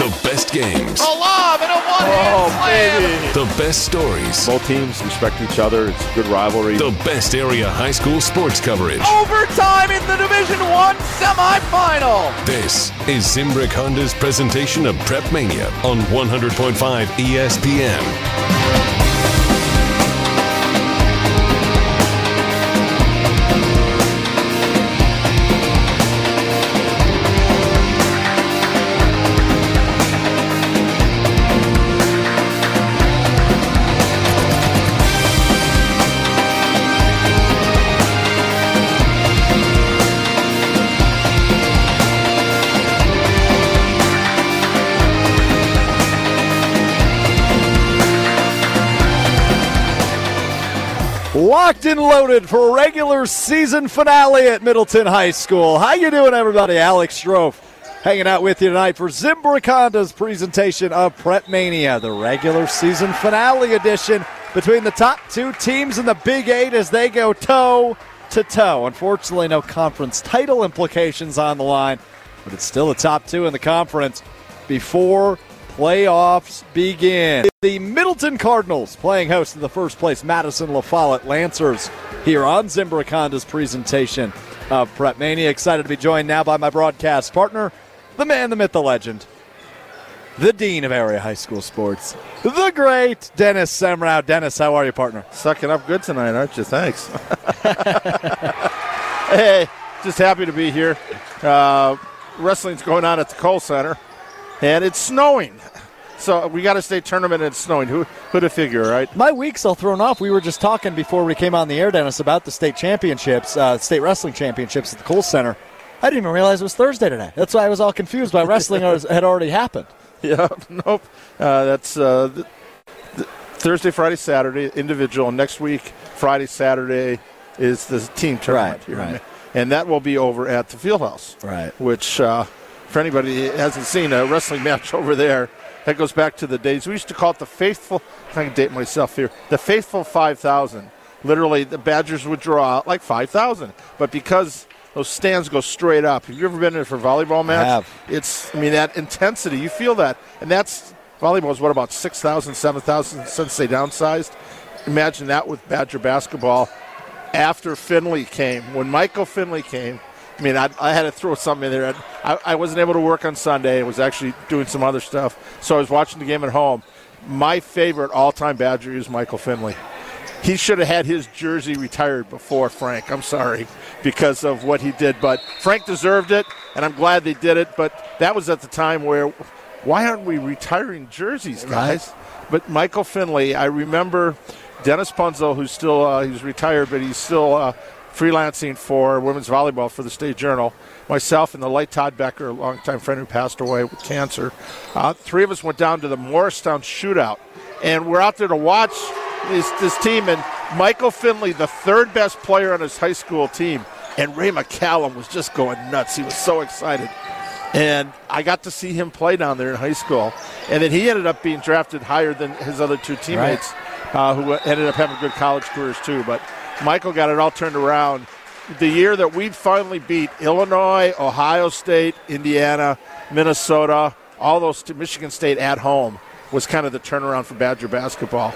The best games. A lob and a one-hand Oh, slam. baby. The best stories. Both teams respect each other. It's a good rivalry. The best area high school sports coverage. Overtime in the Division One semifinal. This is Zimbrick Honda's presentation of Prep Mania on 100.5 ESPN. Locked and loaded for regular season finale at Middleton High School. How you doing, everybody? Alex Strouf hanging out with you tonight for Zimbrick Honda's presentation of Prep Mania, the regular season finale edition between the top two teams in the Big Eight as they go toe to toe. Unfortunately, no conference title implications on the line, but it's still the top two in the conference before playoffs begin. The Middleton Cardinals playing host to the first place Madison La Follette Lancers here on Zimbrick Honda's presentation of Prep Mania. Excited to be joined now by my broadcast partner, the man, the myth, the legend, the dean of area high school sports, the great Dennis Semrau. Dennis, how are you, partner? Sucking up good tonight, aren't you? Thanks. hey, just happy to be here. Uh, wrestling's going on at the Kohl Center, and it's snowing. So we got a state tournament and it's snowing. Who who'd have figured, right? My week's all thrown off. We were just talking before we came on the air, Dennis, about the state championships, uh, state wrestling championships at the Kohl Center. I didn't even realize it was Thursday today. That's why I was all confused by wrestling had already happened. Yeah, nope. Uh, that's uh, th- th- Thursday, Friday, Saturday, individual. Next week, Friday, Saturday is the team tournament Right, here. right. And that will be over at the Fieldhouse. Right. Which, uh, for anybody that hasn't seen a wrestling match over there, that goes back to the days. We used to call it the Faithful, I can date myself here, the Faithful 5,000. Literally, the Badgers would draw out like 5,000. But because those stands go straight up, have you ever been in for a volleyball match? have. It's, I mean, that intensity, you feel that. And that's, volleyball is what, about 6,000, 7,000 since they downsized? Imagine that with Badger basketball after Finley came. When Michael Finley came, I mean, I, I had to throw something in there. I, I wasn't able to work on Sunday. I was actually doing some other stuff. So I was watching the game at home. My favorite all time Badger is Michael Finley. He should have had his jersey retired before Frank. I'm sorry because of what he did, but Frank deserved it, and I'm glad they did it. But that was at the time where, why aren't we retiring jerseys, guys? But Michael Finley, I remember Dennis Punzel, who's still uh, he's retired, but he's still uh, freelancing for women's volleyball for the State Journal. Myself and the late Todd Becker, a longtime friend who passed away with cancer. Uh, three of us went down to the Morristown shootout, and we're out there to watch this, this team. And Michael Finley, the third best player on his high school team, and Ray McCallum was just going nuts. He was so excited. And I got to see him play down there in high school. And then he ended up being drafted higher than his other two teammates, uh, who ended up having good college careers too. But Michael got it all turned around. The year that we finally beat Illinois, Ohio State, Indiana, Minnesota, all those to Michigan State at home was kind of the turnaround for Badger basketball.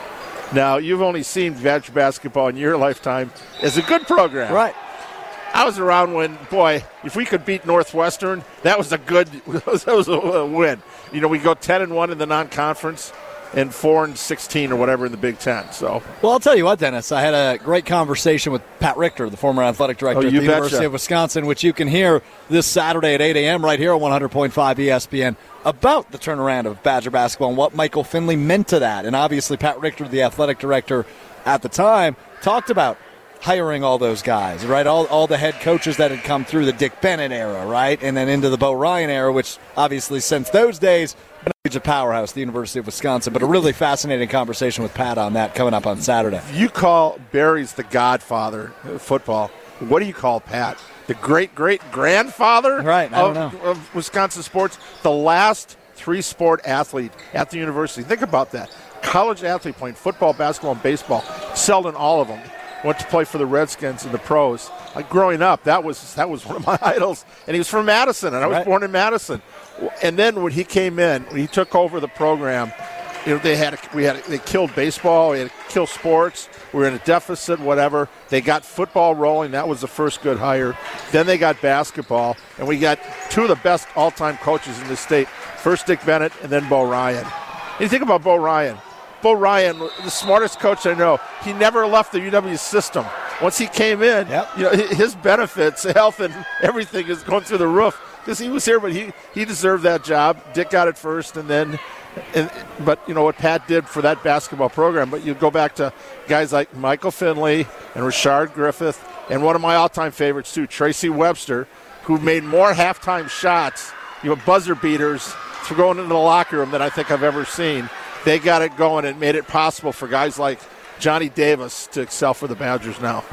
Now, you've only seen Badger basketball in your lifetime as a good program. Right. I was around when, boy, if we could beat Northwestern, that was a good, that was a win. You know, we go ten and one in the non-conference, and four and sixteen or whatever in the Big Ten. So Well, I'll tell you what, Dennis. I had a great conversation with Pat Richter, the former athletic director Oh, at the betcha. University of Wisconsin, which you can hear this Saturday at 8 a.m. right here on 100.5 ESPN about the turnaround of Badger basketball and what Michael Finley meant to that. And obviously, Pat Richter, the athletic director at the time, talked about hiring all those guys, right? All, all the head coaches that had come through the Dick Bennett era, right? And then into the Bo Ryan era, which obviously since those days, a powerhouse, the University of Wisconsin. But a really fascinating conversation with Pat on that coming up on Saturday. you call Barry's the godfather of football. What do you call Pat? The great great grandfather Right, of, of Wisconsin sports, the last three sport athlete at the university. Think about that. College athlete playing football, basketball, and baseball. Excelled in all of them. Went to play for the Redskins in the pros. Like growing up, that was that was one of my idols, and he was from Madison, and I was Right. born in Madison. And then when he came in, when he took over the program, you know they had we had they killed baseball, we had to kill sports. We were in a deficit, whatever. They got football rolling. That was the first good hire. Then they got basketball, and we got two of the best all-time coaches in the state. First Dick Bennett, and then Bo Ryan. And you think about Bo Ryan. Bo Ryan, the smartest coach I know, he never left the UW system. Once he came in, Yep. you know, his benefits, health, and everything is going through the roof because he was here, but he, he deserved that job. Dick got it first, and then, and, but you know what Pat did for that basketball program. But you go back to guys like Michael Finley and Rashard Griffith, and one of my all-time favorites too, Tracy Webster, who made more halftime shots, you know, buzzer beaters for going into the locker room than I think I've ever seen. They got it going and made it possible for guys like Johnny Davis to excel for the Badgers now.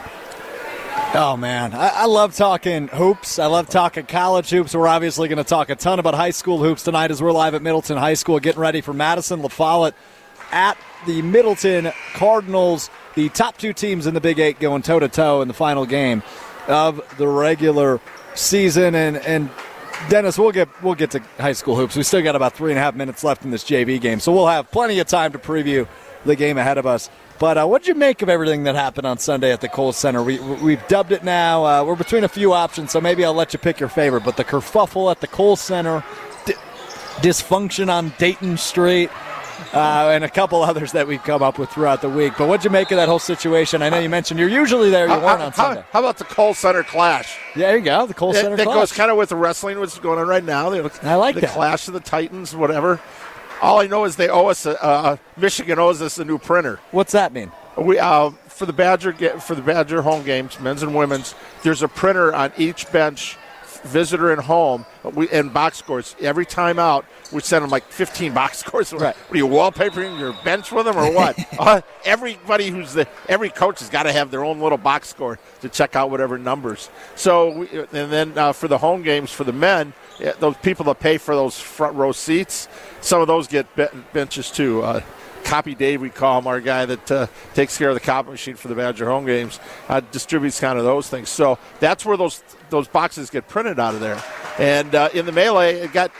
Oh man, I, I love talking hoops. I love talking college hoops. We're obviously going to talk a ton about high school hoops tonight as we're live at Middleton High School, getting ready for Madison La Follette at the Middleton Cardinals. The top two teams in the Big Eight going toe to toe in the final game of the regular season. And and Dennis, we'll get we'll get to high school hoops. We still got about three and a half minutes left in this JV game, so we'll have plenty of time to preview the game ahead of us. But uh, what'd you make of everything that happened on Sunday at the Kohl Center? We, we've dubbed it now. Uh, we're between a few options, so maybe I'll let you pick your favorite. But the kerfuffle at the Kohl Center, di- dysfunction on Dayton Street, uh, and a couple others that we've come up with throughout the week. But what'd you make of that whole situation? I know you mentioned you're usually there. You weren't on how, Sunday. how about the Kohl Center Clash? Yeah, there you go. The Kohl That, Center that Clash. goes kind of with the wrestling, what's going on right now. They look- I like the that. Clash of the Titans, whatever. All I know is they owe us a, uh, Michigan owes us a new printer. What's that mean? We uh, for the Badger for the Badger home games, men's and women's. There's a printer on each bench, visitor and home, we, and box scores. Every time out, we send them like 15 box scores. Right. What are you wallpapering your bench with them or what? uh, everybody who's the every coach has got to have their own little box score to check out whatever numbers. So we, and then uh, for the home games for the men, those people that pay for those front row seats, some of those get benches too. Uh, Copy Dave, we call him, our guy that uh, takes care of the copy machine for the Badger home games, uh, distributes kind of those things. So that's where those those boxes get printed out of there. And uh, in the melee, it got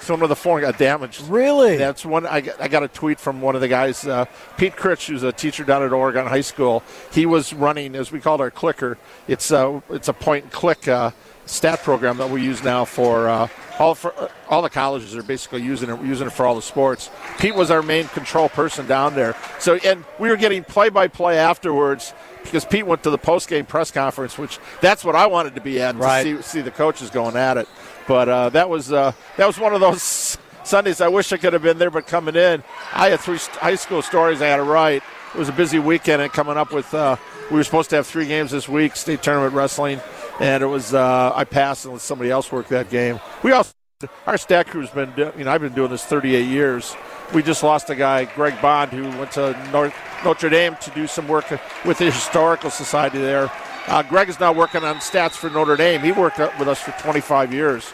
some of the phone got damaged. Really? That's one. I got, I got a tweet from one of the guys, uh, Pete Critch, who's a teacher down at Oregon High School. He was running, as we called our clicker. It's a it's a point and click uh, stat program that we use now for uh, all for all the colleges are basically using it using it for all the sports. Pete was our main control person down there. So and we were getting play by play afterwards because Pete went to the post game press conference, which that's what I wanted to be at Right. to see see the coaches going at it. But uh, that was uh, that was one of those Sundays. I wish I could have been there, but coming in, I had three high school stories I had to write. It was a busy weekend, and coming up with uh, we were supposed to have three games this week, state tournament wrestling, and it was uh, I passed and let somebody else work that game. We also our stat crew's been you know I've been doing this 38 years. We just lost a guy, Greg Bond, who went to North, Notre Dame to do some work with the historical society there. Uh, Greg is now working on stats for Notre Dame. He worked with us for 25 years,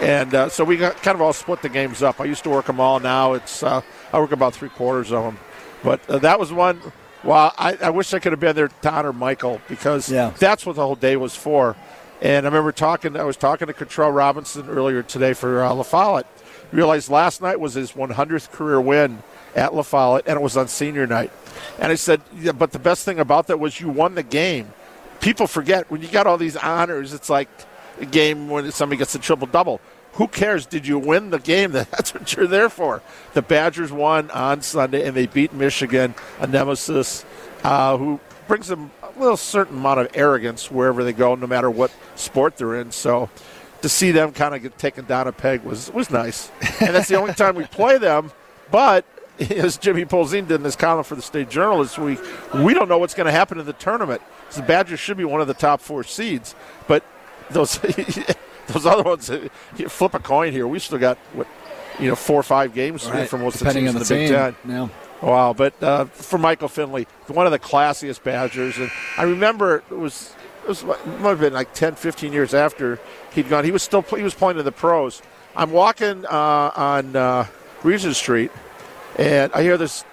and uh, so we got, kind of all split the games up. I used to work them all. Now it's uh, I work about three quarters of them. But uh, that was one. Well, I, I wish I could have been there to honor Michael because Yeah. that's what the whole day was for. And I remember talking. I was talking to Contrell Robinson earlier today for uh, La Follette. Realized last night was his 100th career win at La Follette, and it was on senior night. And I said, yeah, but the best thing about that was you won the game. People forget when you got all these honors. It's like a game when somebody gets a triple double. Who cares? Did you win the game? That's what you're there for. The Badgers won on Sunday, and they beat Michigan, a nemesis, uh, who brings them a little certain amount of arrogance wherever they go, no matter what sport they're in. So to see them kind of get taken down a peg was was nice, and that's the only time we play them. But as Jimmy Polzin did in his column for the State Journal this week, we don't know what's going to happen in the tournament. The Badgers should be one of the top four seeds, but those those other ones, you flip a coin here. We still got what you know four or five games to win for most Depending of the on the, in the team. Big Ten. Yeah. Wow, but uh, for Michael Finley, one of the classiest Badgers, and I remember it was it was it might have been like 10, 15 years after he'd gone. He was still he was playing in the pros. I'm walking uh, on uh, Regent Street, and I hear this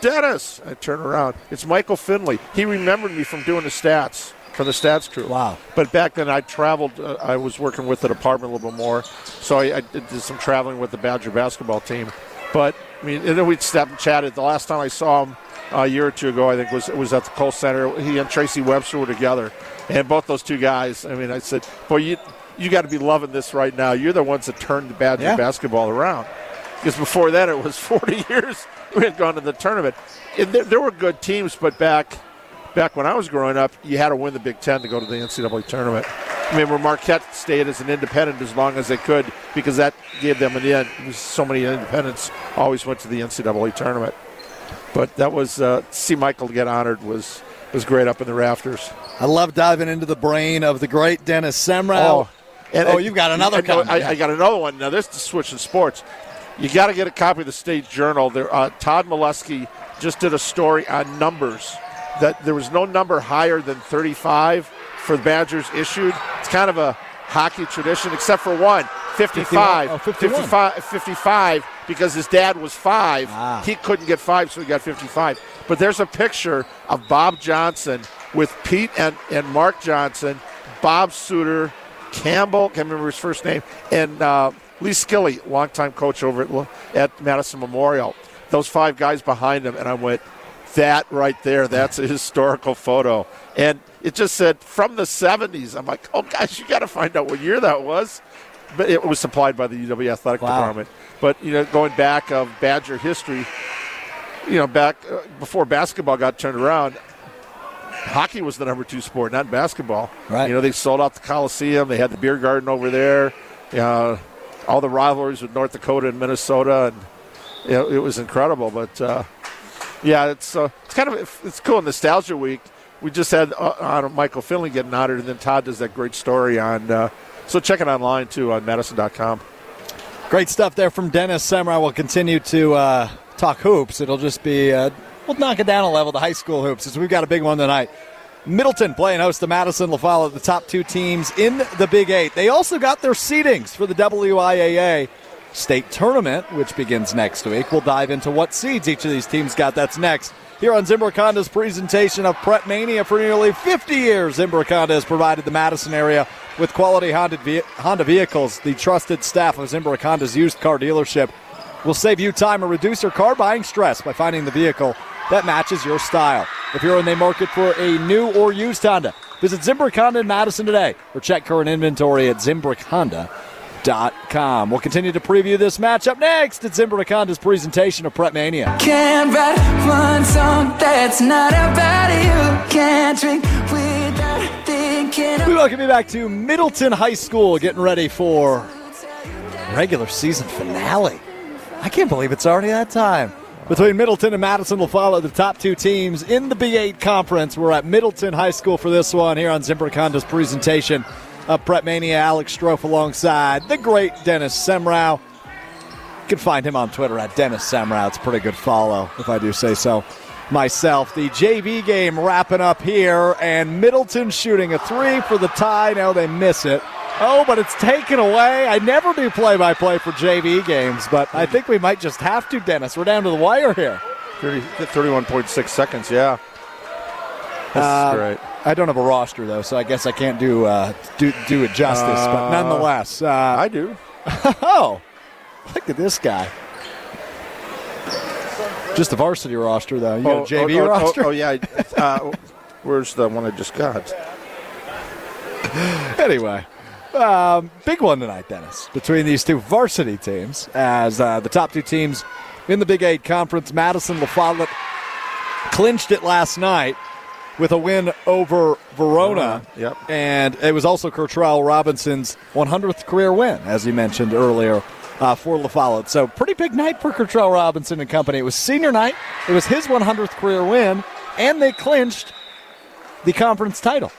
Dennis. I turn around. It's Michael Finley. He remembered me from doing the stats for the stats crew. Wow. But back then I traveled. Uh, I was working with the department a little bit more, so I, I did some traveling with the Badger basketball team. But I mean, and then we stopped and chatted. The last time I saw him uh, a year or two ago, I think was was at the Kohl Center. He and Tracy Webster were together, and both those two guys. I mean, I said, "Boy, you you got to be loving this right now. You're the ones that turned the Badger Yeah. basketball around." Because before that, it was 40 years we had gone to the tournament. And there, there were good teams, but back back when I was growing up, you had to win the Big Ten to go to the NCAA tournament. I mean, where Marquette stayed as an independent as long as they could because that gave them an in. So many independents always went to the NCAA tournament. But that was uh, see Michael get honored was was great up in the rafters. I love diving into the brain of the great Dennis Semrau. and- oh, you've got another I, know- I, I got another one. Now this is switching sports. You got to get a copy of the State Journal. There, uh, Todd Milewski just did a story on numbers that there was no number higher than 35 for the Badgers issued. It's kind of a hockey tradition, except for one. 55, Oh, 51. 55, 55, because his dad was five. Ah. He couldn't get five, so he got 55. But there's a picture of Bob Johnson with Pete and, and Mark Johnson, Bob Suter, Campbell, can't remember his first name, and uh, Lee Skilly, longtime coach over at, at Madison Memorial. Those five guys behind him, and I went, that right there, that's a historical photo. And it just said from the 70s. I'm like, oh gosh, you got to find out what year that was. But it was supplied by the UW Athletic Wow. Department. But you know, going back of Badger history, you know, back uh, before basketball got turned around, hockey was the number two sport, not basketball. Right. You know, they sold out the Coliseum. They had the beer garden over there. Uh, all the rivalries with North Dakota and Minnesota, and you know, it was incredible. But uh, yeah, it's uh, it's kind of it's cool. Nostalgia week. We just had uh, Michael Finley getting honored, and then Todd does that great story on. Uh, so check it online too on Madison.com. Great stuff there from Dennis Semrau. We'll continue to uh, talk hoops. It'll just be, uh, we'll knock it down a level to high school hoops since we've got a big one tonight. Middleton playing host to Madison. follow the top two teams in the Big Eight. They also got their seedings for the WIAA state tournament, which begins next week. We'll dive into what seeds each of these teams got. That's next. Here on Zimbrick Honda's presentation of Prep Mania for nearly 50 years, Zimbrick Honda has provided the Madison area with quality Honda, ve- Honda vehicles. The trusted staff of Zimbrick Honda's used car dealership will save you time and reduce your car buying stress by finding the vehicle that matches your style. If you're in the market for a new or used Honda, visit Zimbrick Honda in Madison today or check current inventory at ZimbrickHonda.com. We'll continue to preview this match up next. It's Zimbrick Honda's presentation of Prep Mania. Can't write one song that's not about you. Can't drink without thinking We welcome you back to Middleton High School, getting ready for regular season finale. I can't believe it's already that time. Between Middleton and Madison La Follette the top two teams in the B8 Conference. We're at Middleton High School for this one here on Zimbrick Honda's presentation of Prep Mania. Alex Strouf alongside the great Dennis Semrau. You can find him on Twitter at Dennis Semrau. It's a pretty good follow, if I do say so myself. The JV game wrapping up here, and Middleton shooting a three for the tie. Now they miss it. Oh, but it's taken away. I never do play by play for JV games, but I think we might just have to, Dennis. We're down to the wire here. 30, 31.6 seconds, yeah. That's Uh, great. I don't have a roster though, so I guess I can't do uh, do do it justice. but nonetheless, uh, I do. oh, look at this guy. Just the varsity roster though. You got a JV oh, oh, roster. Oh, yeah. Uh, where's the one I just got? anyway, um, big one tonight, Dennis, between these two varsity teams. As uh, the top two teams in the Big Eight Conference, Madison La Follette clinched it last night with a win over Verona. Yep. And it was also Kurtrell Robinson's 100th career win, as you mentioned earlier. Uh, for La Follette. So, pretty big night for Kurtrell Robinson and company. It was senior night. It was his 100th career win, and they clinched the conference title.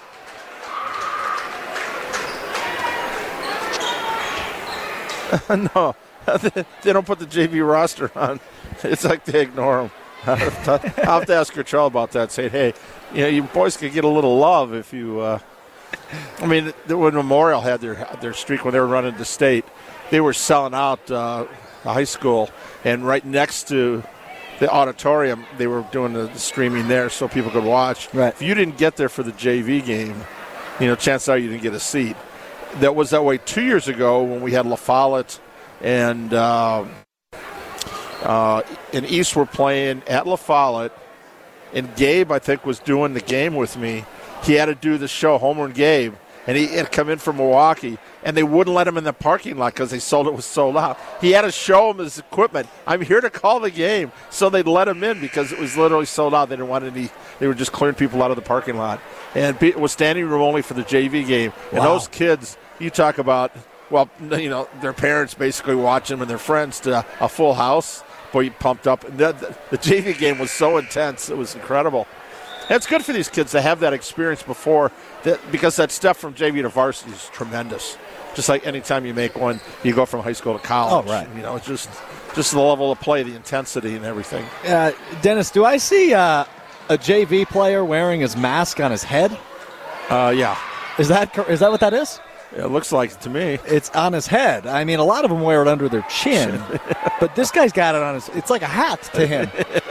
no, they don't put the JV roster on. It's like they ignore them. I'll have to, ask Kurtrell about that. Say, hey, you know, you boys could get a little love if you. Uh, I mean, when Memorial had their their streak when they were running the state, they were selling out uh, the high school, and right next to the auditorium. They were doing the, the streaming there so people could watch. Right. If you didn't get there for the JV game, you know, chances are you didn't get a seat. That was that way two years ago when we had La Follette and uh, uh, and East were playing at La Follette, and Gabe I think was doing the game with me. He had to do the show, Homer and Gabe, and he had come in from Milwaukee, and they wouldn't let him in the parking lot because they sold it was sold out. He had to show him his equipment. I'm here to call the game, so they let him in because it was literally sold out. They didn't want any. They were just clearing people out of the parking lot, and it was standing room only for the JV game. And those kids, you talk about. Well, you know, their parents basically watch them and their friends to a full house. Boy, pumped up. And the, the, the JV game was so intense; it was incredible. And it's good for these kids to have that experience before, that, because that step from JV to varsity is tremendous. Just like anytime you make one, you go from high school to college. Oh, right. You know, it's just just the level of play, the intensity, and everything. Uh, Dennis, do I see uh, a JV player wearing his mask on his head? Uh, yeah, Is that cor- is that what that is? It looks like to me. It's on his head. I mean, a lot of them wear it under their chin, but this guy's got it on his. It's like a hat to him.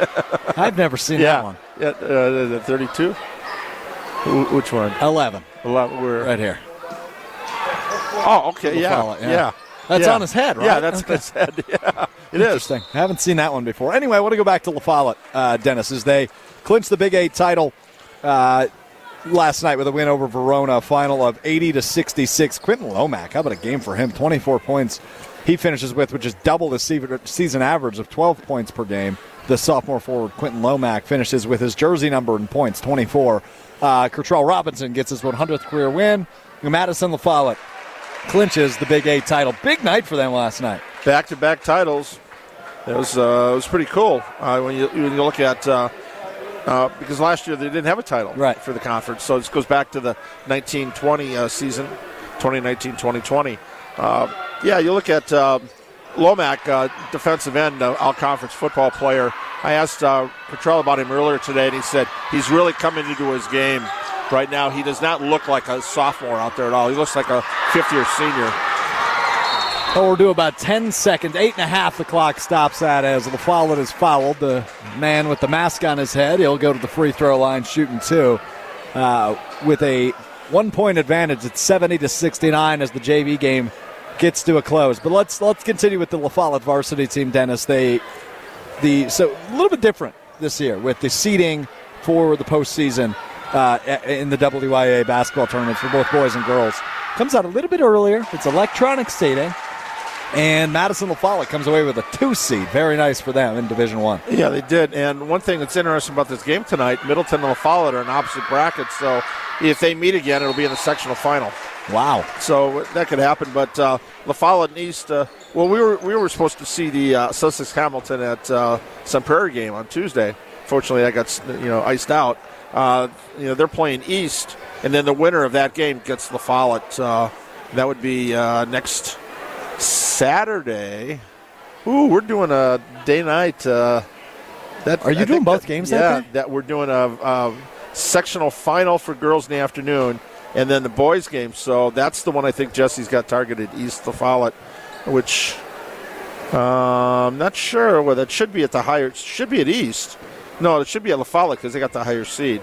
I've never seen that one. yeah. Uh, the thirty-two. Which one? Eleven, A lot. We're, right here. Oh, okay. Yeah, it, yeah. yeah. That's Yeah. on his head, right? Yeah, that's Okay. on his head. Yeah, it is. Interesting. I haven't seen that one before. Anyway, I want to go back to La Follette, uh, Dennis, as they clinch the Big Eight title uh, last night with a win over Verona, final of 80 to 66. Quentin Lomack, how about a game for him? 24 points he finishes with, which is double the season average of 12 points per game. The sophomore forward Quentin Lomack finishes with his jersey number in points, 24. Uh, Robinson gets his 100th career win. Madison La Follette clinches the Big Eight title. Big night for them last night. back-to-back titles. It was uh, it was pretty cool uh, when you when you look at uh, uh, because last year they didn't have a title Right. for the conference, so this goes back to the 1920 uh, season, 2019-2020. Uh, yeah, you look at uh, Lomack, uh, defensive end, uh, all-conference football player. I asked uh, Petrell about him earlier today, and he said he's really coming into his game right now. He does not look like a sophomore out there at all. He looks like a fifth-year senior. Oh, we're due about 10 seconds. Eight and a half the clock stops at as the foul is fouled. The man with the mask on his head, he'll go to the free throw line shooting two. Uh, with a one point advantage, it's 70 to 69 as the JV game gets to a close. But let's let's continue with the La Follette varsity team, Dennis. They the so a little bit different this year with the seeding for the postseason uh, in the WIAA basketball tournament for both boys and girls. Comes out a little bit earlier. It's electronic seating. And Madison La Follette comes away with a two seed. Very nice for them in Division One. Yeah, they did. And one thing that's interesting about this game tonight, Middleton and La Follette are in opposite brackets. So if they meet again, it'll be in the sectional final. Wow. So that could happen. But uh, La Follette and East, uh, well, we were we were supposed to see the uh, Sussex Hamilton at uh, Sun Prairie game on Tuesday. Fortunately, I got you know iced out. Uh, you know they're playing East, and then the winner of that game gets La Follette. Uh, that would be uh, next Saturday. Ooh, we're doing a day night. Uh, that Are you I doing both that- games that Yeah, day? that we're doing a, a sectional final for girls in the afternoon, and then the boys game. So that's the one I think Jesse's got targeted East La Follette, which uh, I'm not sure whether it should be at the higher. It should be at East. No, it should be at La Follette because they got the higher seed.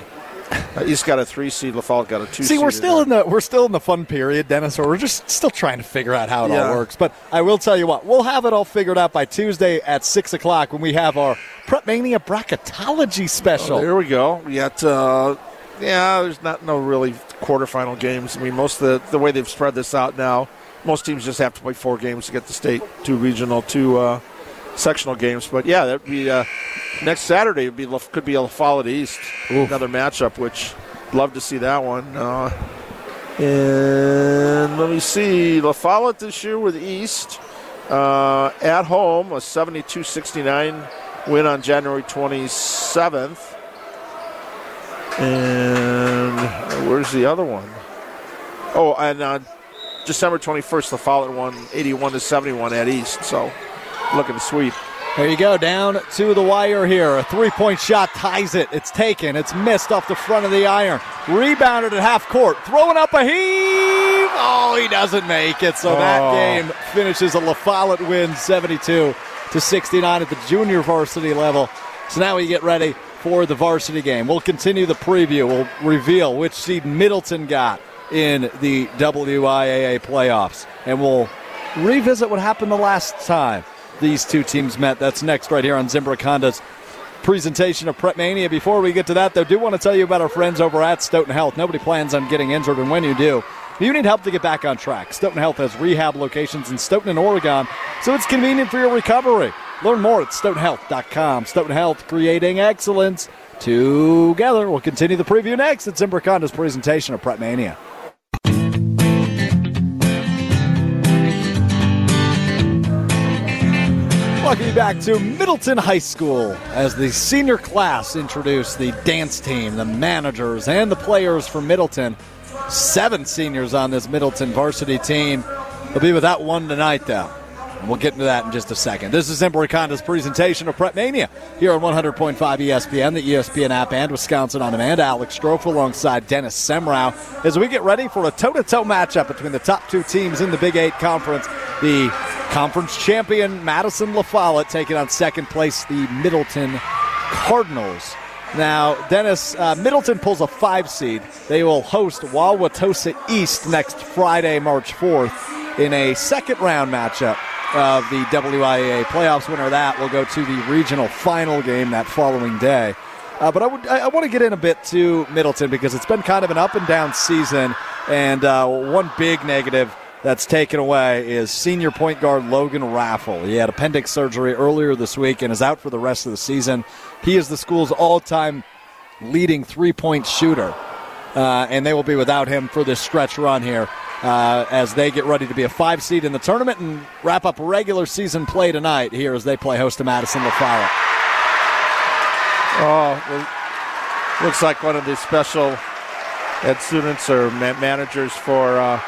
Uh, East got a three seed. La got a two. See, we're still in the we're still in the fun period, Dennis. So we're just still trying to figure out how it Yeah. all works. But I will tell you what, we'll have it all figured out by Tuesday at six o'clock when we have our Prep Mania bracketology special. Oh, there we go. We got uh, yeah. There's not no really quarterfinal games. I mean, most of the the way they've spread this out now, most teams just have to play four games to get the state, two regional, two uh, sectional games. But yeah, that'd be uh, next Saturday. Would be could be a Follette East, another matchup. Which love to see that one. Uh, and let me see, La Follette this year with East uh, at home, a 72-69 win on January 27th. And where's the other one? Oh, and on December 21st, the Follett won 81 to 71 at East. So looking to sweep. There you go, down to the wire here. A three point shot ties it. It's taken. It's missed off the front of the iron. Rebounded at half court. Throwing up a heave. Oh, he doesn't make it. So that Oh. game finishes a La Follette win 72 to 69 at the junior varsity level. So now we get ready for the varsity game. We'll continue the preview. We'll reveal which seed Middleton got in the WIAA playoffs. And we'll revisit what happened the last time these two teams met. That's next right here on Zimbrick Honda's presentation of Prep Mania. Before we get to that, though, do want to tell you about our friends over at Stoughton Health. Nobody plans on getting injured, and when you do, you need help to get back on track. Stoughton Health has rehab locations in Stoughton and Oregon, so it's convenient for your recovery. Learn more at stoughtonhealth.com. Stoughton Health, creating excellence together. We'll continue the preview next. It's Zimbrick Honda's presentation of Prep Mania. Back to Middleton High School as the senior class introduce the dance team, the managers, and the players for Middleton. Seven seniors on this Middleton varsity team. They'll be without one tonight, though. And we'll get into that in just a second. This is Zimbrick Honda's presentation of Prep Mania here on 100.5 ESPN, the ESPN app, and Wisconsin On Demand. Alex Strouf alongside Dennis Semrau as we get ready for a toe to toe matchup between the top two teams in the Big Eight Conference. The conference champion Madison La taking on second place the Middleton Cardinals. Now, Dennis, uh, Middleton pulls a five seed. They will host Wauwatosa East next Friday, March 4th, in a second round matchup of the WIAA playoffs. Winner that will go to the regional final game that following day. Uh, but I, would, I, I want to get in a bit to Middleton because it's been kind of an up and down season, and uh, one big negative that's taken away is senior point guard Logan Raffle. He had appendix surgery earlier this week and is out for the rest of the season. He is the school's all time leading three point shooter, uh, and they will be without him for this stretch run here. Uh, as they get ready to be a five seed in the tournament and wrap up regular season play tonight here as they play host to Madison La Oh, well, looks like one of the special ed students or ma- managers for uh,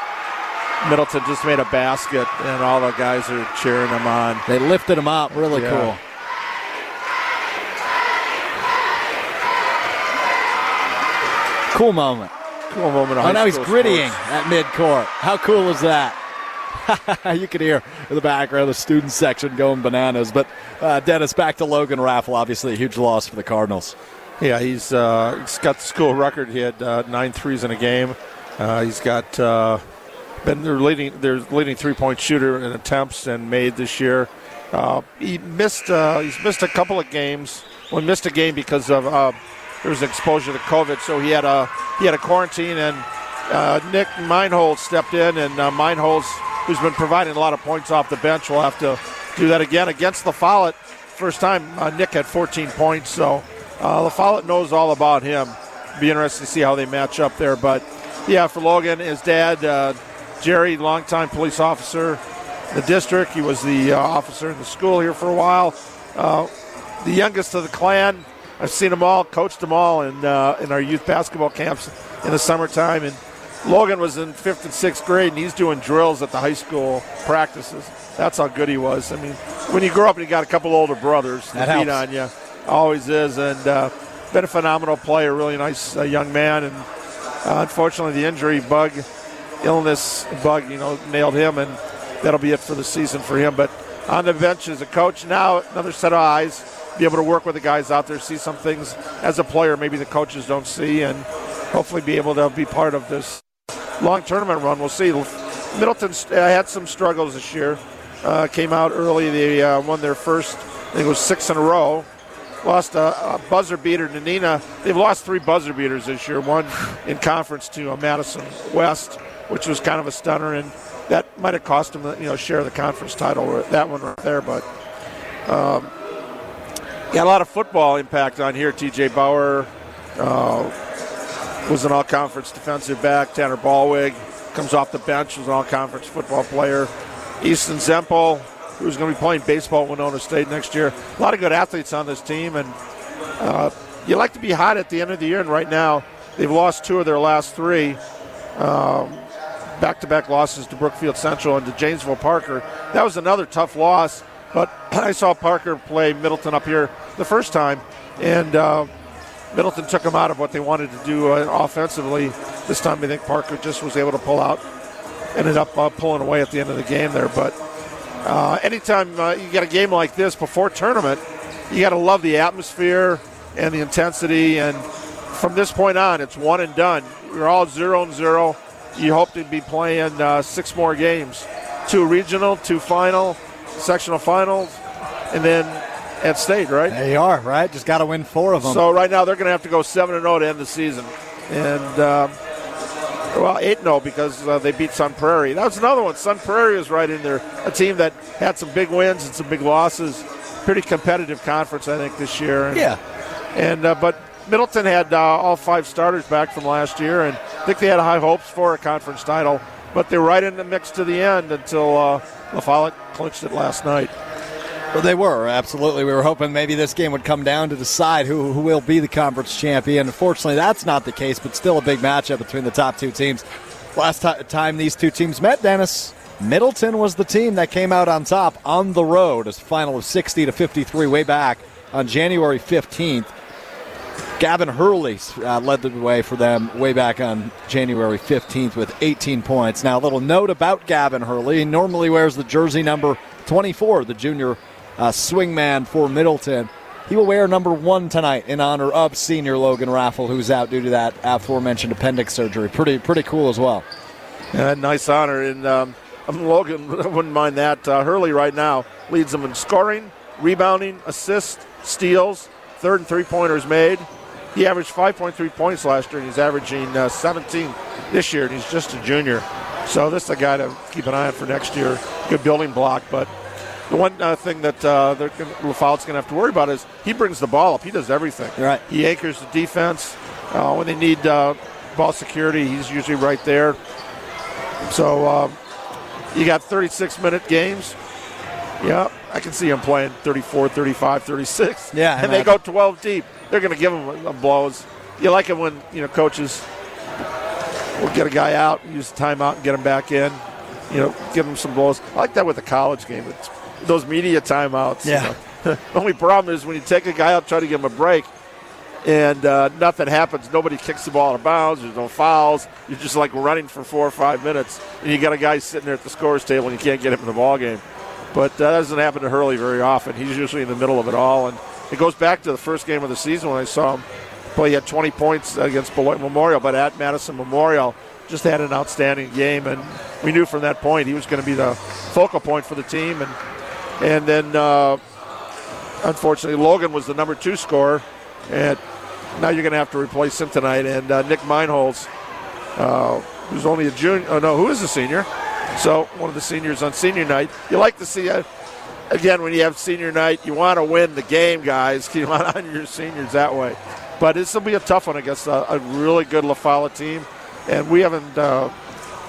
Middleton just made a basket, and all the guys are cheering him on. They lifted him up, really Yeah. cool. Cool moment. Cool moment. Oh, now he's school grittying sports. at midcourt. How cool is that? you could hear in the background the student section going bananas. But uh, Dennis, back to Logan Raffle. Obviously, a huge loss for the Cardinals. Yeah, he's uh, he's got the school record. He had uh, nine threes in a game. Uh, he's got uh, been their leading their leading three point shooter in attempts and made this year. Uh, he missed uh, he's missed a couple of games. Well, he missed a game because of uh, there was exposure to COVID, so he had a he had a quarantine and uh, Nick Meinholz stepped in and uh, who's been providing a lot of points off the bench, will have to do that again against the Follett. First time uh, Nick had 14 points, so uh, La Follette knows all about him. Be interested to see how they match up there. But yeah, for Logan, his dad, uh, Jerry, longtime police officer, the district. He was the uh, officer in the school here for a while. Uh, the youngest of the clan. I've seen them all, coached them all in uh, in our youth basketball camps in the summertime. And Logan was in fifth and sixth grade, and he's doing drills at the high school practices. That's how good he was. I mean, when you grow up and you got a couple older brothers to That beat on you, always is. And uh, been a phenomenal player, really nice uh, young man. And uh, unfortunately, the injury bug, illness bug, you know, nailed him, and that'll be it for the season for him. But on the bench as a coach now, another set of eyes, be able to work with the guys out there, see some things as a player maybe the coaches don't see, and hopefully be able to be part of this long tournament run. We'll see. Middleton uh, had some struggles this year. Uh, came out early. They uh, won their first, I think it was six in a row. Lost a, a buzzer beater to Neenah. They've lost three buzzer beaters this year. One in conference to uh, Madison West, which was kind of a stunner, and that might have cost them, the, you know, share of the conference title. That one right there, but um, got a lot of football impact on here. T.J. Bauer uh, was an all-conference defensive back. Tanner Ballwig comes off the bench, was an all-conference football player. Easton Zempel, who's going to be playing baseball at Winona State next year. A lot of good athletes on this team, and uh, you like to be hot at the end of the year. And right now, they've lost two of their last three. Um, back-to-back losses to Brookfield Central and to Janesville Parker. That was another tough loss, but I saw Parker play Middleton up here the first time, and uh, Middleton took them out of what they wanted to do uh, offensively. This time, I think Parker just was able to pull out. Ended up uh, pulling away at the end of the game there, but uh, anytime uh, you get a game like this before tournament, you got to love the atmosphere and the intensity. And from this point on, it's one and done. You're all zero and zero. You hope to be playing uh, six more games, two regional, two final, sectional finals, and then at state, right? They are, right? Just got to win four of them. So right now they're going to have to go seven and zero to end the season, and um, well eight and zero because uh, they beat Sun Prairie. That was another one. Sun Prairie is right in there, a team that had some big wins and some big losses. Pretty competitive conference, I think, this year. And, yeah, and uh, but Middleton had uh, all five starters back from last year, and I think they had high hopes for a conference title. But they're right in the mix to the end until uh, La Follette clinched it last night. Well, they were absolutely. We were hoping maybe this game would come down to decide who, who will be the conference champion. Unfortunately, that's not the case, but still a big matchup between the top two teams. Last t- time these two teams met, Dennis, Middleton was the team that came out on top on the road as final of 60 to 53 way back on January 15th. Gavin Hurley uh, led the way for them way back on January 15th with 18 points. Now, a little note about Gavin Hurley. He normally wears the jersey number 24, the junior uh, swingman for Middleton. He will wear number one tonight in honor of senior Logan Raffle, who's out due to that aforementioned appendix surgery. Pretty, pretty cool as well. Yeah, nice honor. And um, Logan wouldn't mind that. Uh, Hurley right now leads them in scoring, rebounding, assists, steals, third and three pointers made. He averaged 5.3 points last year, and he's averaging uh, 17 this year, and he's just a junior. So this is a guy to keep an eye on for next year. Good building block, but the one uh, thing that uh, going to have to worry about is he brings the ball up. He does everything. Right. He anchors the defense. Uh, when they need uh, ball security, he's usually right there. So um, you got 36 minute games. Yeah, I can see him playing 34, 35, 36. Yeah, and they go 12 deep. They're going to give him blows. You like it when you know coaches will get a guy out, use the timeout, and get him back in. You know, give him some blows. I like that with the college game. It's those media timeouts. Yeah. You know. the only problem is when you take a guy out, try to give him a break, and uh, nothing happens. Nobody kicks the ball out of bounds. There's no fouls. You're just like running for four or five minutes, and you got a guy sitting there at the scores table, and you can't get him in the ball game. But that doesn't happen to Hurley very often. He's usually in the middle of it all, and it goes back to the first game of the season when I saw him play. He had 20 points against Beloit Memorial, but at Madison Memorial, just had an outstanding game, and we knew from that point he was going to be the focal point for the team. And and then, uh, unfortunately, Logan was the number two scorer, and now you're going to have to replace him tonight. And uh, Nick Meinholz, uh, who's only a junior, oh no, who is a senior? So one of the seniors on senior night. You like to see, uh, again, when you have senior night, you want to win the game, guys. You want to honor your seniors that way. But this will be a tough one against a, a really good La Follette team, and we haven't. Uh,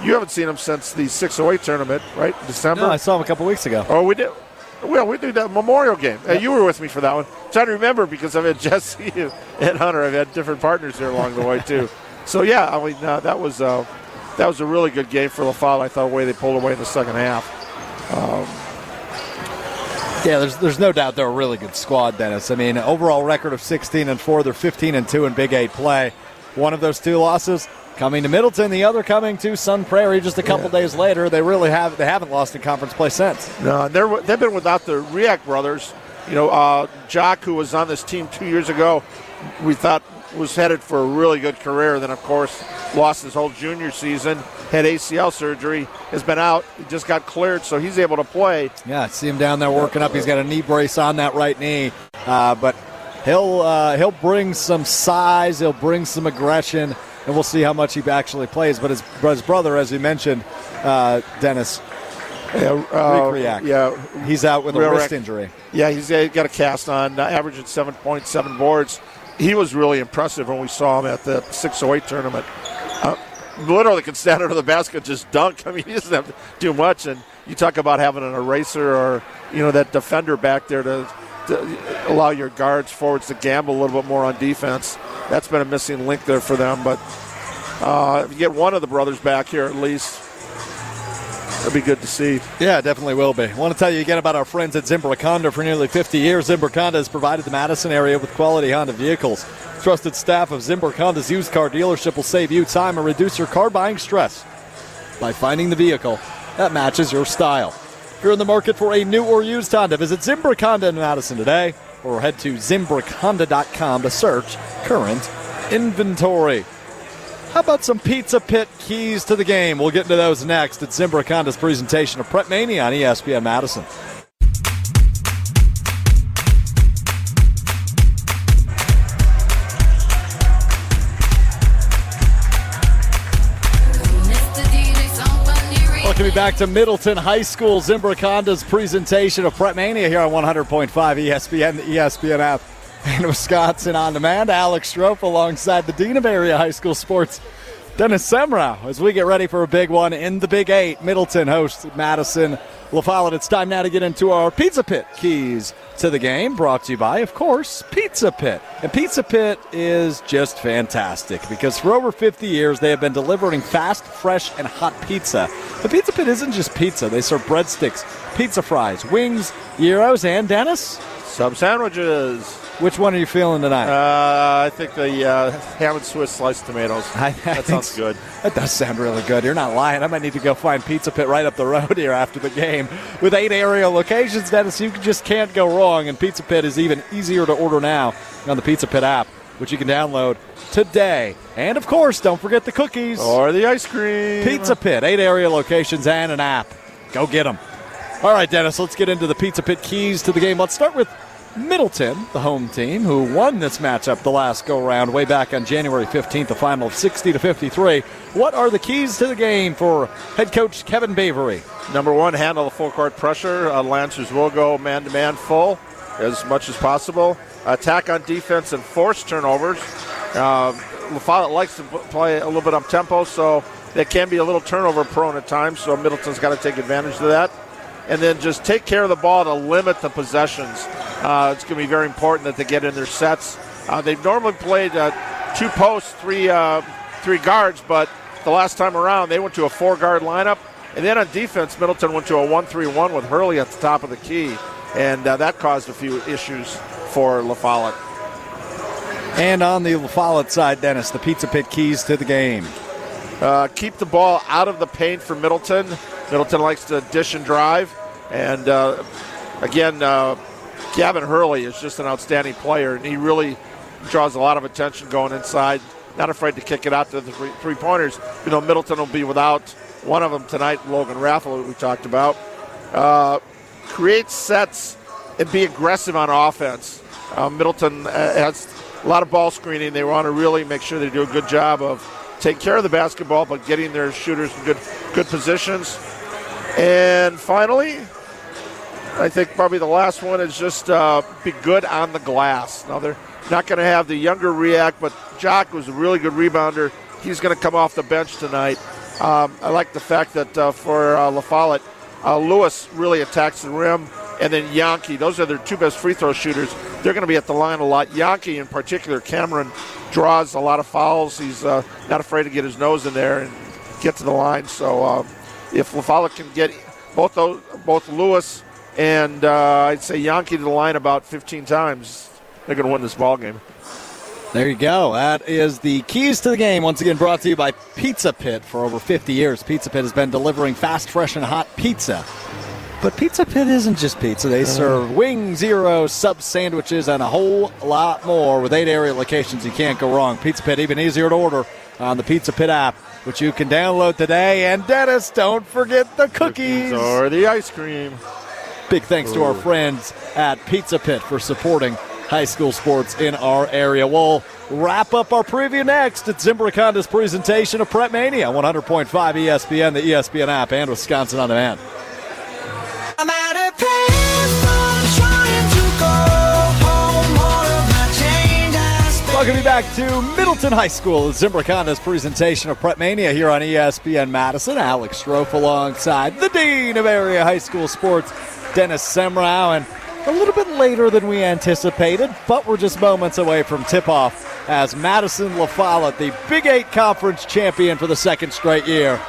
you haven't seen them since the 608 tournament, right? December. No, I saw them a couple weeks ago. Oh, we did. Well, we did that Memorial game. Uh, you were with me for that one. I'm trying to remember because I've had Jesse and Hunter. I've had different partners there along the way too. So yeah, I mean uh, that was uh, that was a really good game for La Follette. I thought the way they pulled away in the second half. Um, yeah, there's there's no doubt they're a really good squad, Dennis. I mean, overall record of 16 and four. They're 15 and two in Big Eight play. One of those two losses coming to Middleton, the other coming to Sun Prairie just a couple yeah. days later. They really have they haven't lost in conference play since. No, they're they've been without the Riak brothers. You know, uh, Jock, who was on this team two years ago, we thought was headed for a really good career. Then, of course, lost his whole junior season, had ACL surgery, has been out, he just got cleared, so he's able to play. Yeah, see him down there working up. He's got a knee brace on that right knee, uh, but he'll uh, he'll bring some size, he'll bring some aggression, and we'll see how much he actually plays. But his, his brother, as you mentioned, uh, Dennis. Yeah, uh, yeah, he's out with a wrist injury. Yeah, he's got a cast on, uh, averaging 7.7 boards he was really impressive when we saw him at the 608 tournament. Uh, literally can stand under the basket just dunk. I mean, he doesn't have to do much. And you talk about having an eraser or you know that defender back there to, to allow your guards forwards to gamble a little bit more on defense. That's been a missing link there for them. But uh, if you get one of the brothers back here at least, That'd be good to see. Yeah, definitely will be. I want to tell you again about our friends at Zimbrick Honda. For nearly 50 years, Zimbrick Honda has provided the Madison area with quality Honda vehicles. Trusted staff of Zimbrick Honda's used car dealership will save you time and reduce your car buying stress by finding the vehicle that matches your style. If you're in the market for a new or used Honda, visit Zimbrick Honda in Madison today or head to ZimbrickHonda.com to search current inventory. How about some Pizza Pit keys to the game? We'll get into those next. It's Zimbrick Honda's presentation of Prep Mania on ESPN Madison. Welcome back to Middleton High School. Zimbrick Honda's presentation of Prep Mania here on 100.5 ESPN, the ESPN app, and Wisconsin on demand. Alex Strouf alongside the Dean of Area High School Sports, Dennis Semrau, as we get ready for a big one in the Big Eight. Middleton hosts Madison La Follette. It's time now to get into our Pizza Pit keys to the game, brought to you by, of course, Pizza Pit. And Pizza Pit is just fantastic because for over 50 years they have been delivering fast, fresh, and hot pizza. The Pizza Pit isn't just pizza, they serve breadsticks, pizza fries, wings, gyros, and Dennis. Sub sandwiches. Which one are you feeling tonight? Uh, I think the uh, ham and Swiss sliced tomatoes. I- I that sounds so. good. That does sound really good. You're not lying. I might need to go find Pizza Pit right up the road here after the game. With eight area locations, Dennis, you just can't go wrong. And Pizza Pit is even easier to order now on the Pizza Pit app, which you can download today. And of course, don't forget the cookies. Or the ice cream. Pizza Pit, eight area locations and an app. Go get them. All right, Dennis, let's get into the Pizza Pit keys to the game. Let's start with Middleton, the home team, who won this matchup the last go round way back on January 15th, a final of 60 to 53. What are the keys to the game for head coach Kevin Bavery? Number one, handle the full court pressure. Uh, Lancers will go man to man full as much as possible. Attack on defense and force turnovers. Uh, likes to play a little bit up tempo, so they can be a little turnover prone at times. So Middleton's got to take advantage of that. And then just take care of the ball to limit the possessions. Uh, it's going to be very important that they get in their sets. Uh, they've normally played uh, two posts, three uh, three guards, but the last time around they went to a four guard lineup. And then on defense, Middleton went to a 1 3 1 with Hurley at the top of the key. And uh, that caused a few issues for La Follette. And on the La Follette side, Dennis, the Pizza Pit keys to the game. Uh, keep the ball out of the paint for Middleton. Middleton likes to dish and drive. And uh, again, uh, Gavin Hurley is just an outstanding player, and he really draws a lot of attention going inside. Not afraid to kick it out to the three, pointers. You know, Middleton will be without one of them tonight, Logan Raffle, we talked about. Uh, create sets and be aggressive on offense. Uh, Middleton uh, has a lot of ball screening. They want to really make sure they do a good job of taking care of the basketball, but getting their shooters in good good positions. And finally, I think probably the last one is just uh, be good on the glass. Now they're not going to have the younger Riak, but Jock was a really good rebounder. He's going to come off the bench tonight. Um, I like the fact that uh, for uh, La Follette, uh, Lewis really attacks the rim, and then Yankee. Those are their two best free throw shooters. They're going to be at the line a lot. Yankee, in particular, Cameron draws a lot of fouls. He's uh, not afraid to get his nose in there and get to the line. So um, if La Follette can get both those, both Lewis and uh, I'd say Yankee to the line about 15 times, they're going to win this ball game. There you go. That is the keys to the game. Once again, brought to you by Pizza Pit. For over 50 years, Pizza Pit has been delivering fast, fresh, and hot pizza. But Pizza Pit isn't just pizza. They serve wing zero, sub sandwiches, and a whole lot more. With eight area locations, you can't go wrong. Pizza Pit, even easier to order on the Pizza Pit app, which you can download today. And Dennis, don't forget the cookies. Or the ice cream. Big thanks to our friends at Pizza Pit for supporting high school sports in our area. We'll wrap up our preview next. It's Zimbrick Honda's presentation of Prep Mania, 100.5 ESPN, the ESPN app, and Wisconsin On Demand. I'm out of paper, trying to go home. All of my change Welcome you back to Middleton High School. It's Zimbrick presentation of Prep Mania here on ESPN Madison. Alex Strouf alongside the Dean of Area High School Sports, Dennis Semrau, and a little bit later than we anticipated, but we're just moments away from tip-off as Madison La Follette, the Big Eight Conference champion for the second straight year.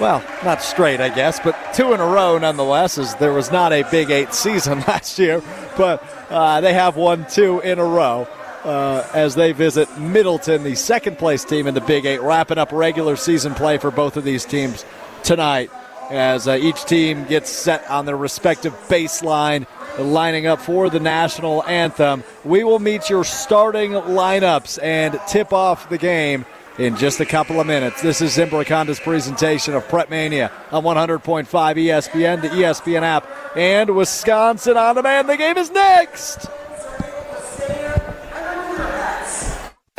Well, not straight, I guess, but two in a row nonetheless, as there was not a Big Eight season last year, but uh, they have won two in a row uh, as they visit Middleton, the second place team in the Big Eight, wrapping up regular season play for both of these teams tonight as uh, each team gets set on their respective baseline lining up for the national anthem. We will meet your starting lineups and tip off the game in just a couple of minutes. This is Zimbrick Honda's presentation of Prep Mania on 100.5 ESPN, the ESPN app, and Wisconsin On Demand. The game is next.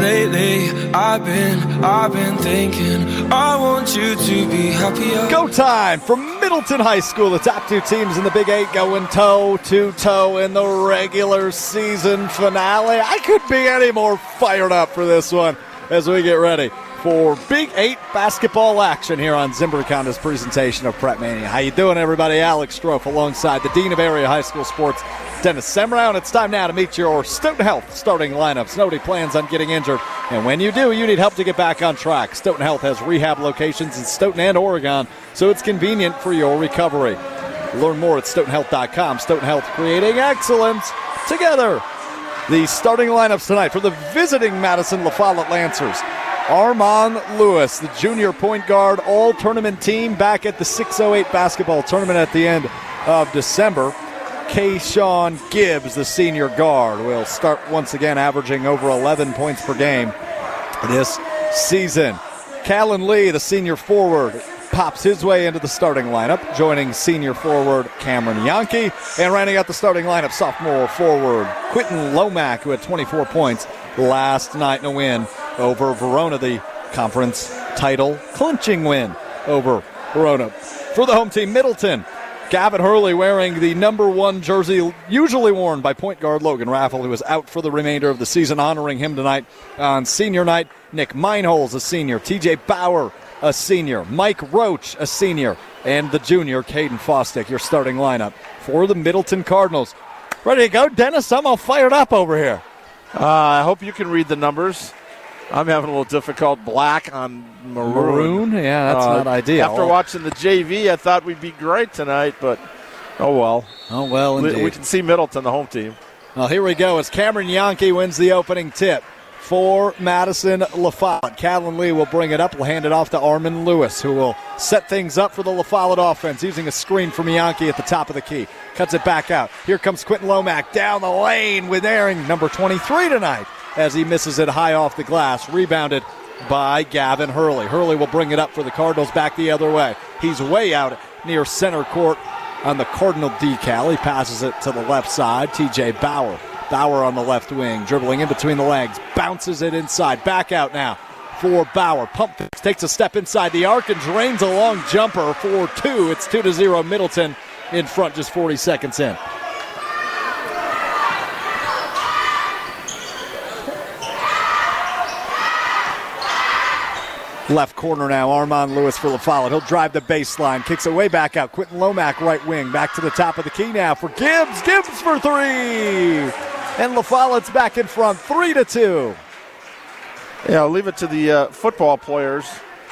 Lately, I've been, I've been thinking, I want you to be happier. Go time from Middleton High School. The top two teams in the Big Eight going toe to toe in the regular season finale. I couldn't be any more fired up for this one as we get ready for Big Eight basketball action here on Zimbrick Honda's presentation of Prep Mania. How you doing, everybody? Alex Strouf alongside the Dean of Area High School Sports, Dennis Semrau. And it's time now to meet your Stoughton Health starting lineups. Nobody plans on getting injured, and when you do, you need help to get back on track. Stoughton Health has rehab locations in Stoughton and Oregon, so it's convenient for your recovery. Learn more at StoughtonHealth.com. Stoughton Health creating excellence together. The starting lineups tonight for the visiting Madison La Lancers. Armand Lewis, the junior point guard, all tournament team back at the 608 basketball tournament at the end of December. Kayshawn Gibbs, the senior guard, will start once again averaging over 11 points per game this season. Callan Lee, the senior forward, pops his way into the starting lineup, joining senior forward Cameron Yankee. And rounding out the starting lineup, sophomore forward Quinton Lomack, who had 24 points last night in a win over Verona, the conference title clinching win over Verona. For the home team, Middleton. Gavin Hurley wearing the number one jersey usually worn by point guard Logan Raffle, who is out for the remainder of the season, honoring him tonight on senior night. Nick Meinholz, a senior. TJ Bauer, a senior. Mike Roach, a senior. And the junior, Caden Fostick, your starting lineup for the Middleton Cardinals. Ready to go, Dennis? I'm all fired up over here. Uh, I hope you can read the numbers. I'm having a little difficult. Black on maroon. Maroon? Yeah, that's Uh, not ideal. After watching the JV, I thought we'd be great tonight, but oh well. Oh, well, We, indeed. we can see Middleton, the home team. Well, here we go as Cameron Yankee wins the opening tip for Madison LaFollette. Callan Lee will bring it up. We'll hand it off to Armin Lewis, who will set things up for the LaFollette offense using a screen from Yankee at the top of the key. Cuts it back out. Here comes Quentin Lomack down the lane with airing number 23 tonight, as he misses it high off the glass. Rebounded by Gavin Hurley. Hurley will bring it up for the Cardinals back the other way. He's way out near center court on the Cardinal decal. He passes it to the left side. TJ Bauer. Bauer on the left wing, dribbling in between the legs, bounces it inside. Back out now for Bauer. Pump takes a step inside the arc and drains a long jumper for two. It's two to zero. Middleton in front, just 40 seconds in. Left corner now, Armand Lewis for LaFollette. He'll drive the baseline, kicks it way back out. Quentin Lomack, right wing, back to the top of the key now for Gibbs. Gibbs for three. And LaFollette's back in front, three to two. Yeah, I'll leave it to the uh, football players,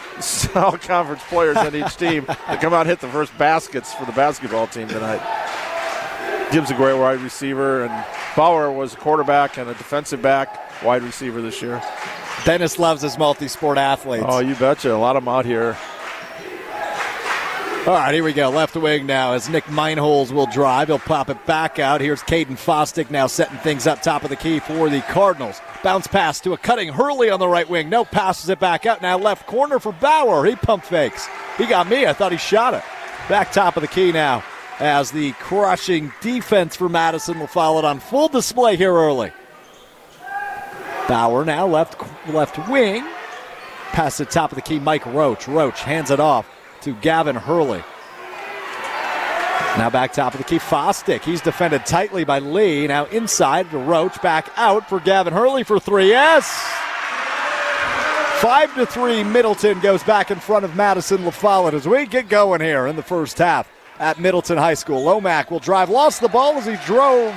all conference players on each team to come out and hit the first baskets for the basketball team tonight. Gibbs a great wide receiver, and Bauer was a quarterback and a defensive back wide receiver this year. Dennis loves his multi-sport athletes. Oh, you betcha. A lot of them out here. All right, here we go. Left wing now as Nick Meinholz will drive. He'll pop it back out. Here's Caden Fostick now setting things up top of the key for the Cardinals. Bounce pass to a cutting Hurley on the right wing. No, passes it back out. Now left corner for Bauer. He pump fakes. He got me. I thought he shot it. Back top of the key now as the crushing defense for Madison will follow it on full display here early. Bauer now left left wing. Pass the top of the key, Mike Roach. Roach hands it off to Gavin Hurley. Now back top of the key, Fostick. He's defended tightly by Lee. Now inside to Roach, back out for Gavin Hurley for three. Yes! Five to three, Middleton goes back in front of Madison LaFollette as we get going here in the first half at Middleton High School. Lomac will drive, lost the ball as he drove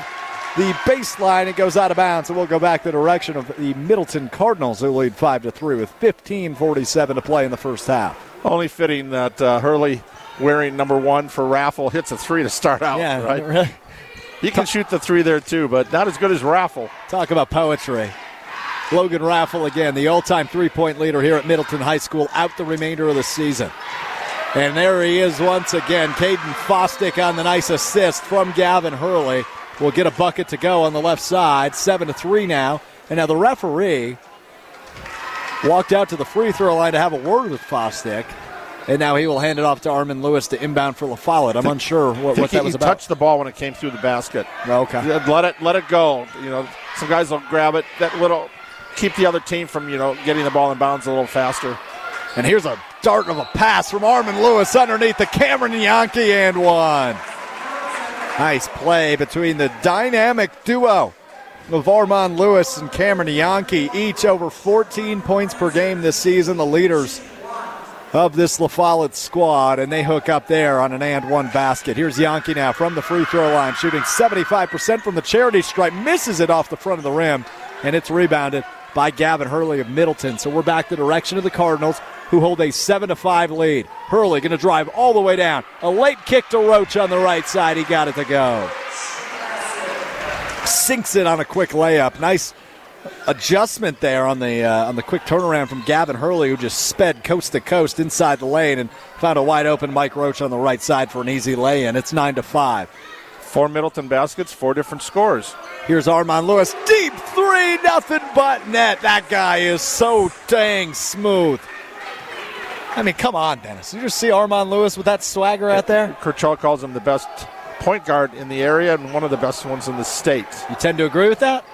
the baseline. It goes out of bounds, and we'll go back the direction of the Middleton Cardinals, who lead five to three with 15:47 to play in the first half. Only fitting that uh, Hurley, wearing number one for Raffle, hits a three to start out. Yeah, right. really. He can shoot the three there too, but not as good as Raffle. Talk about poetry. Logan Raffle again, the all-time three-point leader here at Middleton High School, out the remainder of the season. And there he is once again. Caden Fostick on the nice assist from Gavin Hurley. Will get a bucket to go on the left side. Seven to three now. And now the referee walked out to the free throw line to have a word with Fostick. And now he will hand it off to Armin Lewis to inbound for La Follette. I'm unsure what, what that was about. he touched the ball when it came through the basket. Okay. Let it let it go. You know, some guys will grab it. That little keep the other team from you know getting the ball in bounds a little faster. And here's a dart of a pass from Armin Lewis underneath the Cameron Yankee and one. Nice play between the dynamic duo of Lewis and Cameron Yankee, each over 14 points per game this season, the leaders of this La Follette squad, and they hook up there on an and one basket. Here's Yankee now from the free throw line, shooting 75% from the charity stripe, misses it off the front of the rim, and it's rebounded by Gavin Hurley of Middleton. So we're back the direction of the Cardinals, who hold a 7 to 5 lead. Hurley going to drive all the way down. A late kick to Roach on the right side. He got it to go. Sinks it on a quick layup. Nice adjustment there on the uh, on the quick turnaround from Gavin Hurley, who just sped coast to coast inside the lane and found a wide open Mike Roach on the right side for an easy lay-in. It's nine to five. Four Middleton baskets, four different scores. Here's Armand Lewis, deep three, nothing but net. That guy is so dang smooth. I mean, come on, Dennis. Did you just see Armand Lewis with that swagger out there? Kurtrell calls him the best point guard in the area and one of the best ones in the state. You tend to agree with that?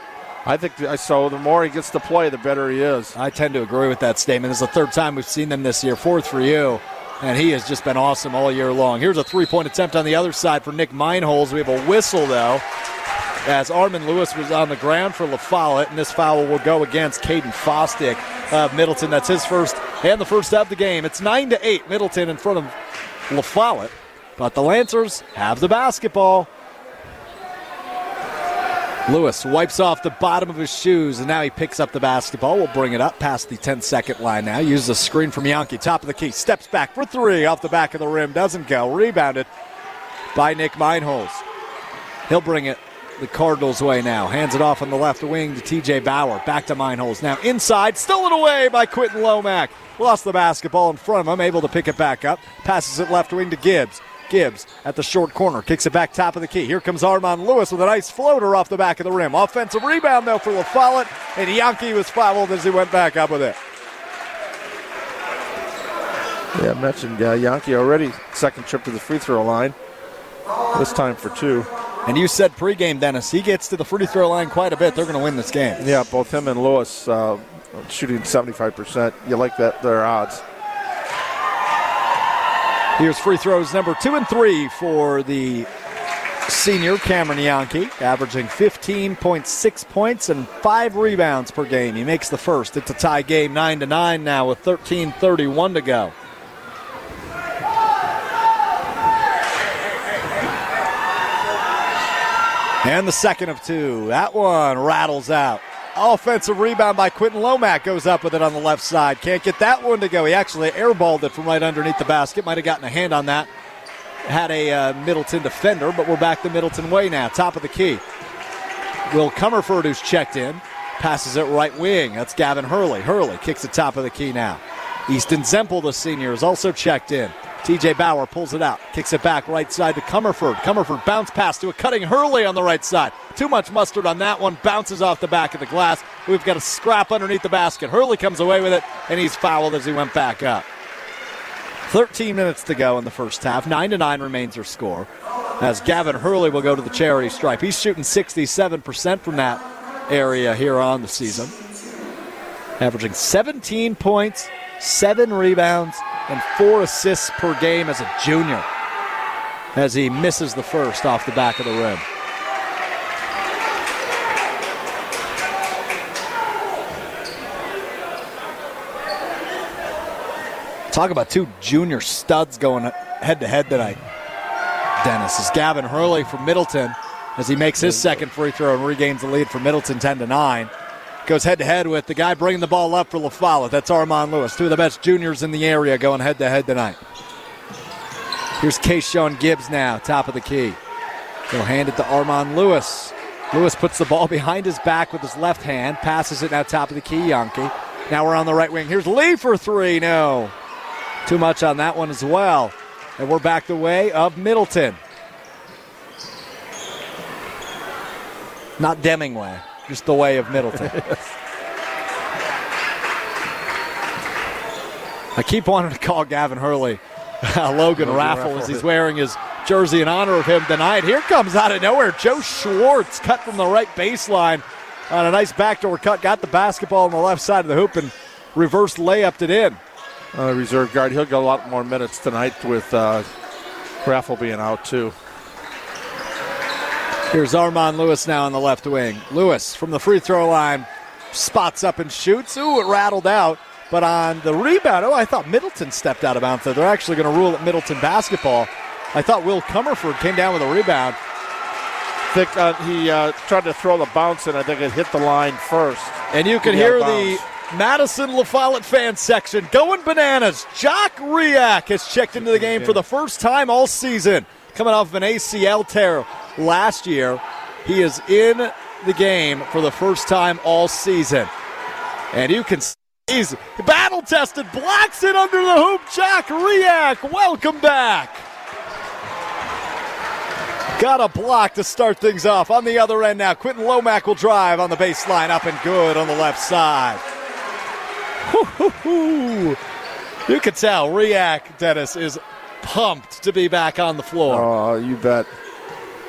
I think so. The more he gets to play, the better he is. I tend to agree with that statement. It's the third time we've seen them this year. Fourth for oh, you. And he has just been awesome all year long. Here's a three point attempt on the other side for Nick Meinholz. We have a whistle, though, as Armin Lewis was on the ground for La Follette, and this foul will go against Caden Fostick of Middleton. That's his first and the first of the game. It's 9 to 8, Middleton in front of La Follette. But the Lancers have the basketball. Lewis wipes off the bottom of his shoes, and now he picks up the basketball. We'll bring it up past the 10 second line now. Uses a screen from Yankee. Top of the key. Steps back for three off the back of the rim. Doesn't go. Rebounded by Nick Meinholz. He'll bring it the Cardinals' way now. Hands it off on the left wing to TJ Bauer. Back to Meinholz. Now inside. Stolen away by Quentin Lomack. Lost the basketball in front of him. Able to pick it back up. Passes it left wing to Gibbs. Gibbs at the short corner. Kicks it back top of the key. Here comes Armand Lewis with a nice floater off the back of the rim. Offensive rebound, though, for La Follette. And Yankee was fouled as he went back up with it. Yeah, I mentioned uh, Yankee already. Second trip to the free throw line. This time for two. And you said pregame, Dennis, he gets to the free throw line quite a bit. They're going to win this game. Yeah, both him and Lewis uh, shooting 75%. You like that their odds. Here's free throws number two and three for the senior Cameron Yankee, averaging 15.6 points and five rebounds per game. He makes the first. It's a tie game, nine to nine now with 13:31 to go. And the second of two. That one rattles out. Offensive rebound by Quentin Lomack goes up with it on the left side. Can't get that one to go. He actually airballed it from right underneath the basket. Might have gotten a hand on that. Had a uh, Middleton defender, but we're back the Middleton way now. Top of the key. Will Comerford, who's checked in, passes it right wing. That's Gavin Hurley. Hurley kicks the top of the key now. Easton Zempel, the senior, is also checked in. TJ Bauer pulls it out, kicks it back right side to Comerford. Comerford bounce pass to a cutting Hurley on the right side. Too much mustard on that one, bounces off the back of the glass. We've got a scrap underneath the basket. Hurley comes away with it, and he's fouled as he went back up. 13 minutes to go in the first half. 9 to 9 remains your score. As Gavin Hurley will go to the charity stripe. He's shooting 67% from that area here on the season. Averaging 17 points, 7 rebounds, and 4 assists per game as a junior. As he misses the first off the back of the rim. Talk about two junior studs going head to head tonight. Dennis is Gavin Hurley from Middleton as he makes his second free throw and regains the lead for Middleton 10 to 9. Goes head to head with the guy bringing the ball up for La Follette. That's Armand Lewis, two of the best juniors in the area going head to head tonight. Here's Kayshawn Gibbs now, top of the key. He'll hand it to Armand Lewis. Lewis puts the ball behind his back with his left hand, passes it now top of the key, Yankee. Now we're on the right wing. Here's Lee for three. No. Too much on that one as well. And we're back the way of Middleton. Not Deming way, just the way of Middleton. I keep wanting to call Gavin Hurley Logan, Raffle as he's wearing his jersey in honor of him tonight. Here comes out of nowhere Joe Schwartz, cut from the right baseline on a nice backdoor cut, got the basketball on the left side of the hoop and reverse layupped it in. Uh, reserve guard. He'll get a lot more minutes tonight with uh, Raffle being out too. Here's Armand Lewis now on the left wing. Lewis from the free throw line spots up and shoots. Ooh, it rattled out. But on the rebound, oh, I thought Middleton stepped out of bounds there. They're actually going to rule it Middleton basketball. I thought Will Comerford came down with a rebound. I think uh, he uh, tried to throw the bounce and I think it hit the line first. And you can hear the Madison La Follette fan section going bananas. Jock Riak has checked into the game for the first time all season, coming off of an ACL tear last year. He is in the game for the first time all season. And you can see he's battle tested, blocks it under the hoop. Jack Riak, welcome back. Got a block to start things off. On the other end now, Quentin Lomack will drive on the baseline, up and good on the left side. Woo-hoo-hoo. You can tell Riak, Dennis, is pumped to be back on the floor. Oh, you bet.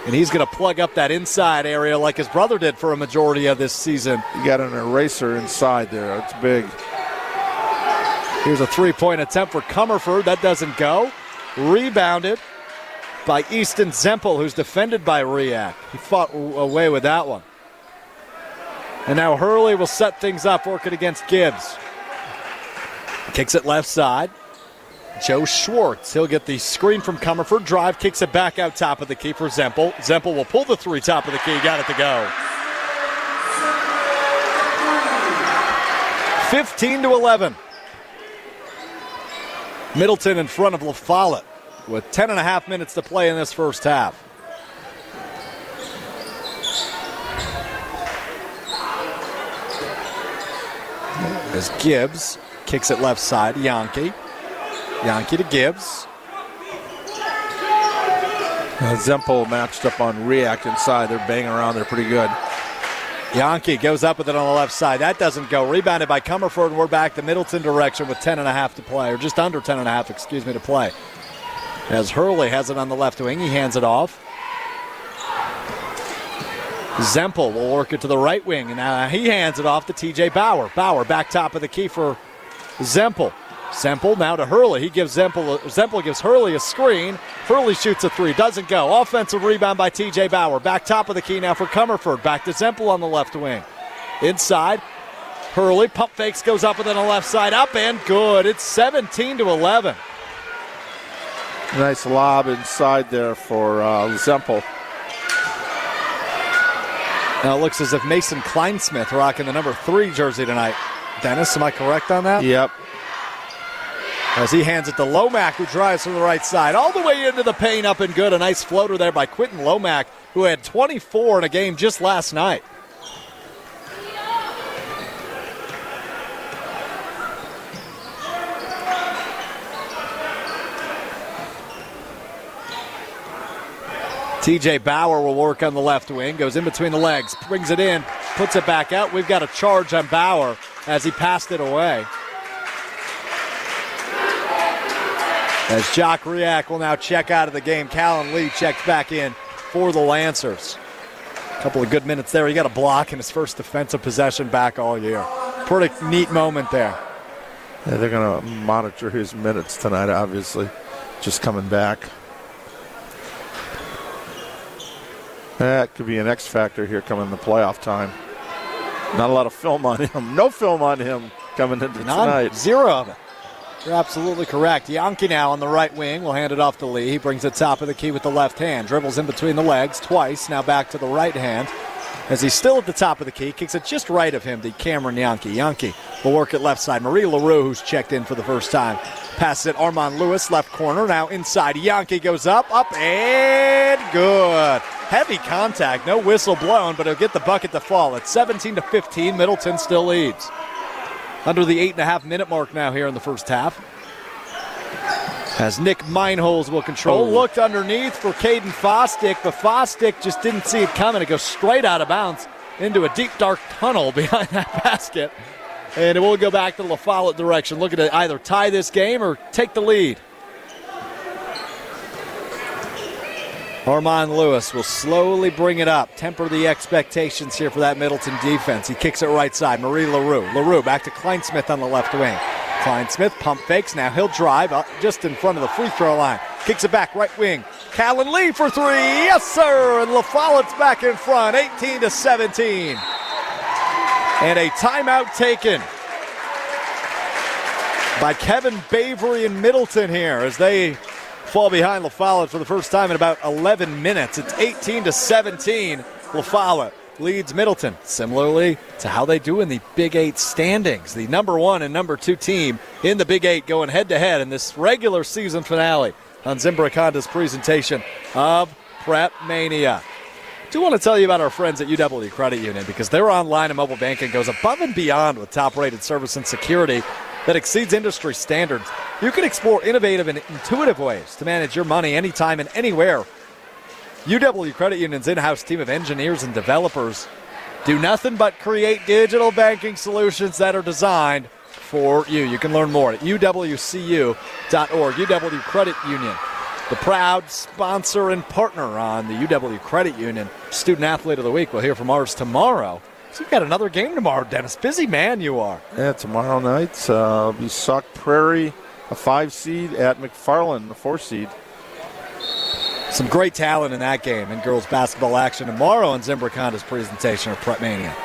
And he's going to plug up that inside area like his brother did for a majority of this season. You got an eraser inside there. It's big. Here's a three point attempt for Comerford. That doesn't go. Rebounded by Easton Zempel, who's defended by Riak. He fought away with that one. And now Hurley will set things up, working against Gibbs. Kicks it left side. Joe Schwartz. He'll get the screen from Comerford. Drive, kicks it back out top of the key for Zempel. Zempel will pull the three top of the key. Got it to go. 15 to 11. Middleton in front of La Follette with 10 and a half minutes to play in this first half. As Gibbs kicks it left side, Yankee. Yankee to Gibbs. Uh, Zempel matched up on Riak inside. They're banging around. They're pretty good. Yankee goes up with it on the left side. That doesn't go. Rebounded by Comerford, and we're back to Middleton direction with 10 and a half to play, or just under 10 and a half, excuse me, to play. As Hurley has it on the left wing, he hands it off. Zempel will work it to the right wing, and now he hands it off to TJ Bauer. Bauer back top of the key for Zempel. Zempel now to Hurley. He gives Zempel Zempel gives Hurley a screen. Hurley shoots a three, doesn't go. Offensive rebound by TJ Bauer. Back top of the key now for Comerford. Back to Zempel on the left wing. Inside, Hurley pump fakes goes up and then the left side up and good. It's 17 to 11. Nice lob inside there for uh, Zempel. Now it looks as if Mason Kleinsmith rocking the number three jersey tonight. Dennis, am I correct on that? Yep. As he hands it to Lomac, who drives from the right side, all the way into the paint, up and good. A nice floater there by Quentin Lomac, who had 24 in a game just last night. TJ Bauer will work on the left wing, goes in between the legs, brings it in, puts it back out. We've got a charge on Bauer as he passed it away. As Jock Riak will now check out of the game, Callan Lee checks back in for the Lancers. A couple of good minutes there. He got a block in his first defensive possession back all year. Pretty neat moment there. Yeah, they're going to monitor his minutes tonight, obviously. Just coming back. That could be an X factor here coming in the playoff time. Not a lot of film on him. No film on him coming into None. tonight. Zero of it. You're absolutely correct. Yankee now on the right wing will hand it off to Lee. He brings it top of the key with the left hand. Dribbles in between the legs twice. Now back to the right hand. As he's still at the top of the key, kicks it just right of him to Cameron Yankee. Yankee will work it left side. Marie LaRue, who's checked in for the first time, passes it. Armand Lewis, left corner. Now inside. Yankee goes up, up, and good. Heavy contact. No whistle blown, but he'll get the bucket to fall. It's 17 to 15. Middleton still leads under the eight and a half minute mark now here in the first half. As Nick Meinholz will control. Oh. Looked underneath for Caden Fostick, but Fostick just didn't see it coming. It goes straight out of bounds into a deep, dark tunnel behind that basket. And it will go back to the La direction, looking to either tie this game or take the lead. Armand Lewis will slowly bring it up, temper the expectations here for that Middleton defense. He kicks it right side. Marie LaRue. LaRue back to Kleinsmith on the left wing. Kleinsmith pump fakes. Now he'll drive up just in front of the free throw line. Kicks it back right wing. Callan Lee for three. Yes, sir. And La Follette's back in front, 18 to 17. And a timeout taken by Kevin Bavery and Middleton here as they fall behind La Follette for the first time in about 11 minutes. It's 18 to 17. La Follette leads Middleton, similarly to how they do in the Big Eight standings. The number one and number two team in the Big Eight going head to head in this regular season finale on Zimbrick Honda's presentation of Prep Mania. do want to tell you about our friends at UW Credit Union because their online and mobile banking goes above and beyond with top rated service and security that exceeds industry standards. You can explore innovative and intuitive ways to manage your money anytime and anywhere. UW Credit Union's in house team of engineers and developers do nothing but create digital banking solutions that are designed for you. You can learn more at uwcu.org. UW Credit Union, the proud sponsor and partner on the UW Credit Union Student Athlete of the Week. We'll hear from ours tomorrow. So you've got another game tomorrow, Dennis. Busy man you are. Yeah, tomorrow night uh, be Sauk Prairie, a five seed at McFarland, a four seed. Some great talent in that game in girls basketball action tomorrow on Zimbrick Honda's presentation of Prep Mania.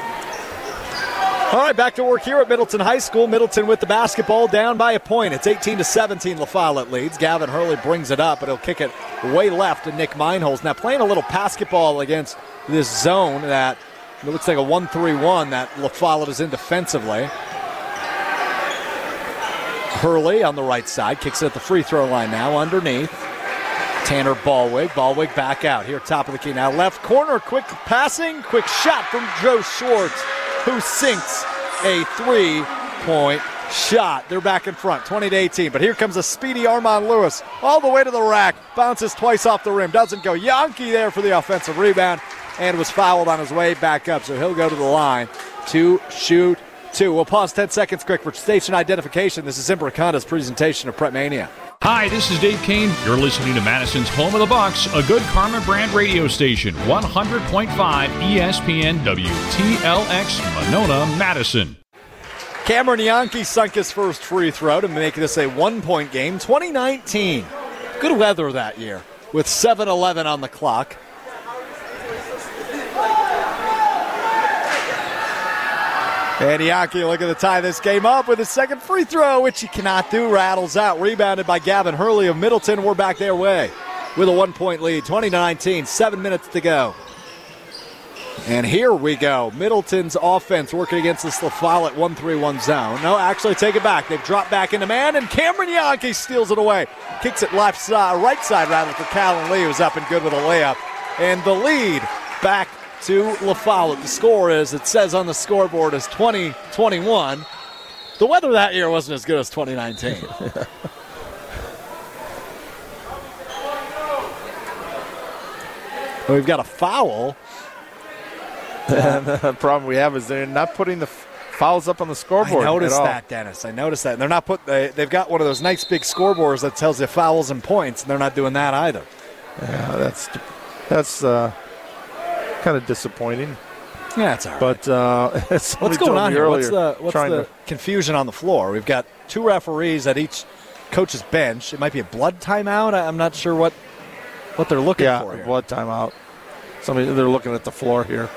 All right, back to work here at Middleton High School. Middleton with the basketball down by a point. It's 18 to 17. La Follette leads. Gavin Hurley brings it up, but he'll kick it way left to Nick Meinholz. Now playing a little basketball against this zone that it looks like a 1-3-1 that La Follette is in defensively. Hurley on the right side kicks it at the free throw line now underneath. Tanner Ballwig. Ballwig back out here, top of the key. Now left corner, quick passing, quick shot from Joe Schwartz, who sinks a three point shot. They're back in front, 20 to 18. But here comes a speedy Armand Lewis all the way to the rack, bounces twice off the rim, doesn't go. Yankee there for the offensive rebound, and was fouled on his way back up. So he'll go to the line to shoot two. We'll pause 10 seconds quick for station identification. This is Zimbrick Honda's presentation of Prep Mania. Hi, this is Dave Kane. You're listening to Madison's Home of the Bucks, a good Karma brand radio station, 100.5 ESPN WTLX Monona, Madison. Cameron Yankee sunk his first free throw to make this a one point game. 2019. Good weather that year with 7 11 on the clock. And looking to tie this game up with his second free throw, which he cannot do. Rattles out. Rebounded by Gavin Hurley of Middleton. We're back their way with a one point lead. 20 to 19. Seven minutes to go. And here we go. Middleton's offense working against this La Follette 1 3 1 zone. No, actually, take it back. They've dropped back into man, and Cameron Yankee steals it away. Kicks it left side, right side rather for Callan Lee, who's up and good with a layup. And the lead back to La Follette. The score is, it says on the scoreboard, is 20 21. The weather that year wasn't as good as 2019. We've got a foul. the problem we have is they're not putting the fouls up on the scoreboard. I noticed that, Dennis. I noticed that. And they're not put. They, they've got one of those nice big scoreboards that tells you fouls and points, and they're not doing that either. Yeah, that's that's uh, kind of disappointing. Yeah, it's all right. But uh, What's going on here? What's the what's the to- confusion on the floor? We've got two referees at each coach's bench. It might be a blood timeout. I'm not sure what what they're looking yeah, for here. blood timeout. Somebody they're looking at the floor here.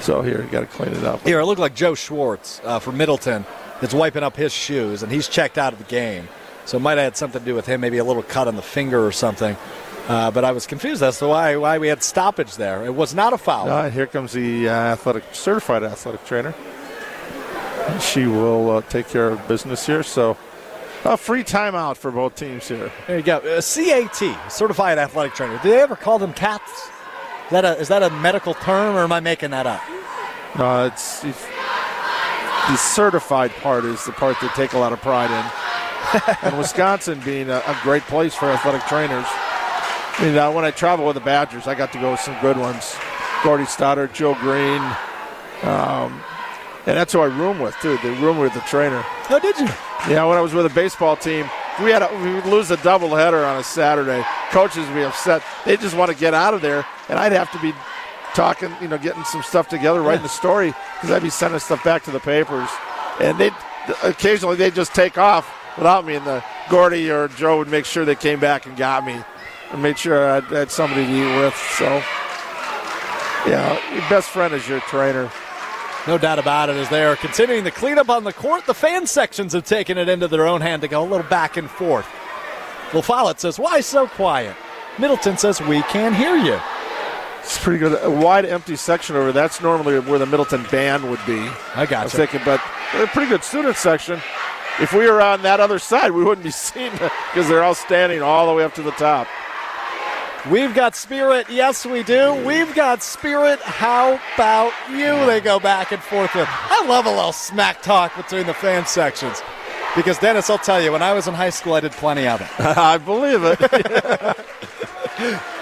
So here, you got to clean it up. Here, it looked like Joe Schwartz uh, from Middleton is wiping up his shoes, and he's checked out of the game. So it might have had something to do with him, maybe a little cut on the finger or something. Uh, but I was confused as to why why we had stoppage there. It was not a foul. Uh, here comes the uh, athletic certified athletic trainer. She will uh, take care of business here. So a free timeout for both teams here. There you go. Uh, CAT, certified athletic trainer. Do they ever call them cats? Is that a, is that a medical term, or am I making that up? Uh, it's, it's the certified part is the part they take a lot of pride in. and Wisconsin being a, a great place for athletic trainers. I mean, uh, when I travel with the Badgers, I got to go with some good ones. Gordy Stoddard, Joe Green, um, and that's who I room with too. They room with the trainer. Oh, did you? Yeah, when I was with a baseball team, we had a, we would lose a doubleheader on a Saturday. Coaches would be upset. They just want to get out of there, and I'd have to be talking, you know, getting some stuff together, writing the story, because I'd be sending stuff back to the papers, and they occasionally they just take off without me, and the Gordy or Joe would make sure they came back and got me, and made sure I had somebody to eat with. So, yeah, your best friend is your trainer. No doubt about it, as they are continuing the cleanup on the court. The fan sections have taken it into their own hand to go a little back and forth. Will Follett says, Why so quiet? Middleton says, We can't hear you. It's pretty good. A wide empty section over. That's normally where the Middleton band would be. I I got was you. thinking, but a pretty good student section. If we were on that other side, we wouldn't be seen because they're all standing all the way up to the top. We've got spirit. Yes, we do. We've got spirit. How about you? They go back and forth with. I love a little smack talk between the fan sections. Because, Dennis, I'll tell you, when I was in high school, I did plenty of it. I believe it.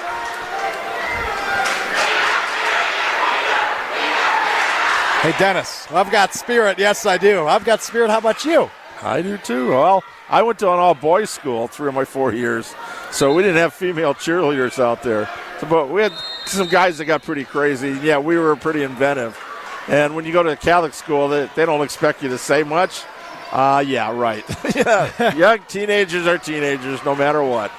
Hey, Dennis, I've got spirit. Yes, I do. I've got spirit. How about you? I do too. Well, I went to an all boys school three of my four years, so we didn't have female cheerleaders out there. So, but we had some guys that got pretty crazy. Yeah, we were pretty inventive. And when you go to a Catholic school, they, they don't expect you to say much. Uh, yeah, right. yeah, young teenagers are teenagers no matter what.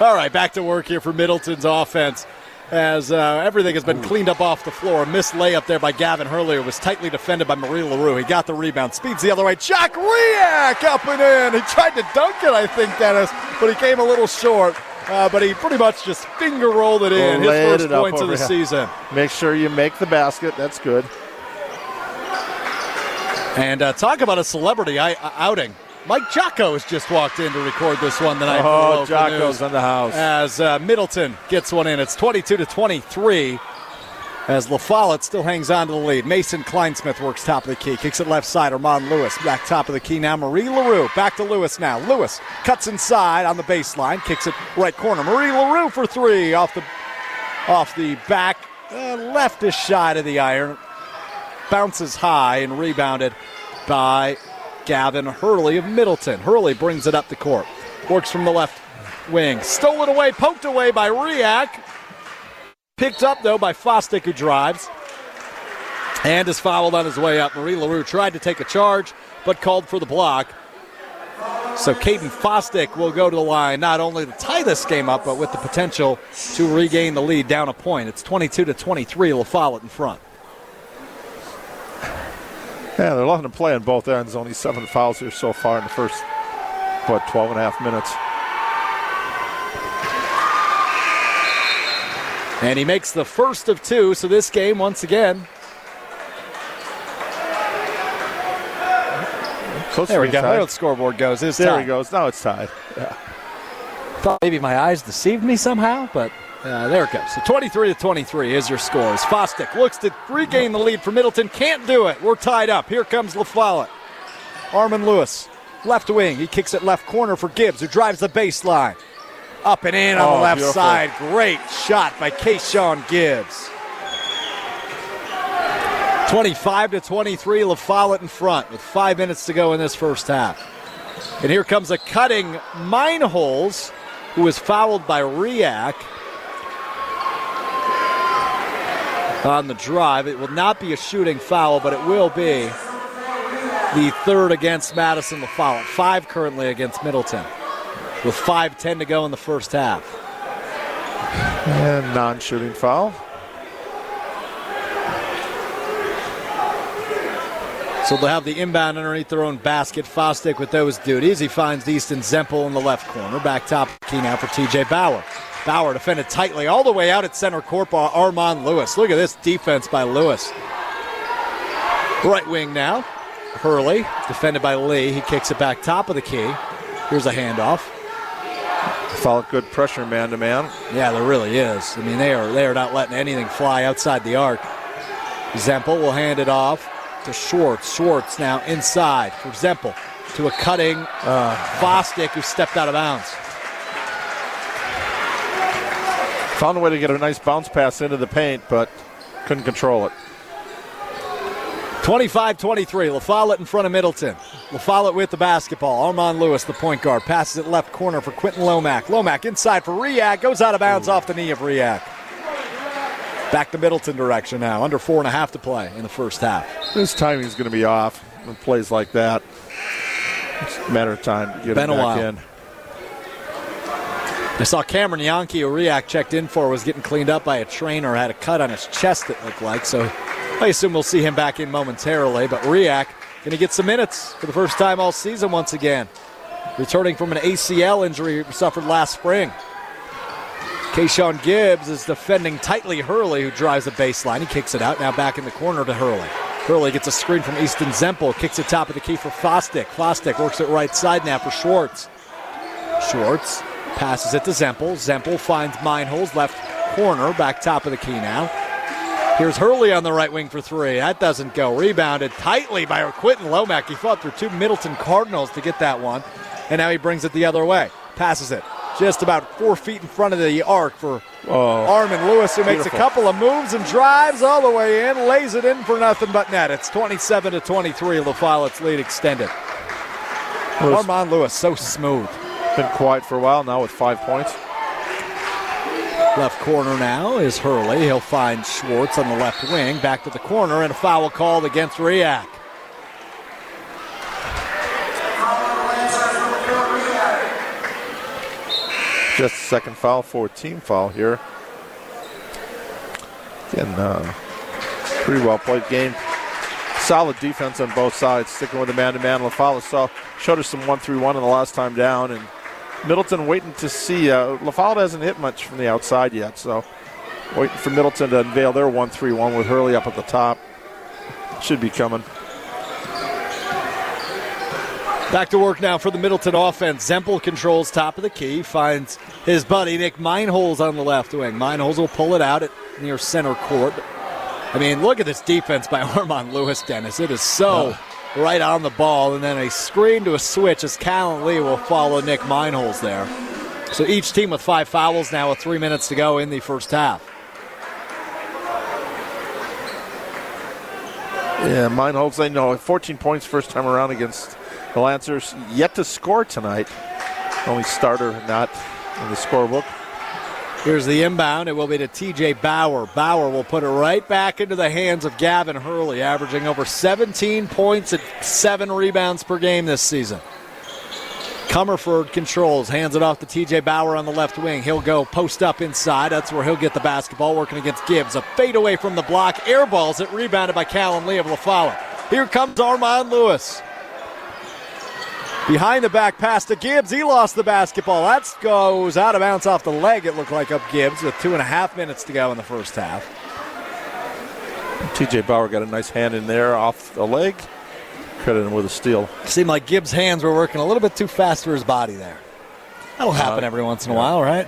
All right, back to work here for Middleton's offense. As uh, everything has been cleaned up off the floor. A Missed layup there by Gavin Hurley. Was tightly defended by Marie LaRue. He got the rebound. Speeds the other way. Jack Riak up and in. He tried to dunk it, I think, Dennis, but he came a little short. Uh, but he pretty much just finger rolled it in. His first points of the season. Make sure you make the basket. That's good. And uh, talk about a celebrity uh, outing. Mike Jocko has just walked in to record this one tonight. Oh, Jocko's news. in the house. as uh, Middleton gets one in. It's 22 to 23. As La Follette still hangs on to the lead. Mason Kleinsmith works top of the key, kicks it left side. Armand Lewis back top of the key now. Marie LaRue back to Lewis now. Lewis cuts inside on the baseline, kicks it right corner. Marie LaRue for three off the off the back uh, leftish side of the iron. Bounces high and rebounded by Gavin Hurley of Middleton. Hurley brings it up the court. Works from the left wing. Stolen away, poked away by Riak. Picked up, though, by Fosdick, who drives. And is fouled on his way up. Marie LaRue tried to take a charge, but called for the block. So Caden Fosdick will go to the line, not only to tie this game up, but with the potential to regain the lead down a point. It's 22 to 23. La Follette in front. Yeah, they're letting them play on both ends. Only seven fouls here so far in the first, what, 12 and a half minutes. And he makes the first of two, so this game, once again, Close there we go. tied. There the scoreboard goes. Is There tied. he goes. Now it's tied. Yeah. Thought maybe my eyes deceived me somehow, but uh, there it goes. So 23 to 23 is your scores. Fosdick looks to regain the lead for Middleton. Can't do it. We're tied up. Here comes LaFollette. Armin Lewis, left wing. He kicks it left corner for Gibbs, who drives the baseline. Up and in on Oh, the left beautiful. side. Great shot by Kayshawn Gibbs. 25 to 23, LaFollette in front with five minutes to go in this first half. And here comes a cutting Meinholz, who is fouled by Riak on the drive. It will not be a shooting foul, but it will be the third against Madison LaFollette. Five currently against Middleton, with 5.10 to go in the first half. And non shooting foul. So they'll have the inbound underneath their own basket. Fosdick with those duties. He finds Easton Zempel in the left corner. Back top key now for TJ Bauer. Bauer defended tightly all the way out at center court by Armand Lewis. Look at this defense by Lewis. Right wing now. Hurley, defended by Lee. He kicks it back top of the key. Here's a handoff. Foul good pressure man to man. Yeah, there really is. I mean, they are they are not letting anything fly outside the arc. Zempel will hand it off to Schwartz. Schwartz now inside for Zempel. to a cutting uh, who stepped out of bounds. Found a way to get a nice bounce pass into the paint, but couldn't control it. 25 23. La Follette in front of Middleton. La Follette with the basketball. Armand Lewis, the point guard, passes it left corner for Quentin Lomack. Lomack inside for Riak. Goes out of bounds off the knee of Riak. Back to Middleton direction now. Under four and a half to play in the first half. His timing's going to be off when plays like that. It's a matter of time to get Been him a back while. in. I saw Cameron Yankee, who Riak checked in for, was getting cleaned up by a trainer, had a cut on his chest, it looked like. So I assume we'll see him back in momentarily. But Riak going to get some minutes for the first time all season once again. Returning from an ACL injury suffered last spring. Kayshawn Gibbs is defending tightly Hurley, who drives the baseline. He kicks it out, now back in the corner to Hurley. Hurley gets a screen from Easton Zempel, kicks it top of the key for Fostick. Fostick works it right side now for Schwartz. Schwartz passes it to Zempel. Zempel finds Meinholz, left corner, back top of the key now. Here's Hurley on the right wing for three. That doesn't go. Rebounded tightly by Quentin Lomack. He fought through two Middleton Cardinals to get that one, and now he brings it the other way. Passes it just about four feet in front of the arc for oh. Armand Lewis, who makes a couple of moves and drives all the way in, lays it in for nothing but net. It's 27 to 23. La Follette's lead extended. Lewis- Armand Lewis, so smooth. Been quiet for a while now with five points. Left corner now is Hurley. He'll find Schwartz on the left wing. Back to the corner and a foul called against Riak. Just a second foul for a team foul here. Again, uh, pretty well played game. Solid defense on both sides, sticking with the man-to-man. La Follette showed us some one-three-one in the last time down, and Middleton waiting to see. Uh, hasn't hit much from the outside yet, so waiting for Middleton to unveil their 1 3 1 with Hurley up at the top. Should be coming. Back to work now for the Middleton offense. Zempel controls top of the key, finds his buddy Nick Meinholz on the left wing. Meinholz will pull it out at near center court. I mean, look at this defense by Armand Lewis, Dennis. It is so right on the ball, and then a screen to a switch as Callan Lee will follow Nick Meinholz there. So each team with five fouls now with three minutes to go in the first half. Yeah, Meinholz. They know 14 points first time around against the Lancers. Yet to score tonight. Only starter not in the scorebook. Here's the inbound. It will be to TJ Bauer. Bauer will put it right back into the hands of Gavin Hurley, averaging over 17 points and seven rebounds per game this season. Comerford controls, hands it off to TJ Bauer on the left wing. He'll go post up inside. That's where he'll get the basketball, working against Gibbs. A fade away from the block, airballs it, rebounded by Callum Lee of La Follette. Here comes Armand Lewis. Behind the back pass to Gibbs. He lost the basketball. That goes out of bounds off the leg, it looked like, of Gibbs with two and a half minutes to go in the first half. TJ Bauer got a nice hand in there off the leg. Credit him with a steal. Seemed like Gibbs' hands were working a little bit too fast for his body there. That'll happen every once in a yeah. while, right?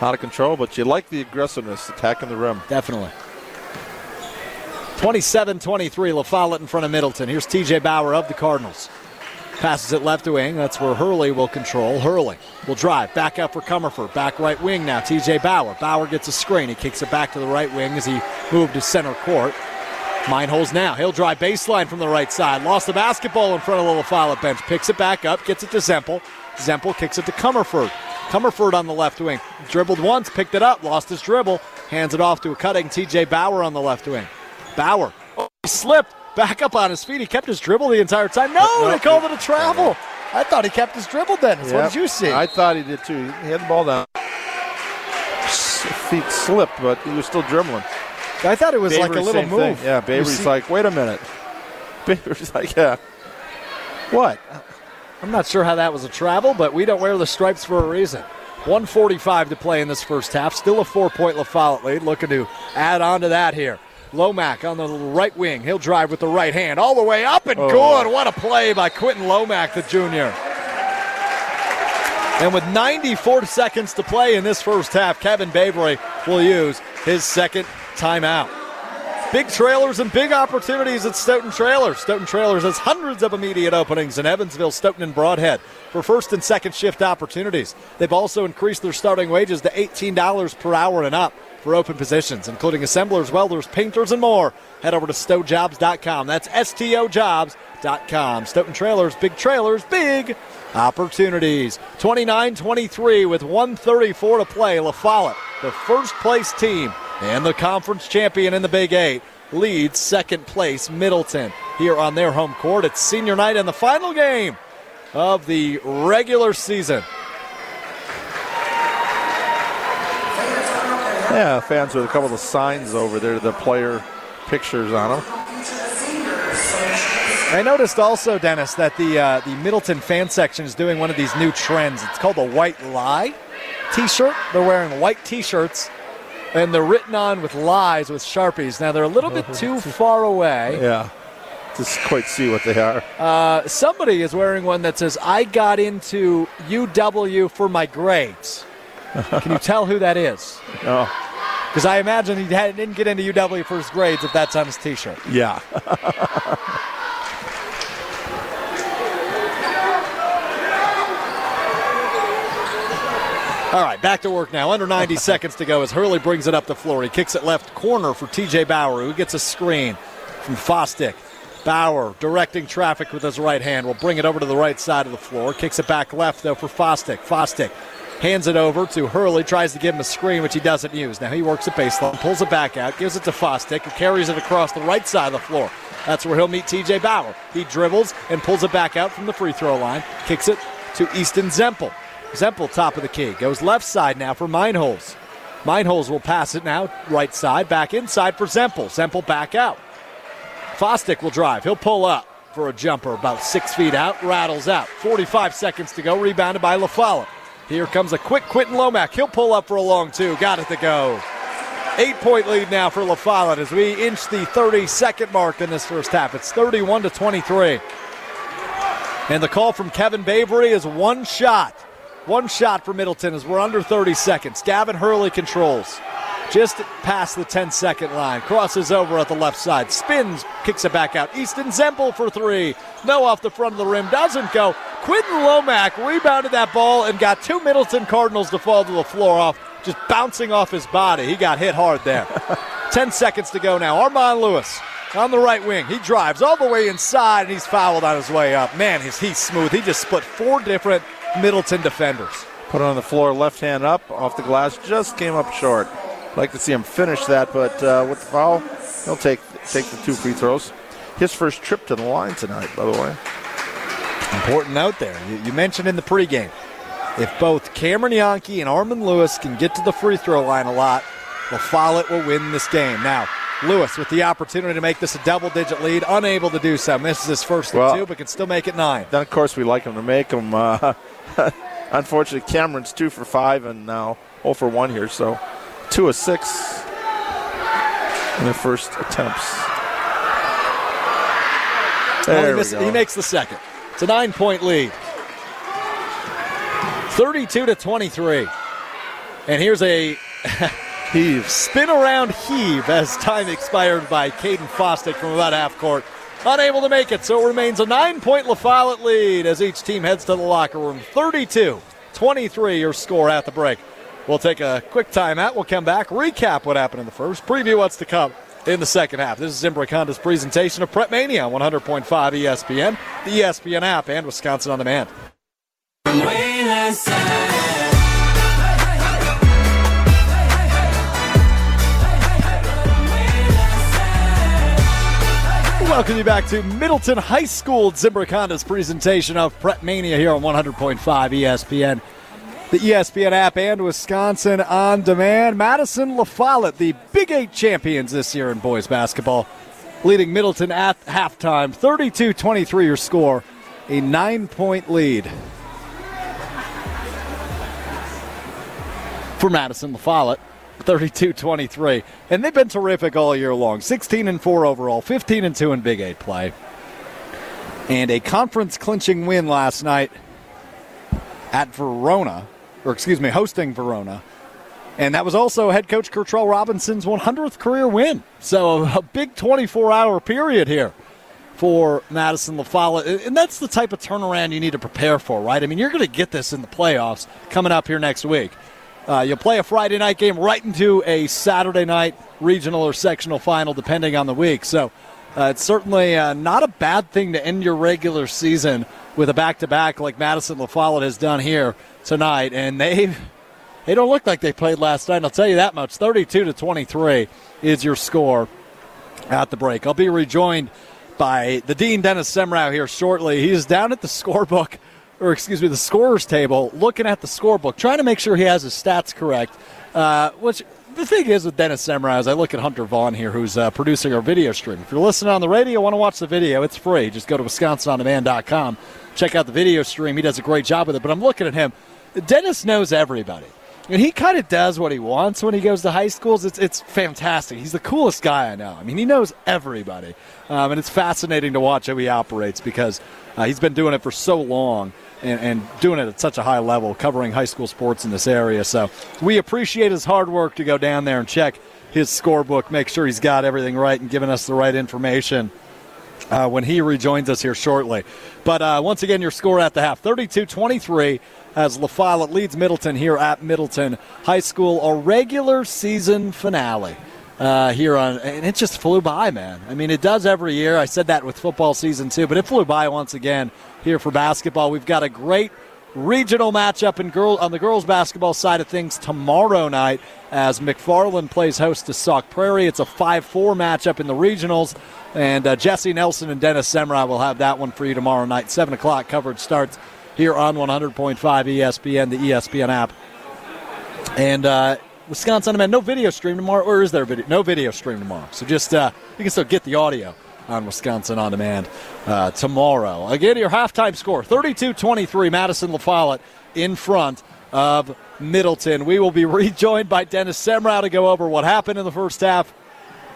Out of control, but you like the aggressiveness, attacking the rim. Definitely. 27 23, La Follette in front of Middleton. Here's TJ Bauer of the Cardinals. Passes it left wing. That's where Hurley will control. Hurley will drive. Back up for Comerford. Back right wing now. TJ Bauer. Bauer gets a screen. He kicks it back to the right wing as he moved to center court. Meinholz now. He'll drive baseline from the right side. Lost the basketball in front of the La Follette bench. Picks it back up. Gets it to Zempel. Zempel kicks it to Comerford. Comerford on the left wing. Dribbled once. Picked it up. Lost his dribble. Hands it off to a cutting TJ Bauer on the left wing. Bauer. Oh, he slipped. Back up on his feet. He kept his dribble the entire time. No, No, they called it a travel. I thought he kept his dribble, Dennis. What did you see? I thought he did too. He had the ball down. Feet slipped, but he was still dribbling. I thought it was like a little move. thing. Yeah, Bavery's like, wait a minute. Bavery's like, yeah. What? I'm not sure how that was a travel, but we don't wear the stripes for a reason. 145 to play in this first half. Still a four-point La lead. Looking to add on to that here. Lomack on the right wing. He'll drive with the right hand all the way up and Oh. good. What a play by Quentin Lomack, the junior. And with 94 seconds to play in this first half, Kevin Bavery will use his second timeout. Big trailers and big opportunities at Stoughton Trailers. Stoughton Trailers has hundreds of immediate openings in Evansville, Stoughton, and Brodhead for first and second shift opportunities. They've also increased their starting wages to $18 per hour and up for open positions, including assemblers, welders, painters, and more. Head over to stojobs.com. That's S-T-O-Jobs.com. Stoughton Trailers, big trailers, big opportunities. 29-23 with 134 to play. La Follette, the first place team and the conference champion in the Big Eight, leads second place Middleton here on their home court. It's senior night and the final game of the regular season. Yeah, fans with a couple of signs over there, the player pictures on them. I noticed also, Dennis, that the uh, the Middleton fan section is doing one of these new trends. It's called the White Lie T-shirt. They're wearing white T-shirts, and they're written on with lies with sharpies. Now they're a little bit too far away. Yeah. Just quite see what they are. Uh, somebody is wearing one that says, "I got into UW for my grades." Can you tell who that is? No. Oh. Because I imagine he had, didn't get into UW for his grades if that's on his T-shirt. Yeah. All right, back to work now. Under 90 seconds to go as Hurley brings it up the floor. He kicks it left corner for TJ Bauer, who gets a screen from Fostick. Bauer directing traffic with his right hand will bring it over to the right side of the floor. Kicks it back left, though, for Fostick. Fostick hands it over to Hurley, tries to give him a screen, which he doesn't use. Now he works a baseline, pulls it back out, gives it to Fostick, who carries it across the right side of the floor. That's where he'll meet TJ Bauer. He dribbles and pulls it back out from the free throw line, kicks it to Easton Zempel. Zempel, top of the key, goes left side now for Meinholz. Meinholz will pass it now, right side, back inside for Zempel. Zempel back out. Fostick will drive. He'll pull up for a jumper about six feet out, rattles out. 45 seconds to go, rebounded by LaFollette. Here comes a quick Quentin Lomack. He'll pull up for a long two. Got it to go. Eight point lead now for LaFollette as we inch the 30 second mark in this first half. It's 31 to 23. And the call from Kevin Bavery is one shot. One shot for Middleton as we're under 30 seconds. Gavin Hurley controls. Just past the 10 second line. Crosses over at the left side. Spins, kicks it back out. Easton Zempel for three. No off the front of the rim. Doesn't go. Quentin Lomack rebounded that ball and got two Middleton Cardinals to fall to the floor off, just bouncing off his body. He got hit hard there. 10 seconds to go now. Armand Lewis on the right wing. He drives all the way inside and he's fouled on his way up. Man, he's, he's smooth. He just split four different Middleton defenders. Put it on the floor, left hand up, off the glass, just came up short. Like to see him finish that, but uh, with the foul, he'll take take the two free throws. His first trip to the line tonight, by the way. Important note there. You, you mentioned in the pregame, if both Cameron Yankee and Armand Lewis can get to the free throw line a lot, La Follette will win this game. Now, Lewis with the opportunity to make this a double digit lead, unable to do so. Misses his first Well- two, but can still make it nine. Then, of course, we like him to make them. Uh, unfortunately, Cameron's two for five and now 0 for one here, so two of six in the first attempts. Well, There he, we go. he makes the second. It's a nine point lead. 32 to 23. And here's a Heaves. spin around heave as time expired by Caden Fostick from about half court. Unable to make it, so it remains a nine point La Follette lead as each team heads to the locker room. 32 23 your score at the break. We'll take a quick timeout. We'll come back, recap what happened in the first, preview what's to come in the second half. This is Zimbrick Honda's presentation of Prep Mania on 100.5 ESPN, the ESPN app, and Wisconsin On Demand. Welcome you back to Middleton High School. Zimbrick Honda's presentation of Prep Mania here on 100.5 ESPN, the ESPN app, and Wisconsin on demand. Madison La Follette, the Big Eight champions this year in boys basketball, leading Middleton at halftime. 32 23 your score, a nine point lead for Madison La Follette. 32 23. And they've been terrific all year long. 16 and 4 overall, 15 and 2 in Big 8 play. And a conference clinching win last night at Verona, or excuse me, hosting Verona And that was also head coach Kurtrell Robinson's 100th career win. So a, big 24 hour period here for Madison LaFollette. And that's the type of turnaround you need to prepare for, right? I mean, you're going to get this in the playoffs coming up here next week. Uh, you'll play a Friday night game right into a Saturday night regional or sectional final, depending on the week. So uh, it's certainly uh, not a bad thing to end your regular season with a back to back like Madison LaFollette has done here tonight. And they they don't look like they played last night. I'll tell you that much. 32 to 23 is your score at the break. I'll be rejoined by the Dean Dennis Semrau here shortly. He's down at the scorebook, or excuse me, the scorer's table, looking at the scorebook, trying to make sure he has his stats correct. Uh, which the thing is with Dennis Semrau is I look at Hunter Vaughn here, who's uh, producing our video stream. If you're listening on the radio, want to watch the video, it's free. Just go to WisconsinOnDemand.com, check out the video stream. He does a great job with it. But I'm looking at him. Dennis knows everybody. And he kind of does what he wants when he goes to high schools. It's, it's fantastic. He's the coolest guy I know. I mean, he knows everybody. Um, and it's fascinating to watch how he operates because uh, he's been doing it for so long and, and doing it at such a high level, covering high school sports in this area. So we appreciate his hard work to go down there and check his scorebook, make sure he's got everything right and giving us the right information. Uh, when he rejoins us here shortly. But uh, once again, your score at the half 32 23 as La Follette leads Middleton here at Middleton High School, a regular season finale. Uh, here on, and it just flew by, man. I mean, it does every year. I said that with football season too, but it flew by once again here for basketball. We've got a great regional matchup in girl on the girls basketball side of things tomorrow night as McFarland plays host to Sauk Prairie. It's a 5-4 matchup in the regionals, and uh, Jesse Nelson and Dennis Semrau will have that one for you tomorrow night. Seven o'clock coverage starts here on 100.5 ESPN, the ESPN app, and. Uh, Wisconsin man, no video stream tomorrow, or is there video? No video stream tomorrow. So just uh, you can still get the audio on Wisconsin on demand uh, tomorrow. Again, your halftime score 32 23, Madison LaFollette in front of Middleton. We will be rejoined by Dennis Semrau to go over what happened in the first half.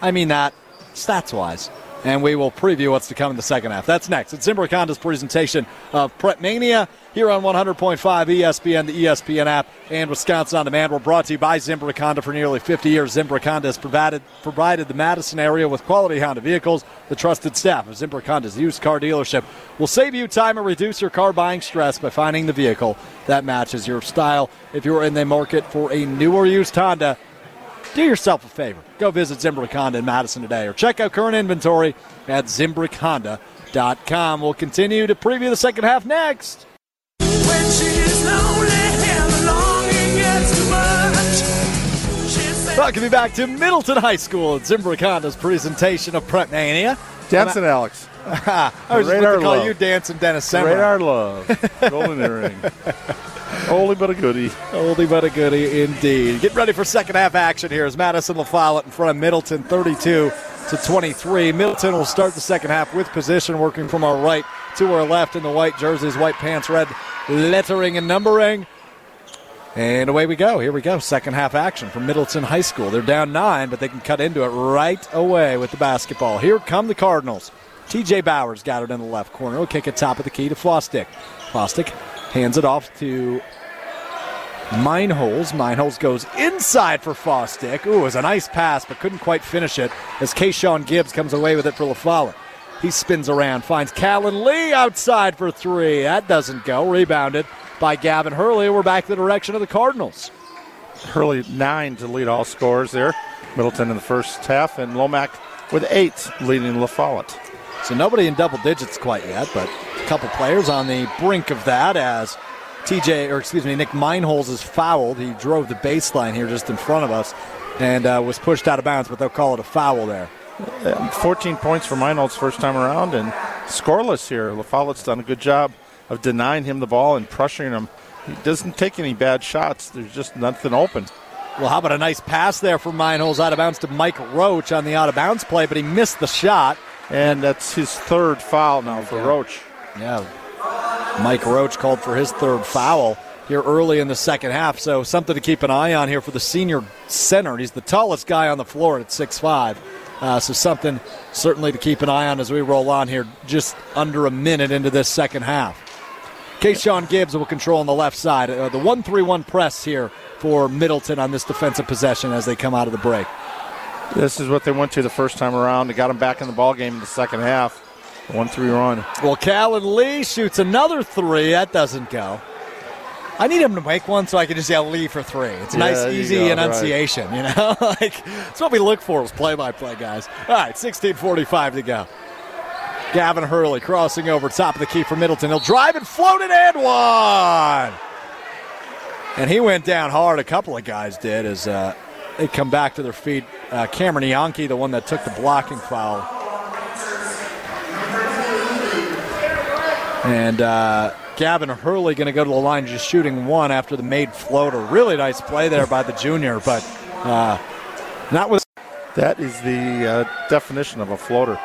I mean that stats wise. And we will preview what's to come in the second half. That's next. It's Zimbrick Honda's presentation of Prep Mania here on 100.5 ESPN, the ESPN app, and Wisconsin on Demand. We're brought to you by Zimbrick Honda for nearly 50 years. Zimbrick Honda has provided, provided the Madison area with quality Honda vehicles. The trusted staff of Zimbrick Honda's used car dealership will save you time and reduce your car buying stress by finding the vehicle that matches your style. If you're in the market for a new or used Honda, do yourself a favor. Go visit Zimbrick Honda in Madison today or check out current inventory at ZimbrickHonda.com. We'll continue to preview the second half next. Welcome you back to Middleton High School at Zimbrick Honda's presentation of Prep Mania. Dancing Alex. I was just going to call love. you Dancing Dennis Semrau. Radar love. Golden earring. Only but a goodie. Oldie but a goodie indeed. Get ready for second half action here as Madison LaFollette in front of Middleton 32 to 23. Middleton will start the second half with position working from our right to our left in the white jerseys, white pants, red lettering and numbering. And away we go. Here we go. Second half action from Middleton High School. They're down nine, but they can cut into it right away with the basketball. Here come the Cardinals. TJ Bauer's got it in the left corner. Will kick it top of the key to Fostick. Fostick hands it off to Meinholz. Meinholz goes inside for Fostick. Ooh, it was a nice pass, but couldn't quite finish it as Kayshawn Gibbs comes away with it for LaFollette. He spins around, finds Callan Lee outside for three. That doesn't go. Rebounded by Gavin Hurley. We're back the direction of the Cardinals. Hurley nine to lead all scores there. Middleton in the first half, and Lomack with eight leading La Follette. So nobody in double digits quite yet, but a couple players on the brink of that as TJ, or excuse me, Nick Meinholz is fouled. He drove the baseline here just in front of us and uh, was pushed out of bounds, but they'll call it a foul there. And 14 points for Meinholz first time around, and scoreless here. La Follette's done a good job of denying him the ball and pressuring him. He doesn't take any bad shots. There's just nothing open. Well, how about a nice pass there from Meinholz out of bounds to Mike Roach on the out of bounds play, but he missed the shot. And that's his third foul now for Roach. Yeah. Mike Roach called for his third foul here early in the second half. So something to keep an eye on here for the senior center. He's the tallest guy on the floor at 6'5. Uh, so something certainly to keep an eye on as we roll on here just under a minute into this second half. Kayshawn Gibbs will control on the left side. Uh, the 1 3 1 press here for Middleton on this defensive possession as they come out of the break. This is what they went to the first time around. They got them back in the ball game in the second half. One three run. Well, Callan Lee shoots another three. That doesn't go. I need him to make one so I can just yell Lee for three. It's a Yeah, nice, easy go, enunciation, you know? like, that's what we look for as play by play guys. All right, 16.45 to go. Gavin Hurley crossing over top of the key for Middleton. He'll drive and float it and one. And he went down hard. A couple of guys did as uh, they come back to their feet. Uh, Cameron Yankee, the one that took the blocking foul. And uh, Gavin Hurley going to go to the line just shooting one after the made floater. Really nice play there by the junior, but uh, not with. That is the uh, definition of a floater.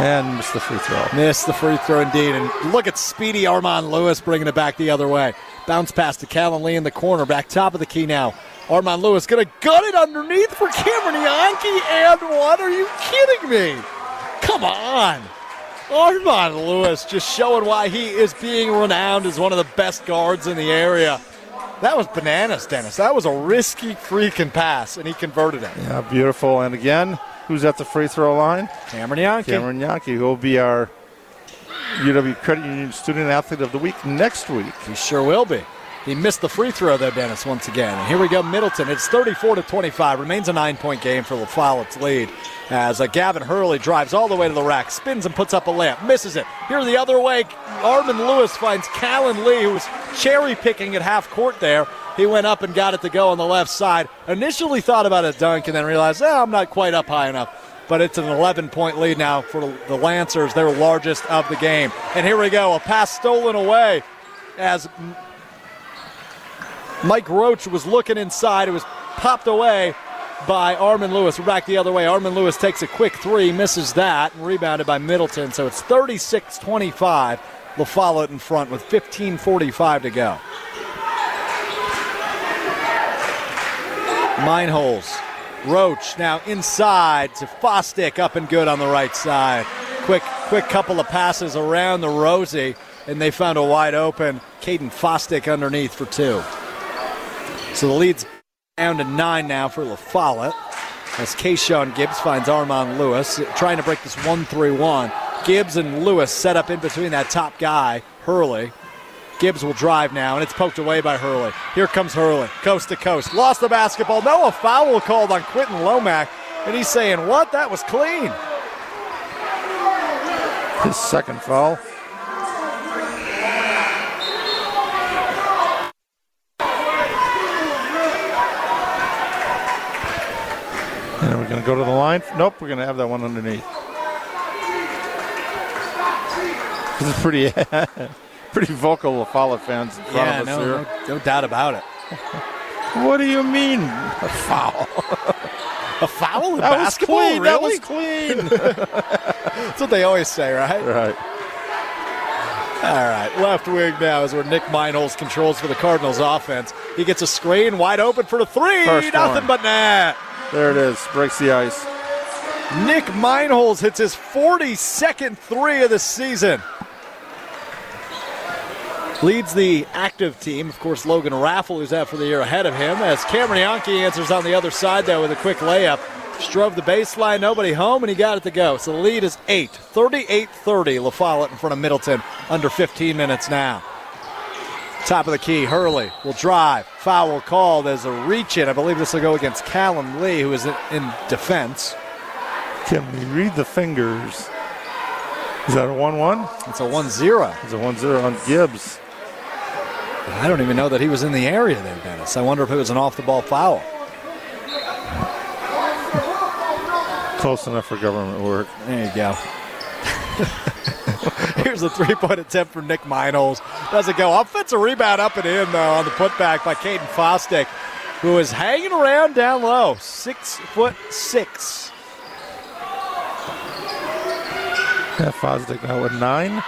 and missed the free throw. Missed the free throw indeed. And look at speedy Armand Lewis bringing it back the other way. Bounce pass to Callan Lee in the corner. Back top of the key now. Armand Lewis going to gut it underneath for Cameron Yankee. And what? Are you kidding me? Come on. Armand Lewis just showing why he is being renowned as one of the best guards in the area. That was bananas, Dennis. That was a risky freaking pass, and he converted it. Yeah, beautiful. And again, who's at the free throw line? Cameron Yankee. Cameron Yankee, who will be our UW Credit Union Student Athlete of the Week next week. He sure will be. He missed the free throw though, Dennis, once again. And here we go, Middleton. It's 34 to 25. Remains a nine-point game for LaFollette's lead as uh, Gavin Hurley drives all the way to the rack, spins and puts up a layup, misses it. Here the other way, Armand Lewis finds Callan Lee, who was cherry picking at half court there. He went up and got it to go on the left side. Initially thought about a dunk and then realized, oh, I'm not quite up high enough. But it's an 11 point lead now for the Lancers, their largest of the game. And here we go, a pass stolen away as Mike Roach was looking inside. It was popped away by Armand Lewis. We're back the other way. Armand Lewis takes a quick three, misses that, and rebounded by Middleton. So it's 36 25. LaFollette in front with 15.45 to go. Meinholz. Roach now inside to Fostick, up and good on the right side. Quick, quick couple of passes around the Rosie, and they found a wide open Caden Fostick underneath for two. So the lead's down to nine now for La Follette. As Kayshawn Gibbs finds Armand Lewis trying to break this 1 3 1. Gibbs and Lewis set up in between that top guy, Hurley. Gibbs will drive now, and it's poked away by Hurley. Here comes Hurley, coast to coast. Lost the basketball. No, a foul called on Quentin Lomack. And he's saying, What? That was clean. His second foul. And we're going to go to the line. Nope, we're going to have that one underneath. This is pretty, pretty vocal Follette fans in front Yeah, of us no, here. no, no doubt about it. What do you mean a foul? A foul in That was basketball? clean. That was clean. That's what they always say, right? right. All right, left wing now is where Nick Meinholz controls for the Cardinals offense. He gets a screen wide open for the three. First Nothing one. but net. There it is. Breaks the ice. Nick Meinholz hits his 42nd three of the season. Leads the active team. Of course, Logan Raffle, who's out for the year ahead of him, as Cameron Yankee answers on the other side, though, with a quick layup. Strove the baseline, nobody home, and he got it to go. So the lead is 8, 38 30. La Follette in front of Middleton, under 15 minutes now. Top of the key, Hurley will drive. Foul called as a reach in. I believe this will go against Callum Lee, who is in- defense. Can we read the fingers? Is that a 1 1? It's a 1 0. It's a 1 0 on Gibbs. I don't even know that he was in the area there, Dennis. I wonder if it was an off the ball foul. Close enough for government work. There you go. Here's a three point attempt from Nick Meinholz. Doesn't go. Offensive rebound up and in, though, on the putback by Caden Fostick, who is hanging around down low. Six foot six. Yeah, Fosdick now with nine.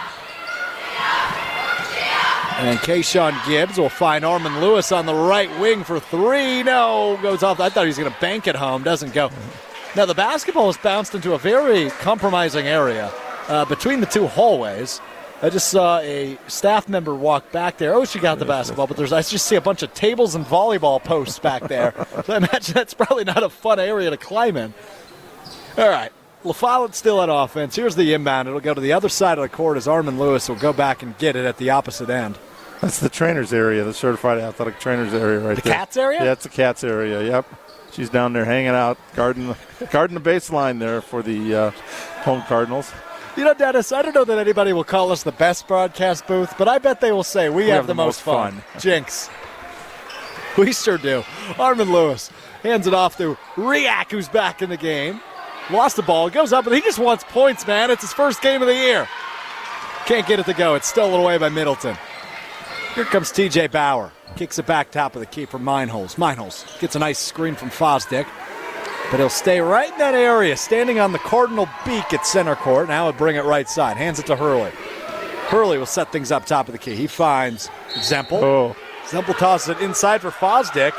And Kayshawn Gibbs will find Armand Lewis on the right wing for three. No, goes off. I thought he was going to bank it home. Doesn't go. Now, the basketball has bounced into a very compromising area uh, between the two hallways. I just saw a staff member walk back there. Oh, she got the basketball, but there's I just see a bunch of tables and volleyball posts back there. so I imagine that's probably not a fun area to climb in. All right. LaFollette's still at offense. Here's the inbound. It'll go to the other side of the court as Armand Lewis will go back and get it at the opposite end. That's the trainer's area, the certified athletic trainer's area right The there. The Cats area? Yeah, it's the Cats area. Yep. She's down there hanging out, guarding the, guarding the baseline there for the uh, home Cardinals. You know, Dennis, I don't know that anybody will call us the best broadcast booth, but I bet they will say we, have, the, most fun. Jinx. We sure do. Armand Lewis hands it off to Riak, who's back in the game. Lost the ball, goes up, and he just wants points, man. It's his first game of the year. Can't get it to go. It's stolen away by Middleton. Here comes TJ Bauer. Kicks it back top of the key for Meinholz. Meinholz gets a nice screen from Fosdick. But he'll stay right in that area, standing on the Cardinal beak at center court. Now he'll bring it right side. Hands it to Hurley. Hurley will set things up top of the key. He finds Zempel. Oh, Zempel tosses it inside for Fosdick.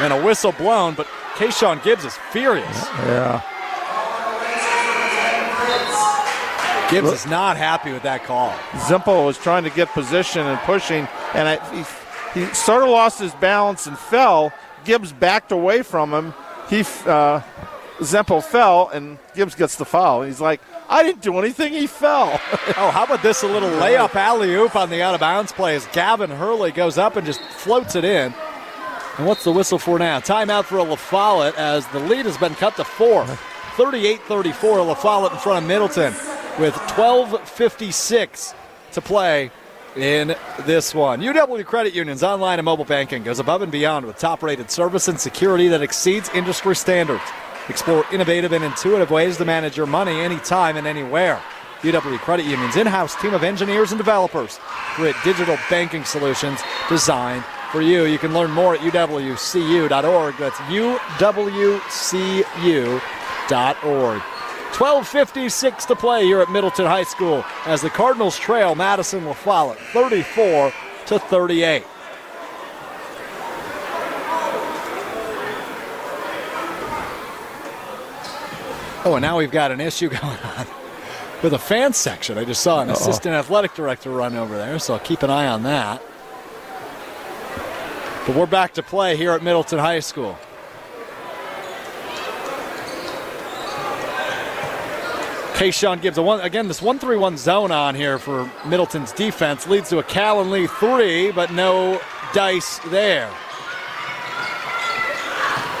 And a whistle blown, but Kayshawn Gibbs is furious. yeah. Gibbs is not happy with that call. Zempel was trying to get position and pushing, and I, he, he sort of lost his balance and fell. Gibbs backed away from him. He uh, fell, and Gibbs gets the foul. He's like, I didn't do anything. He fell. Oh, how about this? A little layup alley oop on the out of bounds play as Gavin Hurley goes up and just floats it in. And what's the whistle for now? Timeout for La Follette as the lead has been cut to four. 38 34, La Follette in front of Middleton with 12.56 to play in this one. UW Credit Union's online and mobile banking goes above and beyond with top rated service and security that exceeds industry standards. Explore innovative and intuitive ways to manage your money anytime and anywhere. UW Credit Union's in house team of engineers and developers create digital banking solutions designed for you. You can learn more at uwcu.org. That's uwcu.org. 12.56 to play here at Middleton High School as the Cardinals trail Madison La Follette 34 to 38. Oh, and now we've got an issue going on with a fan section. I just saw an assistant athletic director run over there, so I'll keep an eye on that. But we're back to play here at Middleton High School. Kayshawn Gibbs a one again. This one-three-one zone on here for Middleton's defense leads to a Callan Lee three, but no dice there.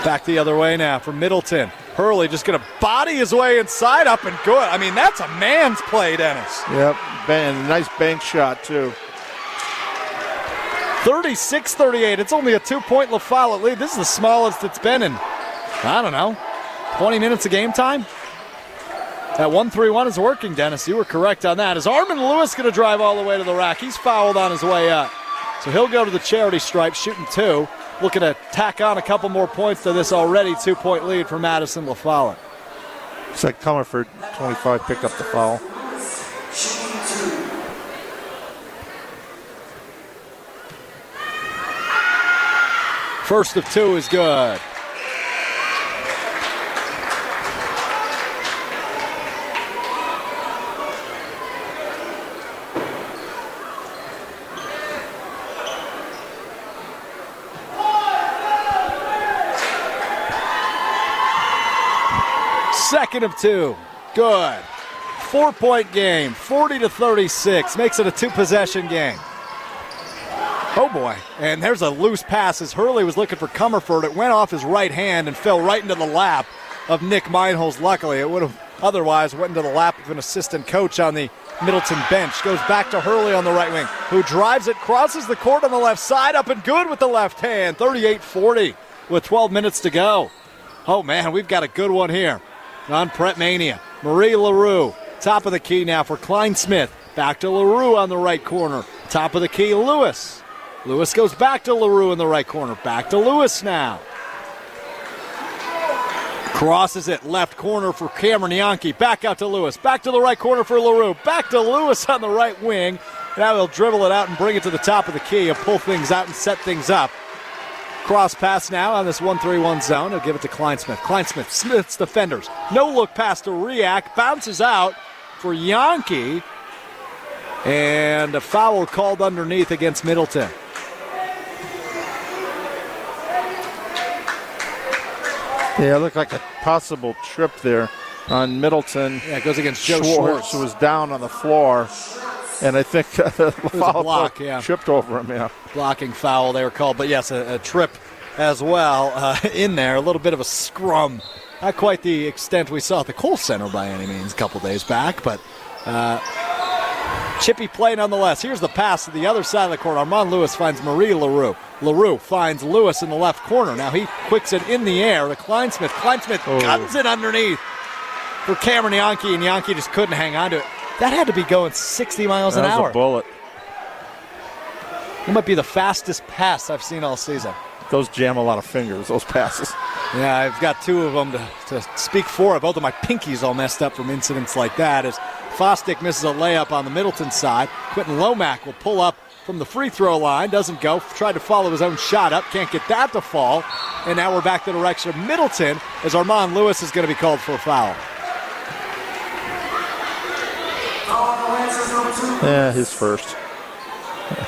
Back the other way now for Middleton. Hurley just going to body his way inside, up and good. I mean, that's a man's play, Dennis. yep. And nice bank shot, too. 36 38. It's only a two point La Follette lead. This is the smallest it's been in, I don't know, 20 minutes of game time. That 1 3 1 is working, Dennis. You were correct on that. Is Armand Lewis going to drive all the way to the rack? He's fouled on his way up. So he'll go to the charity stripe, shooting two. Looking to tack on a couple more points to this already two point lead for Madison La Follette. Looks like Comerford, 25, picked up the foul. First of two is good. Second of two. Good. Four point game, 40 to 36. Makes it a two possession game. Oh boy. And there's a loose pass as Hurley was looking for Comerford. It went off his right hand and fell right into the lap of Nick Meinholz. Luckily, it would have otherwise went into the lap of an assistant coach on the Middleton bench. Goes back to Hurley on the right wing, who drives it, crosses the court on the left side, up and good with the left hand. 38 40 with 12 minutes to go. Oh man, we've got a good one here on Prep Mania. Marie LaRue, top of the key now for Kleinsmith. Back to LaRue on the right corner. Top of the key, Lewis. Lewis goes back to LaRue in the right corner. Back to Lewis now. Crosses it left corner for Cameron Yankee. Back out to Lewis. Back to the right corner for LaRue. Back to Lewis on the right wing. Now he'll dribble it out and bring it to the top of the key. He'll pull things out and set things up. Cross pass now on this 1 3 1 zone. He'll give it to Kleinsmith. Kleinsmith, Smith's defenders. No look pass to Riak. Bounces out for Yankee. And a foul called underneath against Middleton. Yeah, it looked like a possible trip there on Middleton. Yeah, it goes against Joe Schwartz, Schwartz. who was down on the floor, and I think the foul block, yeah. tripped over him. Yeah, blocking foul they were called, but yes, a, a trip as well uh, in there. A little bit of a scrum. Not quite the extent we saw at the Kohl Center by any means a couple days back, but uh, chippy play nonetheless. Here's the pass to the other side of the court. Armand Lewis finds Marie LaRue. LaRue finds Lewis in the left corner. Now he quicks it in the air to Kleinsmith. Kleinsmith Oh. guns it underneath for Cameron Yankee, and Yankee just couldn't hang on to it. That had to be going 60 miles that an was hour. a bullet. It might be the fastest pass I've seen all season. Those jam a lot of fingers. Those passes. Yeah, I've got two of them to, to speak for. Both of my pinkies all messed up from incidents like that. As Fostick misses a layup on the Middleton side, Quentin Lomack will pull up from the free throw line. Doesn't go. Tried to follow his own shot up. Can't get that to fall. And now we're back to the direction of Middleton as Armand Lewis is going to be called for a foul. Yeah, his first.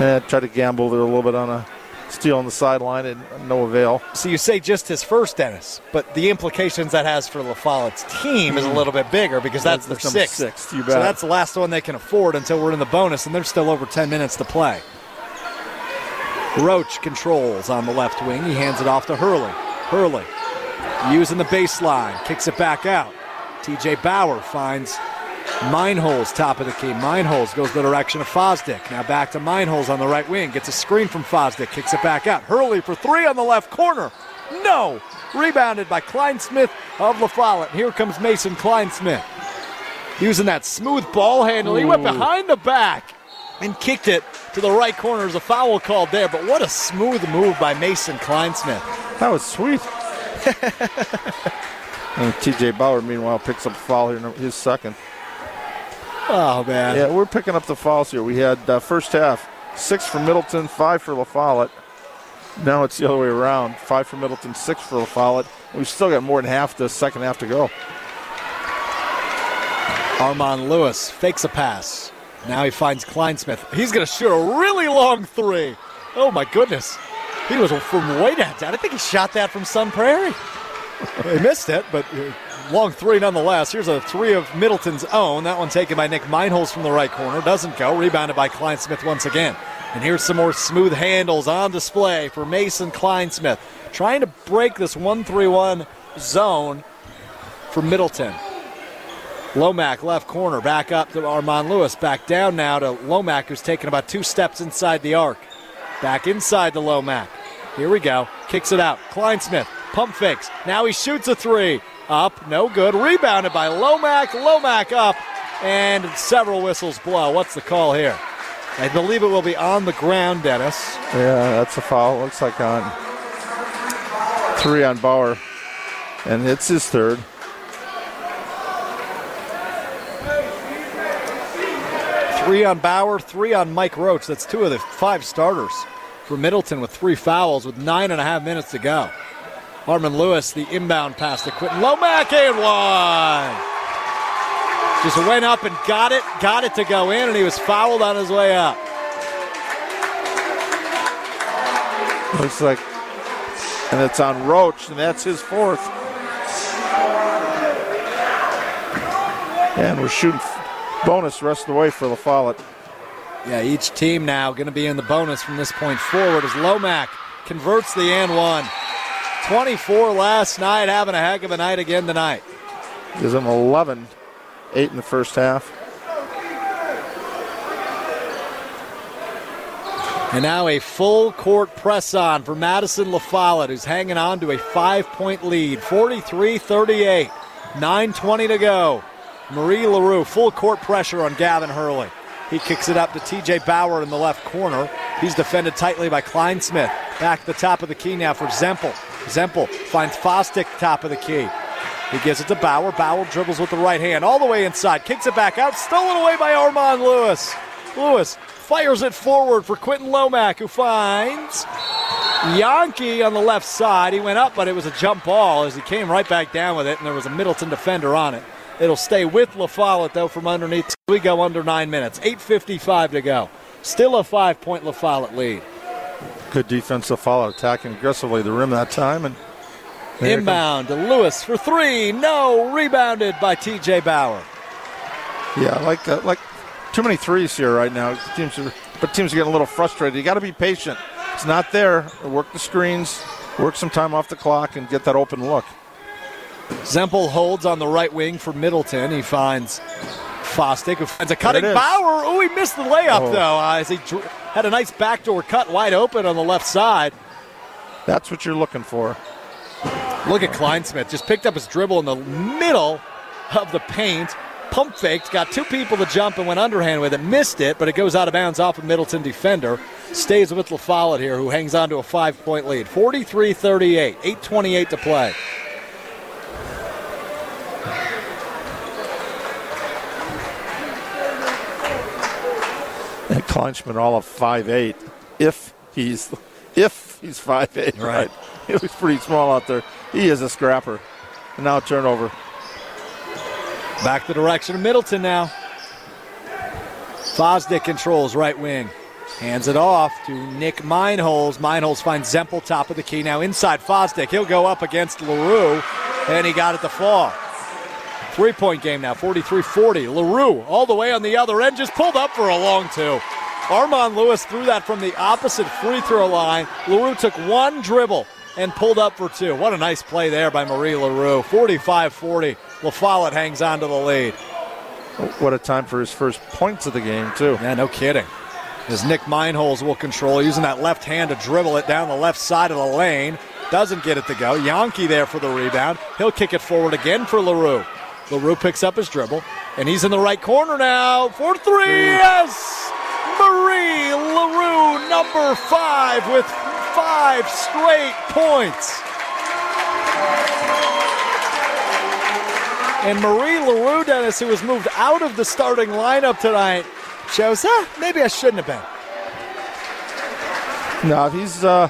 Yeah, tried to gamble there a little bit on a steal on the sideline and no avail. So you say just his first, Dennis, but the implications that has for La Follette's team is a hmm. little bit bigger because that's, That's their sixth. sixth, So that's the last one they can afford until we're in the bonus, and there's still over 10 minutes to play. Roach controls on the left wing. He hands it off to Hurley. Hurley using the baseline, kicks it back out. TJ Bauer finds Meinholz top of the key. Meinholz goes the direction of Fosdick. Now back to Mineholes on the right wing. Gets a screen from Fosdick. Kicks it back out. Hurley for three on the left corner. No! Rebounded by Kleinsmith of La Follette. Here comes Mason Kleinsmith. Using that smooth ball handle. He went behind the back and kicked it to the right corner. There's a foul called there, but what a smooth move by Mason Kleinsmith. That was sweet. and TJ Bauer, meanwhile, picks up a foul here, in his second. Oh, man. Yeah, we're picking up the fouls here. We had uh, first half six for Middleton, five for La Follette. Now it's the other way around. Five for Middleton, six for La Follette. We've still got more than half the second half to go. Armand Lewis fakes a pass. Now he finds Kleinsmith. He's going to shoot a really long three. Oh my goodness. He was from way downtown. I think he shot that from Sun Prairie. he missed it, but uh, long three nonetheless. Here's a three of Middleton's own. That one taken by Nick Meinholz from the right corner. Doesn't go. Rebounded by Kleinsmith once again. And here's some more smooth handles on display for Mason Kleinsmith. Trying to break this 1 3 1 zone for Middleton. Lomack, left corner, back up to Armand Lewis, back down now to Lomack, who's taken about two steps inside the arc. Back inside to Lomack. Here we go. Kicks it out. Kleinsmith, pump fakes. Now he shoots a three. Up, no good. Rebounded by Lomack. Lomack up, and several whistles blow. What's the call here? I believe it will be on the ground, Dennis. Yeah, that's a foul. Looks like on three on Bauer, and it's his third. Three on Bauer, three on Mike Roach. That's two of the five starters for Middleton with three fouls with nine and a half minutes to go. Armand Lewis, the inbound pass to Quentin Lomack and one. Just went up and got it, got it to go in, and he was fouled on his way up. Looks like, and it's on Roach, and that's his fourth. And we're shooting bonus the rest of the way for La Follette. Yeah, each team now going to be in the bonus from this point forward as Lomack converts the and one. 24 last night, having a heck of a night again tonight. Gives him 11, eight in the first half. And now a full court press on for Madison LaFollette, who's hanging on to a five point lead 43 38. 9.20 to go. Marie LaRue, full court pressure on Gavin Hurley. He kicks it up to TJ Bauer in the left corner. He's defended tightly by Kleinsmith. Back at the top of the key now for Zempel. Zempel finds Fostick top of the key. He gives it to Bauer. Bauer dribbles with the right hand all the way inside. Kicks it back out. Stolen away by Armand Lewis. Lewis fires it forward for Quentin Lomack, who finds Yankee on the left side. He went up, but it was a jump ball as he came right back down with it, and there was a Middleton defender on it. It'll stay with La Follette, though, from underneath. We go under nine minutes. 8.55 to go. Still a five point La Follette lead. Good defensive follow, attacking aggressively the rim that time. And Inbound to Lewis for three. No. Rebounded by TJ Bauer. Yeah, I like that. Like too many threes here right now. Teams are, but teams are getting a little frustrated. You got to be patient. It's not there. Work the screens, work some time off the clock, and get that open look. Zempel holds on the right wing for Middleton. He finds Fostick, who finds a cutting. Bauer. Oh, he missed the layup, Oh. though, uh, as he dr- had a nice backdoor cut wide open on the left side. That's what you're looking for. Look at Kleinsmith. Just picked up his dribble in the middle of the paint. Pump faked, got two people to jump and went underhand with it. Missed it, but it goes out of bounds off a Middleton defender. Stays with LaFollette here, who hangs on to a five point lead. 43 38, 8.28 to play. Kleinsmith all of five eight. If he's if he's five eight, Right. right? He was pretty small out there. He is a scrapper. And now turnover. Back the direction of Middleton now. Fosdick controls right wing. Hands it off to Nick Meinholz. Meinholz finds Zempel top of the key. Now inside Fosdick. He'll go up against LaRue, and he got it to fall. Three point game now, 43 40. LaRue all the way on the other end, just pulled up for a long two. Armand Lewis threw that from the opposite free throw line. LaRue took one dribble and pulled up for two. What a nice play there by Marie LaRue. 45 40. LaFollette hangs on to the lead. What a time for his first points of the game, too. Yeah, no kidding. As Nick Meinholz will control, using that left hand to dribble it down the left side of the lane. Doesn't get it to go. Yankee there for the rebound. He'll kick it forward again for LaRue. LaRue picks up his dribble, and he's in the right corner now for three. Yes! Marie LaRue, number five, with five straight points. And Marie LaRue, Dennis, who was moved out of the starting lineup tonight, shows, huh, maybe I shouldn't have been. No, he's uh,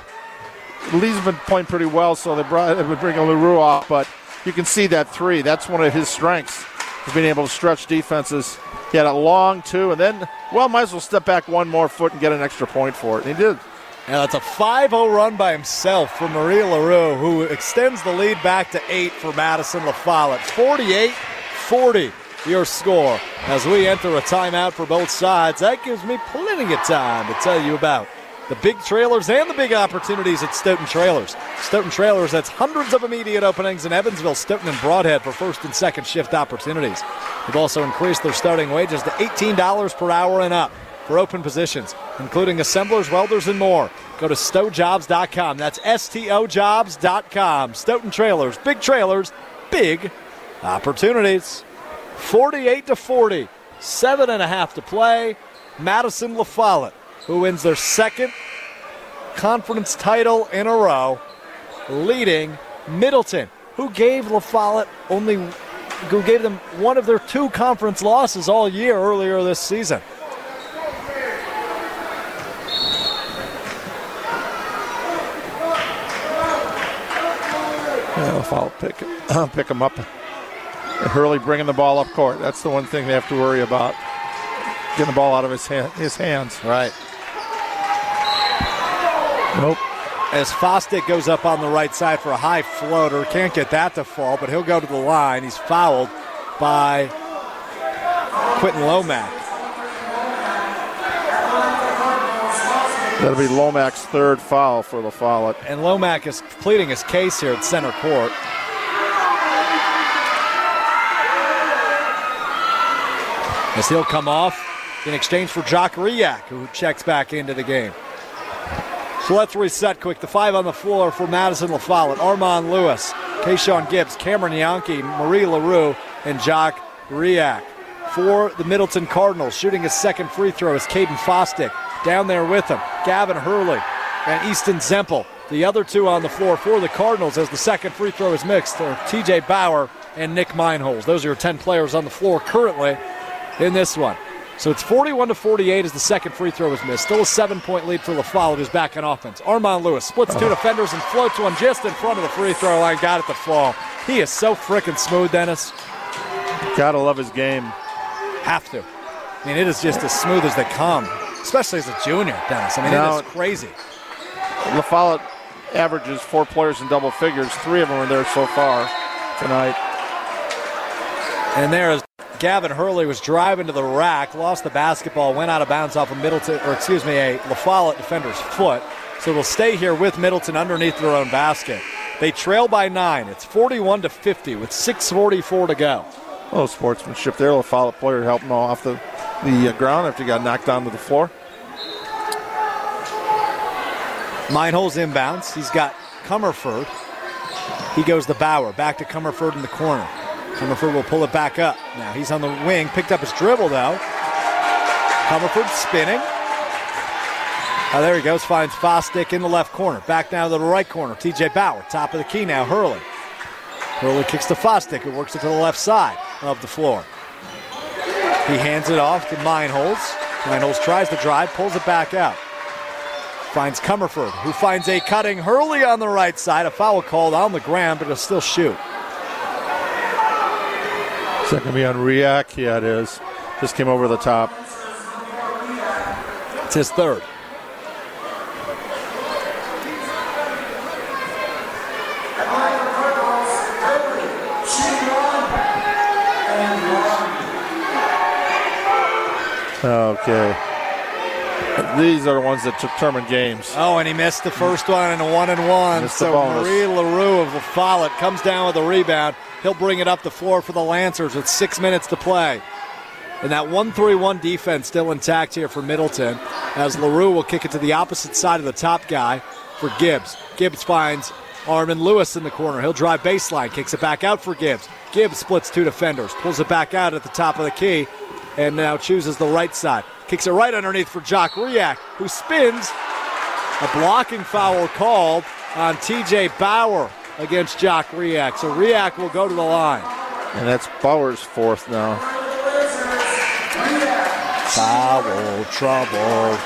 Lee's been playing pretty well, so they brought they bring LaRue off, but you can see that three. That's one of his strengths, is being able to stretch defenses. He had a long two, and then, well, might as well step back one more foot and get an extra point for it. And he did. And that's a 5 0 run by himself for Marie LaRue, who extends the lead back to eight for Madison LaFollette. 48 40, your score. As we enter a timeout for both sides, that gives me plenty of time to tell you about the big trailers and the big opportunities at Stoughton Trailers. Stoughton Trailers, that's hundreds of immediate openings in Evansville, Stoughton, and Brodhead for first and second shift opportunities. They've also increased their starting wages to $18 per hour and up for open positions, including assemblers, welders, and more. Go to stojobs.com. That's S-T-O-Jobs.com. Stoughton Trailers, big trailers, big opportunities. 48 to 40, seven and a half to play. Madison LaFollette, who wins their second conference title in a row, leading Middleton, who gave LaFollette only, who gave them one of their two conference losses all year earlier this season. Yeah, if I'll pick pick him up. Hurley bringing the ball up court. That's the one thing they have to worry about. Getting the ball out of his hand, his hands. Right. Nope. As Fosdick goes up on the right side for a high floater, can't get that to fall, but he'll go to the line. He's fouled by Quentin Lomack. That'll be Lomack's third foul for the foul. And Lomack is pleading his case here at center court. As he'll come off in exchange for Jock Riak, who checks back into the game. So let's reset quick. The five on the floor for Madison LaFollette, Armand Lewis, Kayshawn Gibbs, Cameron Yankee, Marie LaRue, and Jock Riak. For the Middleton Cardinals, shooting his second free throw is Caden Fosdick. Down there with him, Gavin Hurley and Easton Zempel. The other two on the floor for the Cardinals as the second free throw is mixed are TJ Bauer and Nick Meinholz. Those are your 10 players on the floor currently in this one. So it's 41 to 48 as the second free throw is missed. Still a seven point lead for LaFollette, who's back in offense. Armand Lewis splits two defenders and floats one just in front of the free throw line. Got it to fall. He is so freaking smooth, Dennis. Gotta love his game. Have to. I mean, it is just as smooth as they come, especially as a junior, Dennis. I mean, Now- it is crazy. La averages four players in double figures. Three of them are there so far tonight. And there is Gavin Hurley was driving to the rack, lost the basketball, went out of bounds off of Middleton, or excuse me, a La Follette defender's foot. So it'll stay here with Middleton underneath their own basket. They trail by nine. It's 41 to 50 with 6:44 to go. A little sportsmanship there. La Follette player helping him off the, the uh, ground after he got knocked down to the floor. Meinholz inbounds. He's got Comerford. He goes to Bauer. Back to Comerford in the corner. Comerford will pull it back up. Now he's on the wing. Picked up his dribble though. Comerford spinning. Oh, there he goes. Finds Fosdick in the left corner. Back down to the right corner. TJ Bauer. Top of the key now. Hurley. Hurley kicks to Fosdick, who works it to the left side of the floor. He hands it off to Meinholz. Meinholz tries to drive, pulls it back out. Finds Comerford, who finds a cutting Hurley on the right side. A foul called on the ground, but he'll still shoot. Is that going to be on Riak? Yeah, it is. Just came over the top. It's his third. Okay. These are the ones that determine games. Oh, and he missed the first one and a one and one. Missed the So bonus. Marie LaRue of La Follette comes down with a rebound. He'll bring it up the floor for the Lancers with six minutes to play. And that 1 3 1 defense still intact here for Middleton as LaRue will kick it to the opposite side of the top guy for Gibbs. Gibbs finds Armand Lewis in the corner. He'll drive baseline, kicks it back out for Gibbs. Gibbs splits two defenders, pulls it back out at the top of the key, and now chooses the right side. Kicks it right underneath for Jock Riak, who spins. A blocking foul called on TJ Bauer against Jock Riak. So Riak will go to the line. And that's Bauer's fourth now. Foul trouble.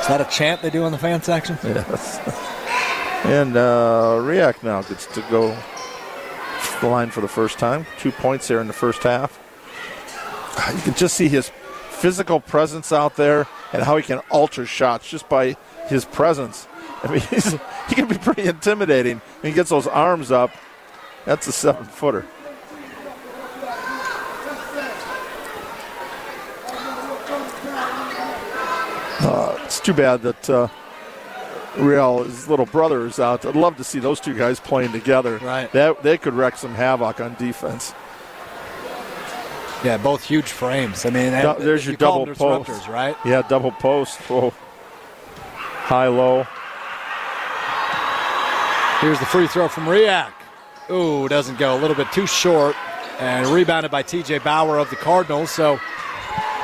Is that a chant they do in the fan section? Yes. And uh, Riak now gets to go to the line for the first time. Two points there in the first half. You can just see his physical presence out there and how he can alter shots just by his presence. I mean, he's, he can be pretty intimidating. When he gets those arms up, that's a seven footer. Uh, it's too bad that uh, Real, his little brother, is out. I'd love to see those two guys playing together. Right. That they could wreck some havoc on defense. Yeah, both huge frames. I mean, there's you your double post. right? Yeah, double post. Whoa. High low. Here's the free throw from Riak. Ooh, doesn't go. A little bit too short. And rebounded by TJ Bauer of the Cardinals. So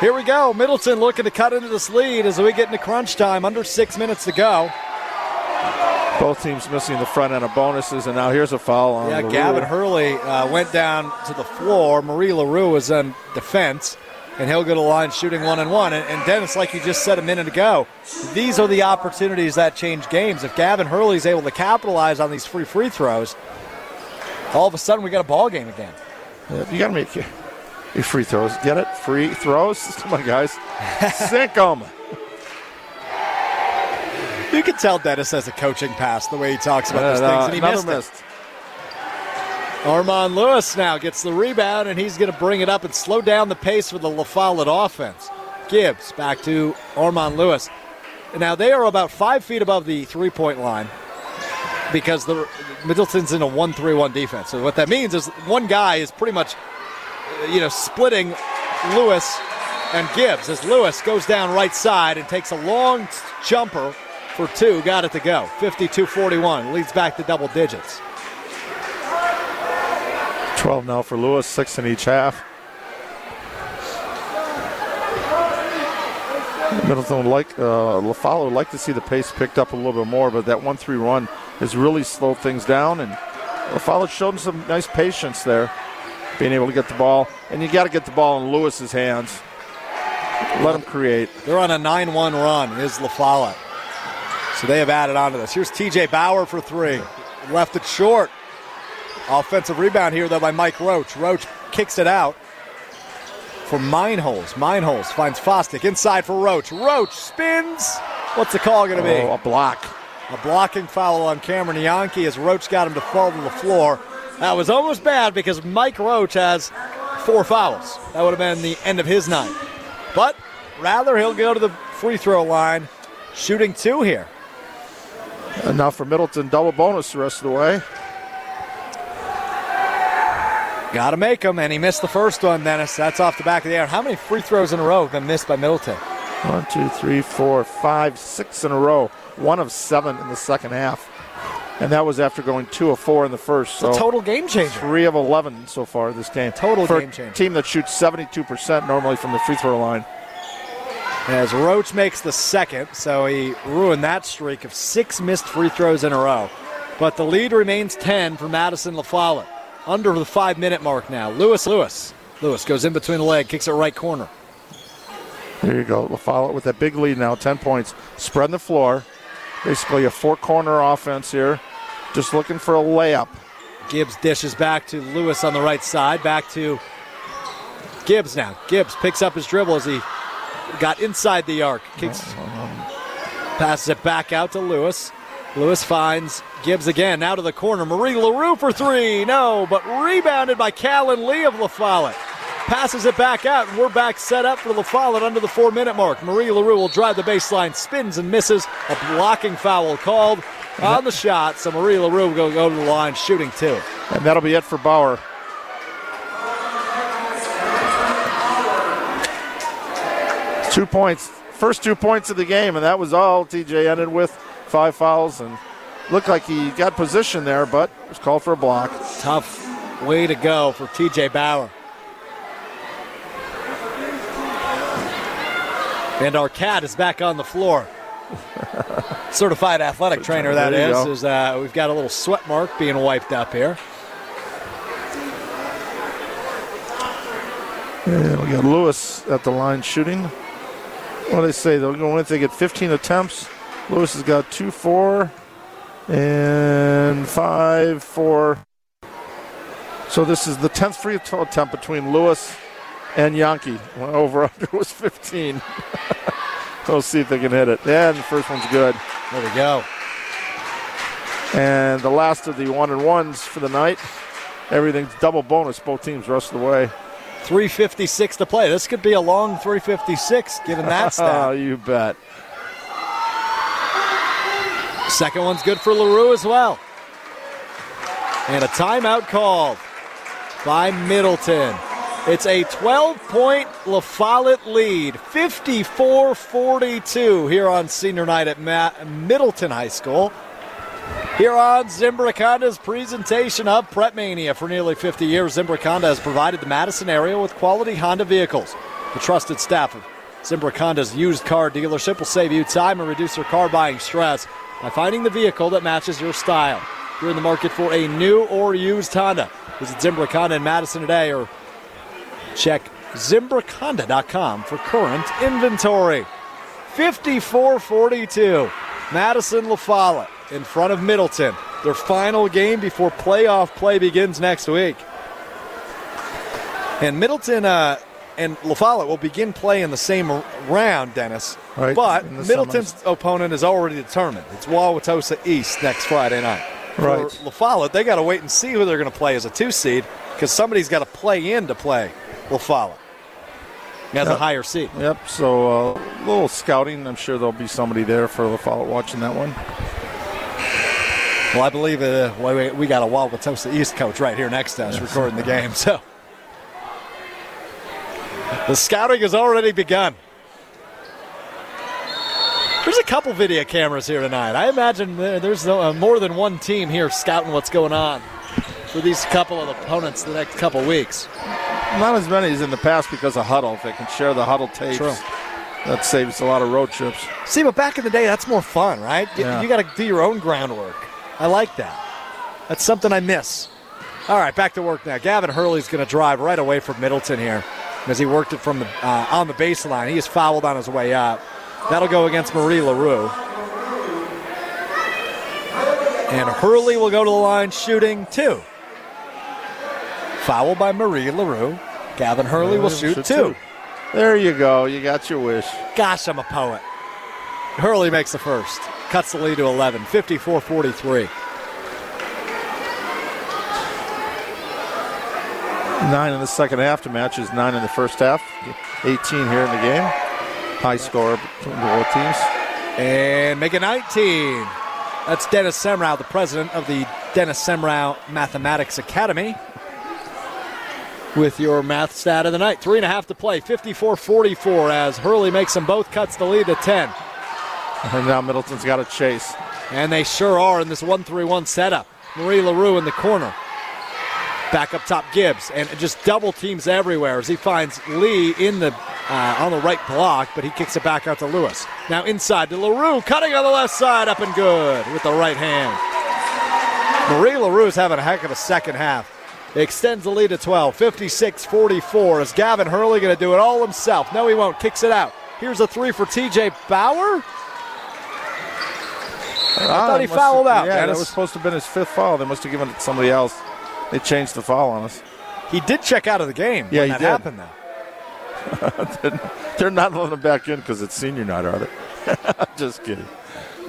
here we go. Middleton looking to cut into this lead as we get into crunch time. Under six minutes to go. Both teams missing the front end of bonuses, and now here's a foul on Yeah, LaRue. Gavin Hurley uh, went down to the floor. Marie LaRue was on defense, and he'll go to the line shooting one and one. And, and Dennis, like you just said a minute ago, these are the opportunities that change games. If Gavin Hurley's able to capitalize on these free free throws, all of a sudden we got a ball game again. You got to make your, your free throws. Get it? Free throws? Come on, guys. Sink them. You can tell Dennis has a coaching pass the way he talks about those Uh, things, and he missed, missed. Armand Lewis now gets the rebound, and he's going to bring it up and slow down the pace for the La Follette offense. Gibbs back to Armand Lewis. Now they are about five feet above the three-point line because the Middleton's in a one-three-one defense. So what that means is one guy is pretty much, you know, splitting Lewis and Gibbs as Lewis goes down right side and takes a long jumper for two. Got it to go. 52-41 leads back to double digits. 12 now for Lewis, six in each half. Middleton like, uh, would like to see the pace picked up a little bit more, but that 1 3 run has really slowed things down. And LaFolle showed some nice patience there, being able to get the ball. And you got to get the ball in Lewis's hands. Let him create. They're on a 9 1 run, is La So they have added on to this. Here's TJ Bauer for three. Left it short. Offensive rebound here, though, by Mike Roach. Roach kicks it out for Meinholz. Meinholz finds Fosdick inside for Roach. Roach spins. What's the call going to be? Oh, a block. A blocking foul on Cameron Yankee as Roach got him to fall to the floor. That was almost bad because Mike Roach has four fouls. That would have been the end of his night. But rather, he'll go to the free throw line, shooting two here. Now for Middleton, double bonus the rest of the way. Got to make them, and he missed the first one, Dennis. That's off the back of the air. How many free throws in a row have been missed by Middleton? One, two, three, four, five, six in a row. One of seven in the second half. And that was after going two of four in the first. So It's a total game changer. three of 11 so far this game. Total For game a changer. team that shoots 72% normally from the free throw line. As Roach makes the second, so he ruined that streak of six missed free throws in a row. But the lead remains 10 for Madison LaFollette. Under the five minute mark now. Lewis Lewis. Lewis goes in between the leg, kicks it right corner. There you go. LaFollette with that big lead now, 10 points. Spreading the floor. Basically a four corner offense here. Just looking for a layup. Gibbs dishes back to Lewis on the right side. Back to Gibbs now. Gibbs picks up his dribble as he got inside the arc. Kicks, uh-huh. passes it back out to Lewis. Lewis finds Gibbs again. Now to the corner. Marie LaRue for three. No, but rebounded by Callan Lee of La Follette. Passes it back out, and we're back set up for La Follette under the four minute mark. Marie LaRue will drive the baseline, spins and misses. A blocking foul called on the shot. So Marie LaRue will go to the line shooting two. And that'll be it for Bauer. Two points. First two points of the game, and that was all TJ ended with. Five fouls, and looked like he got position there, but was called for a block. Tough way to go for TJ Bauer. And our cat is back on the floor. Certified athletic trainer, that is. Is. go. is uh, we've got a little sweat mark being wiped up here. And we got Lewis at the line shooting. What do they say? They'll go in if they get 15 attempts. Lewis has got two, four, and five, four. So this is the 10th free throw attempt between Lewis and Yankee. Well, over under was 15. we'll see if they can hit it. Yeah, and the first one's good. There we go. And the last of the one and ones for the night. Everything's double bonus. Both teams rest of the way. 356 to play. This could be a long 356 given that Oh, you bet. Second one's good for LaRue as well. And a timeout called by Middleton. It's a 12 point La Follette lead, 54 42 here on senior night at Ma- Middleton High School. Here on Zimbrick Honda's presentation of Prep Mania. For nearly 50 years, Zimbrick Honda has provided the Madison area with quality Honda vehicles. The trusted staff of Zimbrick Honda's used car dealership will save you time and reduce your car buying stress by finding the vehicle that matches your style. You're in the market for a new or used Honda, visit Zimbrick Honda in Madison today or check zimbrickhonda.com for current inventory. 54 42. Madison La in front of Middleton. Their final game before playoff play begins next week. And Middleton uh, and La Follette will begin play in the same round, Dennis. Right, But Middleton's opponent is already determined. It's Wauwatosa East next Friday night. Right. For La Follette, they got to wait and see who they're going to play as a two seed because somebody's got to play in to play La Follette as a higher seed. Yep. So uh, a little scouting. I'm sure there'll be somebody there for follow watching that one. Well, I believe uh, we, we got a Wauwatosa East coach right here next to us recording the game. So the scouting has already begun. There's a couple video cameras here tonight. I imagine there's uh, more than one team here scouting what's going on for these couple of opponents the next couple weeks. Not as many as in the past because of Hudl. If they can share the Hudl tapes, True. that saves a lot of road trips. See, but back in the day, that's more fun, right? You, Yeah. you got to do your own groundwork. I like that. That's something I miss. All right, back to work now. Gavin Hurley's going to drive right away from Middleton here as he worked it from the uh, on the baseline. He is fouled on his way up. That'll go against Marie LaRue. And Hurley will go to the line shooting two. Foul by Marie LaRue. Gavin Hurley will shoot two. There you go. You got your wish. Gosh, I'm a poet. Hurley makes the first. Cuts the lead to 11, 54 43. Nine in the second half to matches nine in the first half. 18 here in the game. High score between both teams. And make it 19. That's Dennis Semrau, the president of the Dennis Semrau Mathematics Academy. With your math stat of the night. Three and a half to play, 54 44 as Hurley makes them both, cuts the lead to 10. And now Middleton's got to chase. And they sure are in this 1 3 1 setup. Marie LaRue in the corner. Back up top, Gibbs, and just double teams everywhere as he finds Lee in the uh, on the right block, but he kicks it back out to Lewis. Now inside to LaRue, cutting on the left side, up and good with the right hand. Marie LaRue is having a heck of a second half. Extends the lead to 12, 56 44. Is Gavin Hurley going to do it all himself? No, he won't. Kicks it out. Here's a three for TJ Bauer. I thought he fouled have- out. Yeah, that was supposed to have been his fifth foul. They must have given it to somebody else. They changed the foul on us. He did check out of the game. Yeah, when he that did. happened, though. They're not letting him back in because it's senior night, are they? Just kidding.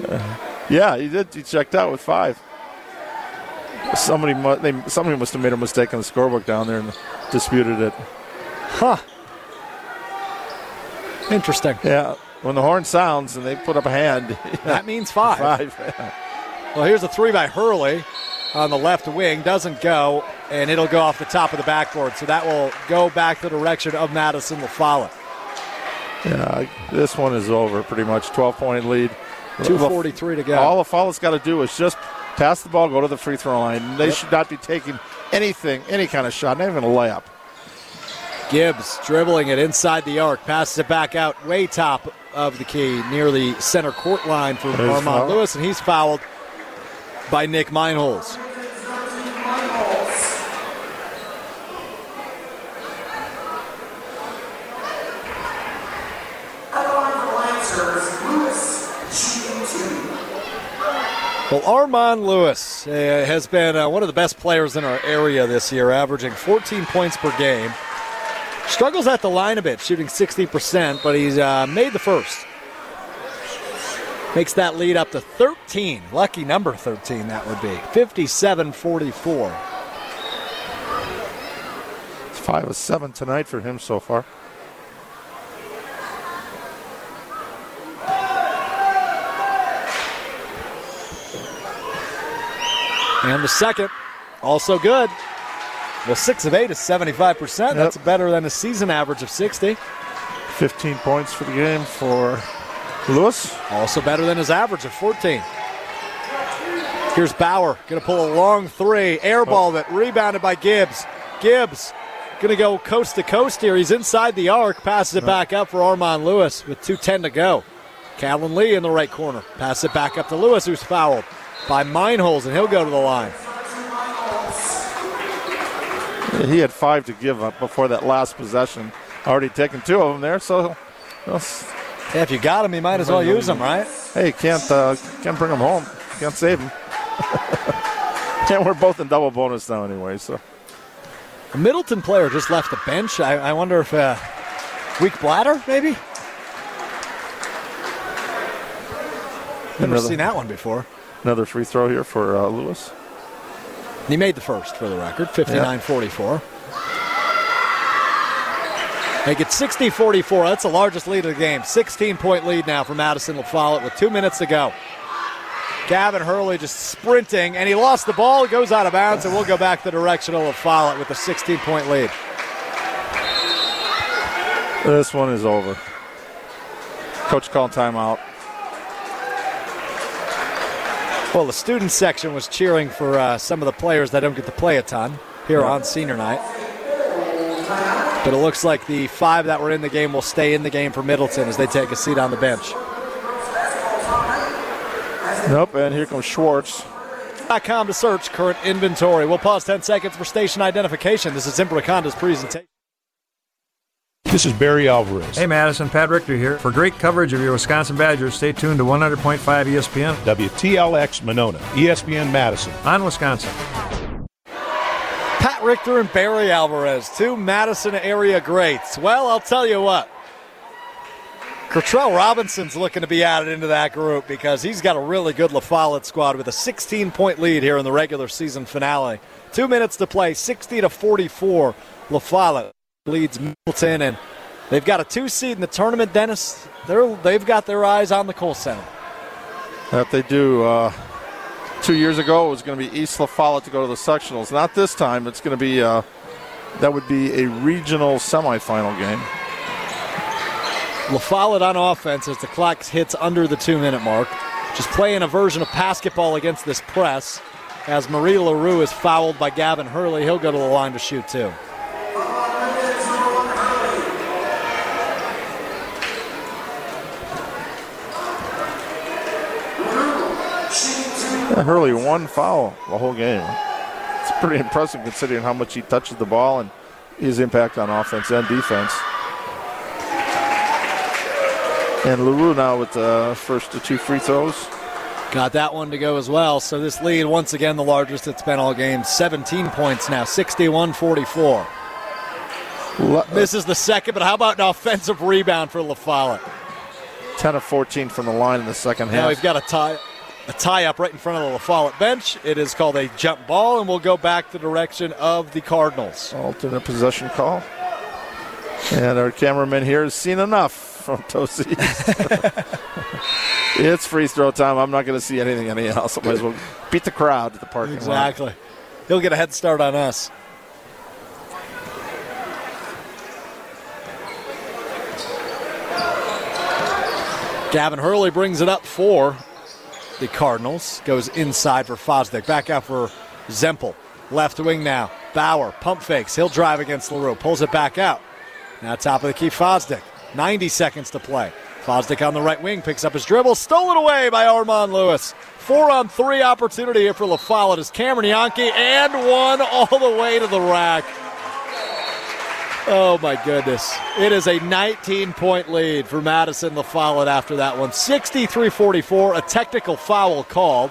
Uh, yeah, he did. He checked out with five. Somebody, mu- they, somebody must have made a mistake in the scorebook down there and disputed it. Huh. Interesting. Yeah, when the horn sounds and they put up a hand, That means five. five. Well, here's a three by Hurley on the left wing. Doesn't go, and it'll go off the top of the backboard. So that will go back the direction of Madison LaFollette. Yeah, this one is over pretty much. 12 point lead. 2.43 to go. All the Follette's got to do is just pass the ball, go to the free throw line. They should not be taking anything, any kind of shot, not even a layup. Gibbs dribbling it inside the arc, passes it back out way top of the key near the center court line for There's Armand foul. Lewis, and he's fouled by Nick Meinholz. Well, Armand Lewis uh, has been uh, one of the best players in our area this year, averaging 14 points per game. Struggles at the line a bit, shooting 60%, but he's uh, made the first. Makes that lead up to 13. Lucky number 13, that would be. 57 44. It's five of seven tonight for him so far. And the second, also good. Well, 6 of 8 is 75%. That's better than a season average of 60. 15 points for the game for Lewis. Also better than his average of 14. Here's Bauer, going to pull a long three. Air oh. ball that rebounded by Gibbs. Gibbs going to go coast to coast here. He's inside the arc, passes it oh. back up for Armand Lewis with 2.10 to go. Calvin Lee in the right corner. Passes it back up to Lewis, who's fouled by Meinholz, and he'll go to the line. He had five to give up before that last possession. Already taken two of them there, so Yeah, if you got him, you might as well use him, right? hey, can't uh, can't bring him home. Can't save him. and we're both in double bonus now anyway. So A Middleton player just left the bench. I, I wonder if uh, weak bladder, maybe. Never Another- seen that one before. another free throw here for uh, Lewis. He made the first for the record, 59 44. Make it 60 44. That's the largest lead of the game. 16 point lead now for Madison LaFollette with two minutes to go. Gavin Hurley just sprinting, and he lost the ball. It goes out of bounds, and we'll go back the direction of LaFollette with a 16 point lead. This one is over. Coach called timeout. Well, the student section was cheering for uh, some of the players that don't get to play a ton here on senior night. But it looks like the five that were in the game will stay in the game for Middleton as they take a seat on the bench. Nope, and here comes Schwartz. com to search current inventory. We'll pause 10 seconds for station identification. This is Zimbrick Honda's presentation. This is Barry Alvarez. Hey Madison, Pat Richter here. For great coverage of your Wisconsin Badgers, stay tuned to 100.5 ESPN WTLX Monona, ESPN Madison. on Wisconsin. Richter and Barry Alvarez, two Madison area greats. Well, I'll tell you what. Kurtrell Robinson's looking to be added into that group because he's got a really good La Follette squad with a 16 point lead here in the regular season finale. Two minutes to play, 60 to 44. La Follette leads Middleton, and they've got a two seed in the tournament. Dennis, they're, they've got their eyes on the Kohl Center. That they do. Uh, two years ago, it was going to be East La Follette to go to the sectionals. Not this time. It's going to be uh, that would be a regional semifinal game. La Follette on offense as the clock hits under the two minute mark. Just playing a version of basketball against this press. As Marie LaRue is fouled by Gavin Hurley, he'll go to the line to shoot two. Yeah, Hurley one foul the whole game. It's pretty impressive considering how much he touches the ball and his impact on offense and defense. And LaRue now with the first to two free throws. Got that one to go as well. So this lead, once again, the largest it's been all game. 17 points now, 61 44. Le- This is the second, but how about an offensive rebound for La Follette? 10 of 14 from the line in the second Now half. we've got a tie, a tie up right in front of the La bench. It is called a jump ball, and we'll go back the direction of the Cardinals. Alternate possession call. And our cameraman here has seen enough from Tosa. it's free throw time. I'm not going to see anything any else. I might as well beat the crowd at the parking lot. Exactly. He'll get a head start on us. Gavin Hurley brings it up for the Cardinals. Goes inside for Fosdick. Back out for Zempel. Left wing now. Bauer pump fakes. He'll drive against LaRue. Pulls it back out. Now top of the key, Fosdick. 90 seconds to play. Fosdick on the right wing picks up his dribble. Stolen away by Armand Lewis. Four on three opportunity here for La Follette as Cameron Yankee and one all the way to the rack. Oh my goodness. It is a 19 point lead for Madison La Follette after that one. 63 44, a technical foul called.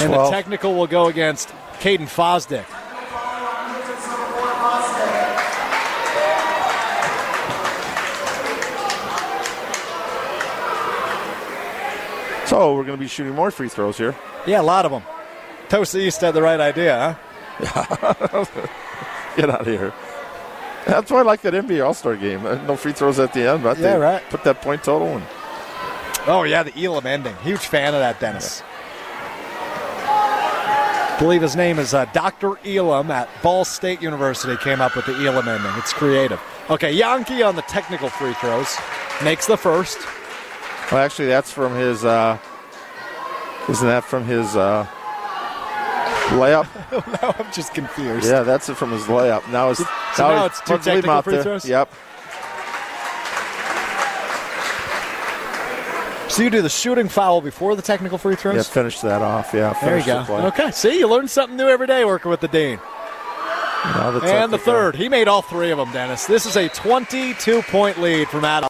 And the technical will go against Caden Fosdick. So we're going to be shooting more free throws here. Yeah, a lot of them. Tosa East had the right idea, huh? Get out of here. That's why I like that NBA All Star game. Uh, No free throws at the end, but Yeah, they right. put that point total. And Oh yeah, the Elam ending. Huge fan of that, Dennis. believe his name is uh, Dr. Elam at Ball State University. Came up with the Elam ending. It's creative. Okay, Yankee on the technical free throws makes the first. well, actually, that's from his. Uh, isn't that from his uh, layup? now I'm just confused. yeah, that's it from his layup. Now it's So now he- it's two let's leave him technical out free there. throws? Yep. So you do the shooting foul before the technical free throws. Yeah, finish that off. Yeah, there you go. the play. Okay, see, you learn something new every day working with the dean. Now the And the third, he made all three of them, Dennis. This is a 22 point lead from Matt.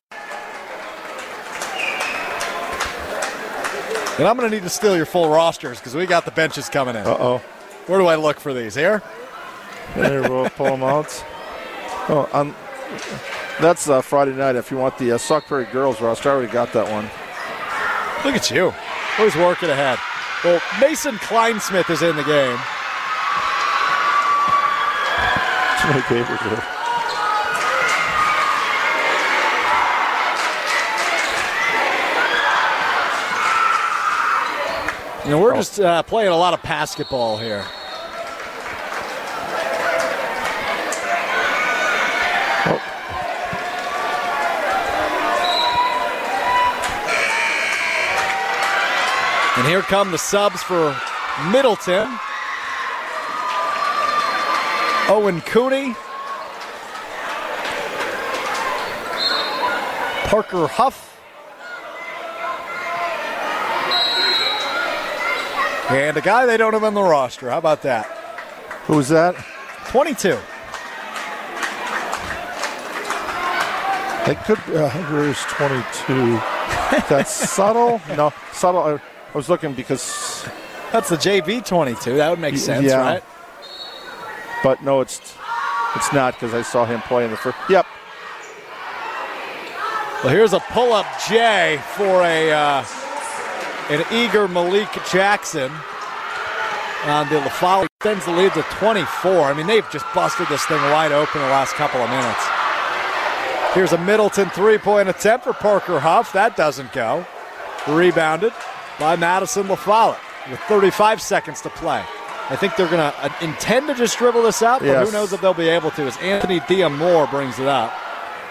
And I'm going to need to steal your full rosters because we got the benches coming in. Uh oh. Where do I look for these? Here? There, we'll pull them out. Oh, um, that's uh, Friday night. If you want the uh, Sauk Prairie girls roster, I already got that one. Look at you. Always working ahead. Well, Mason Kleinsmith is in the game. Too many papers here. You know, we're just uh, playing a lot of basketball here. And here come the subs for Middleton. Owen Cooney. Parker Huff. And a guy they don't have on the roster. How about that? Who's that? 22. They could. Uh, Where's 22? That's subtle. No, subtle. I, I was looking because, That's the JV 22. That would make sense, yeah. right? but no, it's it's not because I saw him play in the first. Yep. Well, here's a pull-up J for a uh, an eager Malik Jackson on the LaFolle. Extends the lead to 24. I mean, they've just busted this thing wide open the last couple of minutes. Here's a Middleton three-point attempt for Parker Huff. That doesn't go. Rebounded by Madison LaFollette with 35 seconds to play. I think they're going to uh, intend to just dribble this out, but Yes. who knows if they'll be able to as Anthony Diamore brings it up.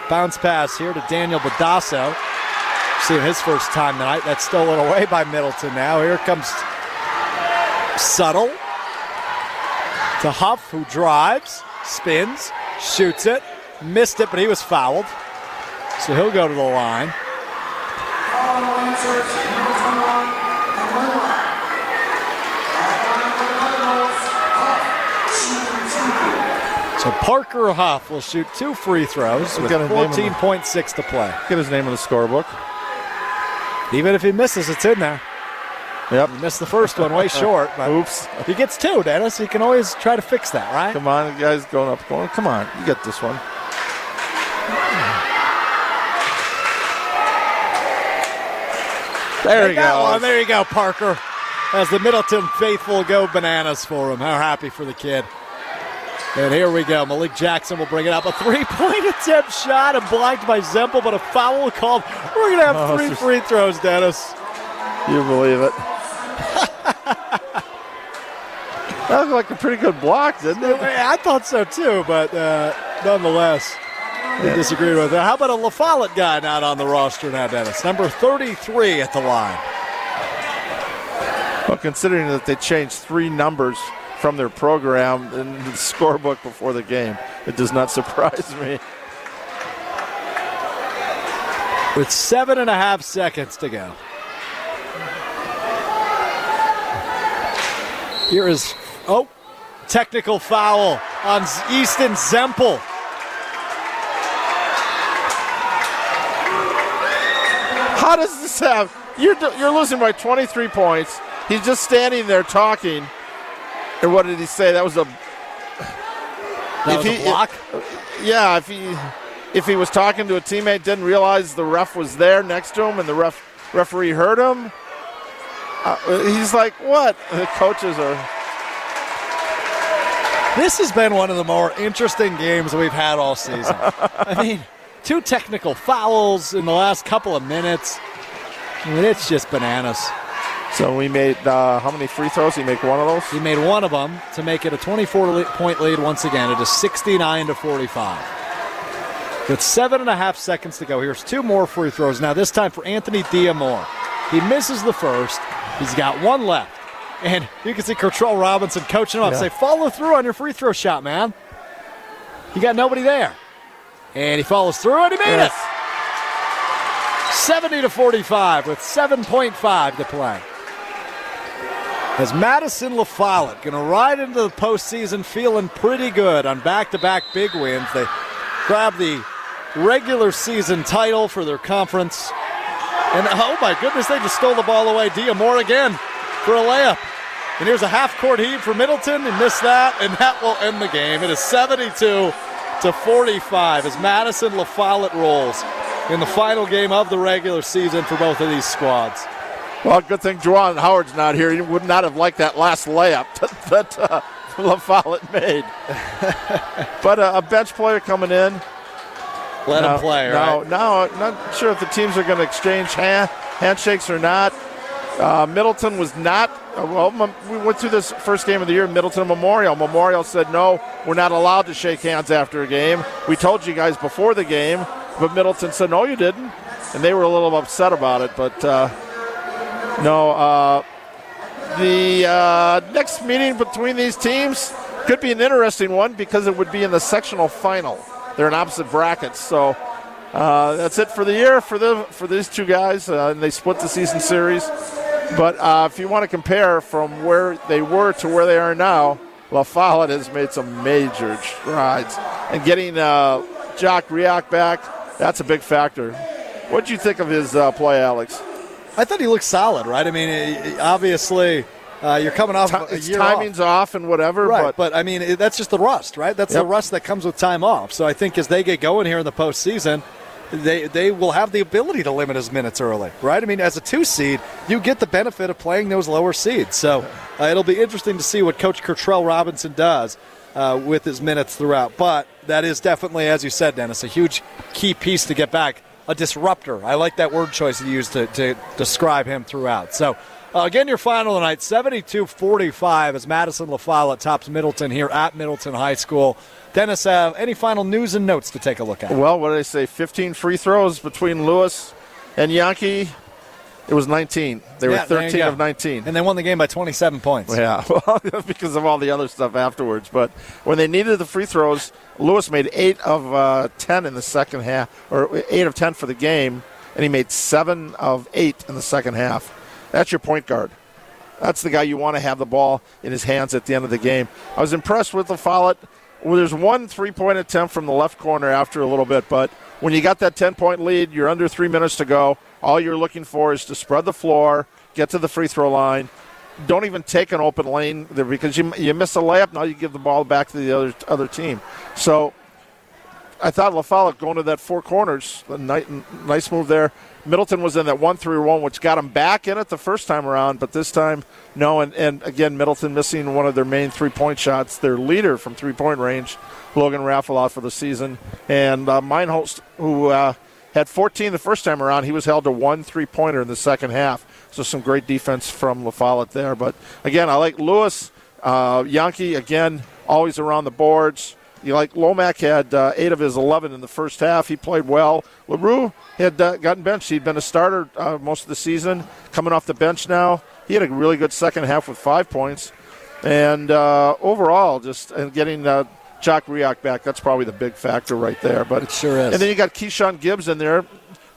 Bounce pass here to Daniel Badasso. Seeing his first time tonight. That's stolen away by Middleton now. Here comes Subtle to Huff, who drives, spins, shoots it, missed it, but he was fouled. So he'll go to the line. So Parker Huff will shoot two free throws with got a name on the- 14.6 to play. Get his name in the scorebook. Even if he misses, it's in there. Yep. He missed the first one way short, Oops. he gets two, Dennis. He can always try to fix that, right? Come on, guys, going up, going. Come on, you get this one. There you go. one. There you go, Parker. As the Middleton faithful go bananas for him. How happy for the kid. And here we go. Malik Jackson will bring it up. A three-point attempt shot and blocked by Zempel, but a foul called. We're going to have Oh, three just- free throws, Dennis. You believe it? that looked like a pretty good block, didn't it? I thought so too, but uh, nonetheless, we disagreed with that. How about a La Follette guy not on the roster now, Dennis? Number 33 at the line. Well, considering that they changed three numbers from their program in the scorebook before the game, it does not surprise me. with seven and a half seconds to go. Here is, oh, technical foul on Easton Zempel. How does this have? You're you're losing by 23 points. He's just standing there talking. And what did he say? That was a That If was he- a block. yeah. If he if he was talking to a teammate, didn't realize the ref was there next to him, and the ref referee heard him. Uh, he's like, what? The coaches are. This has been one of the more interesting games we've had all season. I mean, two technical fouls in the last couple of minutes. I mean, it's just bananas. So we made uh, how many free throws? He make one of those. He made one of them to make it a 24 point lead once again. It is 69 to 45. With seven and a half seconds to go, here's two more free throws. Now, this time for Anthony Diamore. He misses the first. He's got one left. And you can see Kurtrell Robinson coaching him up. Yeah. Say, follow through on your free throw shot, man. You got nobody there. And he follows through and he made Yes. it. 70 to 45 with 7.5 to play. As Madison LaFollette going to ride into the postseason feeling pretty good on back-to-back big wins. They grab the regular season title for their conference. And oh my goodness, they just stole the ball away. Diamore again for a layup. And here's a half-court heave for Middleton. He missed that, and that will end the game. It is 72 to 45 as Madison LaFollette rolls in the final game of the regular season for both of these squads. Well, good thing Juwan Howard's not here. He would not have liked that last layup that, uh, LaFollette made. but uh, a bench player coming in. Let now, him play, now, right? Now, not sure if the teams are going to exchange hand, handshakes or not. Uh, Middleton was not. Uh, well, we went through this first game of the year, Middleton Memorial. Memorial said, no, we're not allowed to shake hands after a game. We told you guys before the game, but Middleton said, no, you didn't. And they were a little upset about it. But uh, no, uh, the uh, next meeting between these teams could be an interesting one because it would be in the sectional final. They're in opposite brackets, so uh, that's it for the year for the for these two guys, uh, and they split the season series. But uh, if you want to compare from where they were to where they are now, La Follette has made some major strides, and getting uh, Jock Riak back that's a big factor. What do you think of his play, Alex? I thought he looked solid, right? I mean, obviously, uh, you're coming off a year timing's off. off. and whatever, Right, but, but, I mean, it- that's just the rust, right? That's the rust that comes with time off. So I think as they get going here in the postseason, they they will have the ability to limit his minutes early, right? I mean, as a two seed, you get the benefit of playing those lower seeds. So uh, it'll be interesting to see what Coach Kurtrell Robinson does uh, with his minutes throughout. But that is definitely, as you said, Dennis, a huge key piece to get back. A disruptor. I like that word choice you used to, to describe him throughout. So, uh, again, your final tonight 72 45 as Madison LaFollette tops Middleton here at Middleton High School. Dennis, uh, any final news and notes to take a look at? well, what did I say? 15 free throws between Lewis and Yankee. It was 19. They were Yeah, you 13 of 19. And they won the game by 27 points. Yeah, well, because of all the other stuff afterwards. But when they needed the free throws, Lewis made eight of uh, ten in the second half, or eight of ten for the game, and he made seven of eight in the second half. That's your point guard. That's the guy you want to have the ball in his hands at the end of the game. I was impressed with the Follette. Well, there's one three-point attempt from the left corner after a little bit, but when you got that 10-point lead, you're under three minutes to go. All you're looking for is to spread the floor, get to the free throw line, don't even take an open lane there because you you miss a layup. Now you give the ball back to the other other team. So I thought La Follette going to that four corners, nice move there. Middleton was in that one three one, which got him back in it the first time around, but this time no. And, and again, Middleton missing one of their main three point shots. Their leader from three point range, Logan Raffle, out for the season, and uh, who uh, had 14 the first time around, he was held to one three pointer in the second half. So some great defense from La Follette there. But again, I like Lewis, uh, Yankee again, always around the boards. You like Lomack had uh, eight of his 11 in the first half. He played well. Larue had uh, gotten benched. He'd been a starter uh, most of the season, coming off the bench now. He had a really good second half with five points. And uh, overall, just and getting uh, Jock Riak back, that's probably the big factor right there. But It sure is. And then you got Keyshawn Gibbs in there,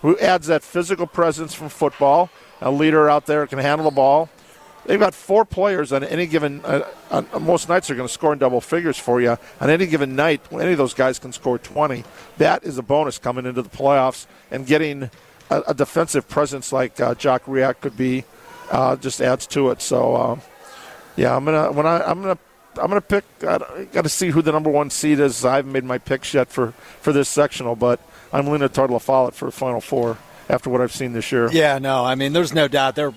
who adds that physical presence from football. A leader out there can handle the ball. They've got four players on any given. Uh, on, most nights are going to score in double figures for you. On any given night, any of those guys can score 20. That is a bonus coming into the playoffs and getting a, a defensive presence like uh, Jock Riak could be. Uh, just adds to it. So, uh, yeah, I'm gonna when I I'm gonna I'm gonna pick. I got to see who the number one seed is. I haven't made my picks yet for for this sectional, but I'm leaning toward La Follette for final four after what I've seen this year. Yeah, no, I mean, there's no doubt they're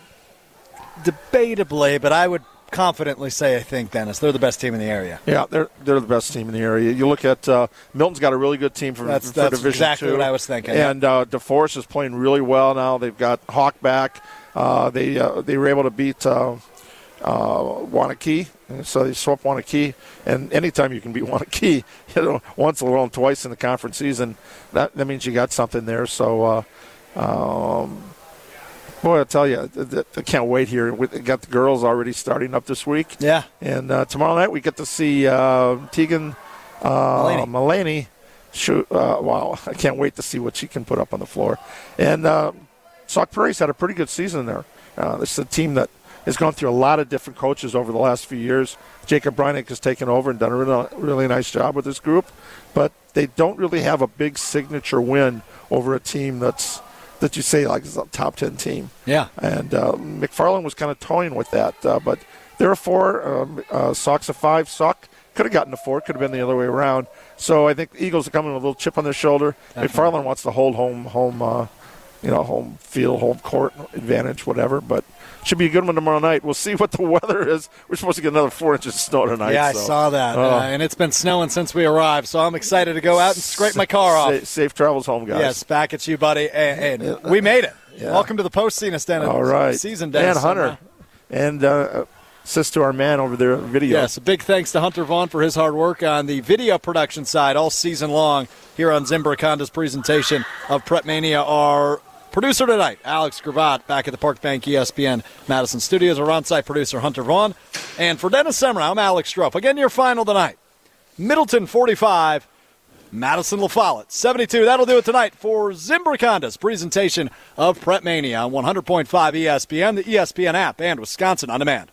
debatably, but I would confidently say I think Dennis they're the best team in the area. Yeah, they're they're the best team in the area. You look at uh, Milton's got a really good team for, That's- for that's Division exactly Two. what I was thinking, And uh, DeForest is playing really well now. They've got Hawk back. Uh, they uh, they were able to beat uh, uh, Waunakee, so they swept Waunakee. And anytime you can beat Waunakee, you know, once alone, twice in the conference season, that that means you got something there. So. Uh, um, Boy, I tell you, I can't wait here. We got the girls already starting up this week. Yeah. And uh, tomorrow night we get to see uh, Tegan uh, Mulaney. Shoot. Uh, wow, I can't wait to see what she can put up on the floor. And uh, Sauk Prairie's had a pretty good season there. Uh, this is a team that has gone through a lot of different coaches over the last few years. Jacob Brynick has taken over and done a really, really nice job with this group, but they don't really have a big signature win over a team that's that you say like is a top ten team. Yeah. And uh, McFarland was kind of toying with that, uh, but they're a four. Um, uh, Sauk's a five. Sauk could have gotten a four. Could have been the other way around. So I think the Eagles are coming with a little chip on their shoulder. McFarland wants to hold home, home, uh, you know, home field, home court advantage, whatever. But should be a good one tomorrow night. We'll see what the weather is. We're supposed to get another four inches of snow tonight. Yeah, I saw that, Oh. uh, and it's been snowing since we arrived. So I'm excited to go out and scrape my car off. Sa- safe travels home, guys. Yes, back at you, buddy. And, and we made it. Welcome to the postseason, Stan. All right. Season day. And Hunter. uh, And uh, assist to our man over there, video. Yes, a big thanks to Hunter Vaughn for his hard work on the video production side all season long here on Zimbrick Honda's presentation of Prep Mania. Our producer tonight, Alex Gravatt, back at the Park Bank ESPN Madison Studios. Our on-site producer, Hunter Vaughn. And for Dennis Semrau, I'm Alex Strouf. Again, your final tonight. Middleton 45, Madison La Follette 72. That'll do it tonight for Zimbrick Honda's presentation of Prep Mania on 100.5 ESPN, the ESPN app, and Wisconsin On Demand.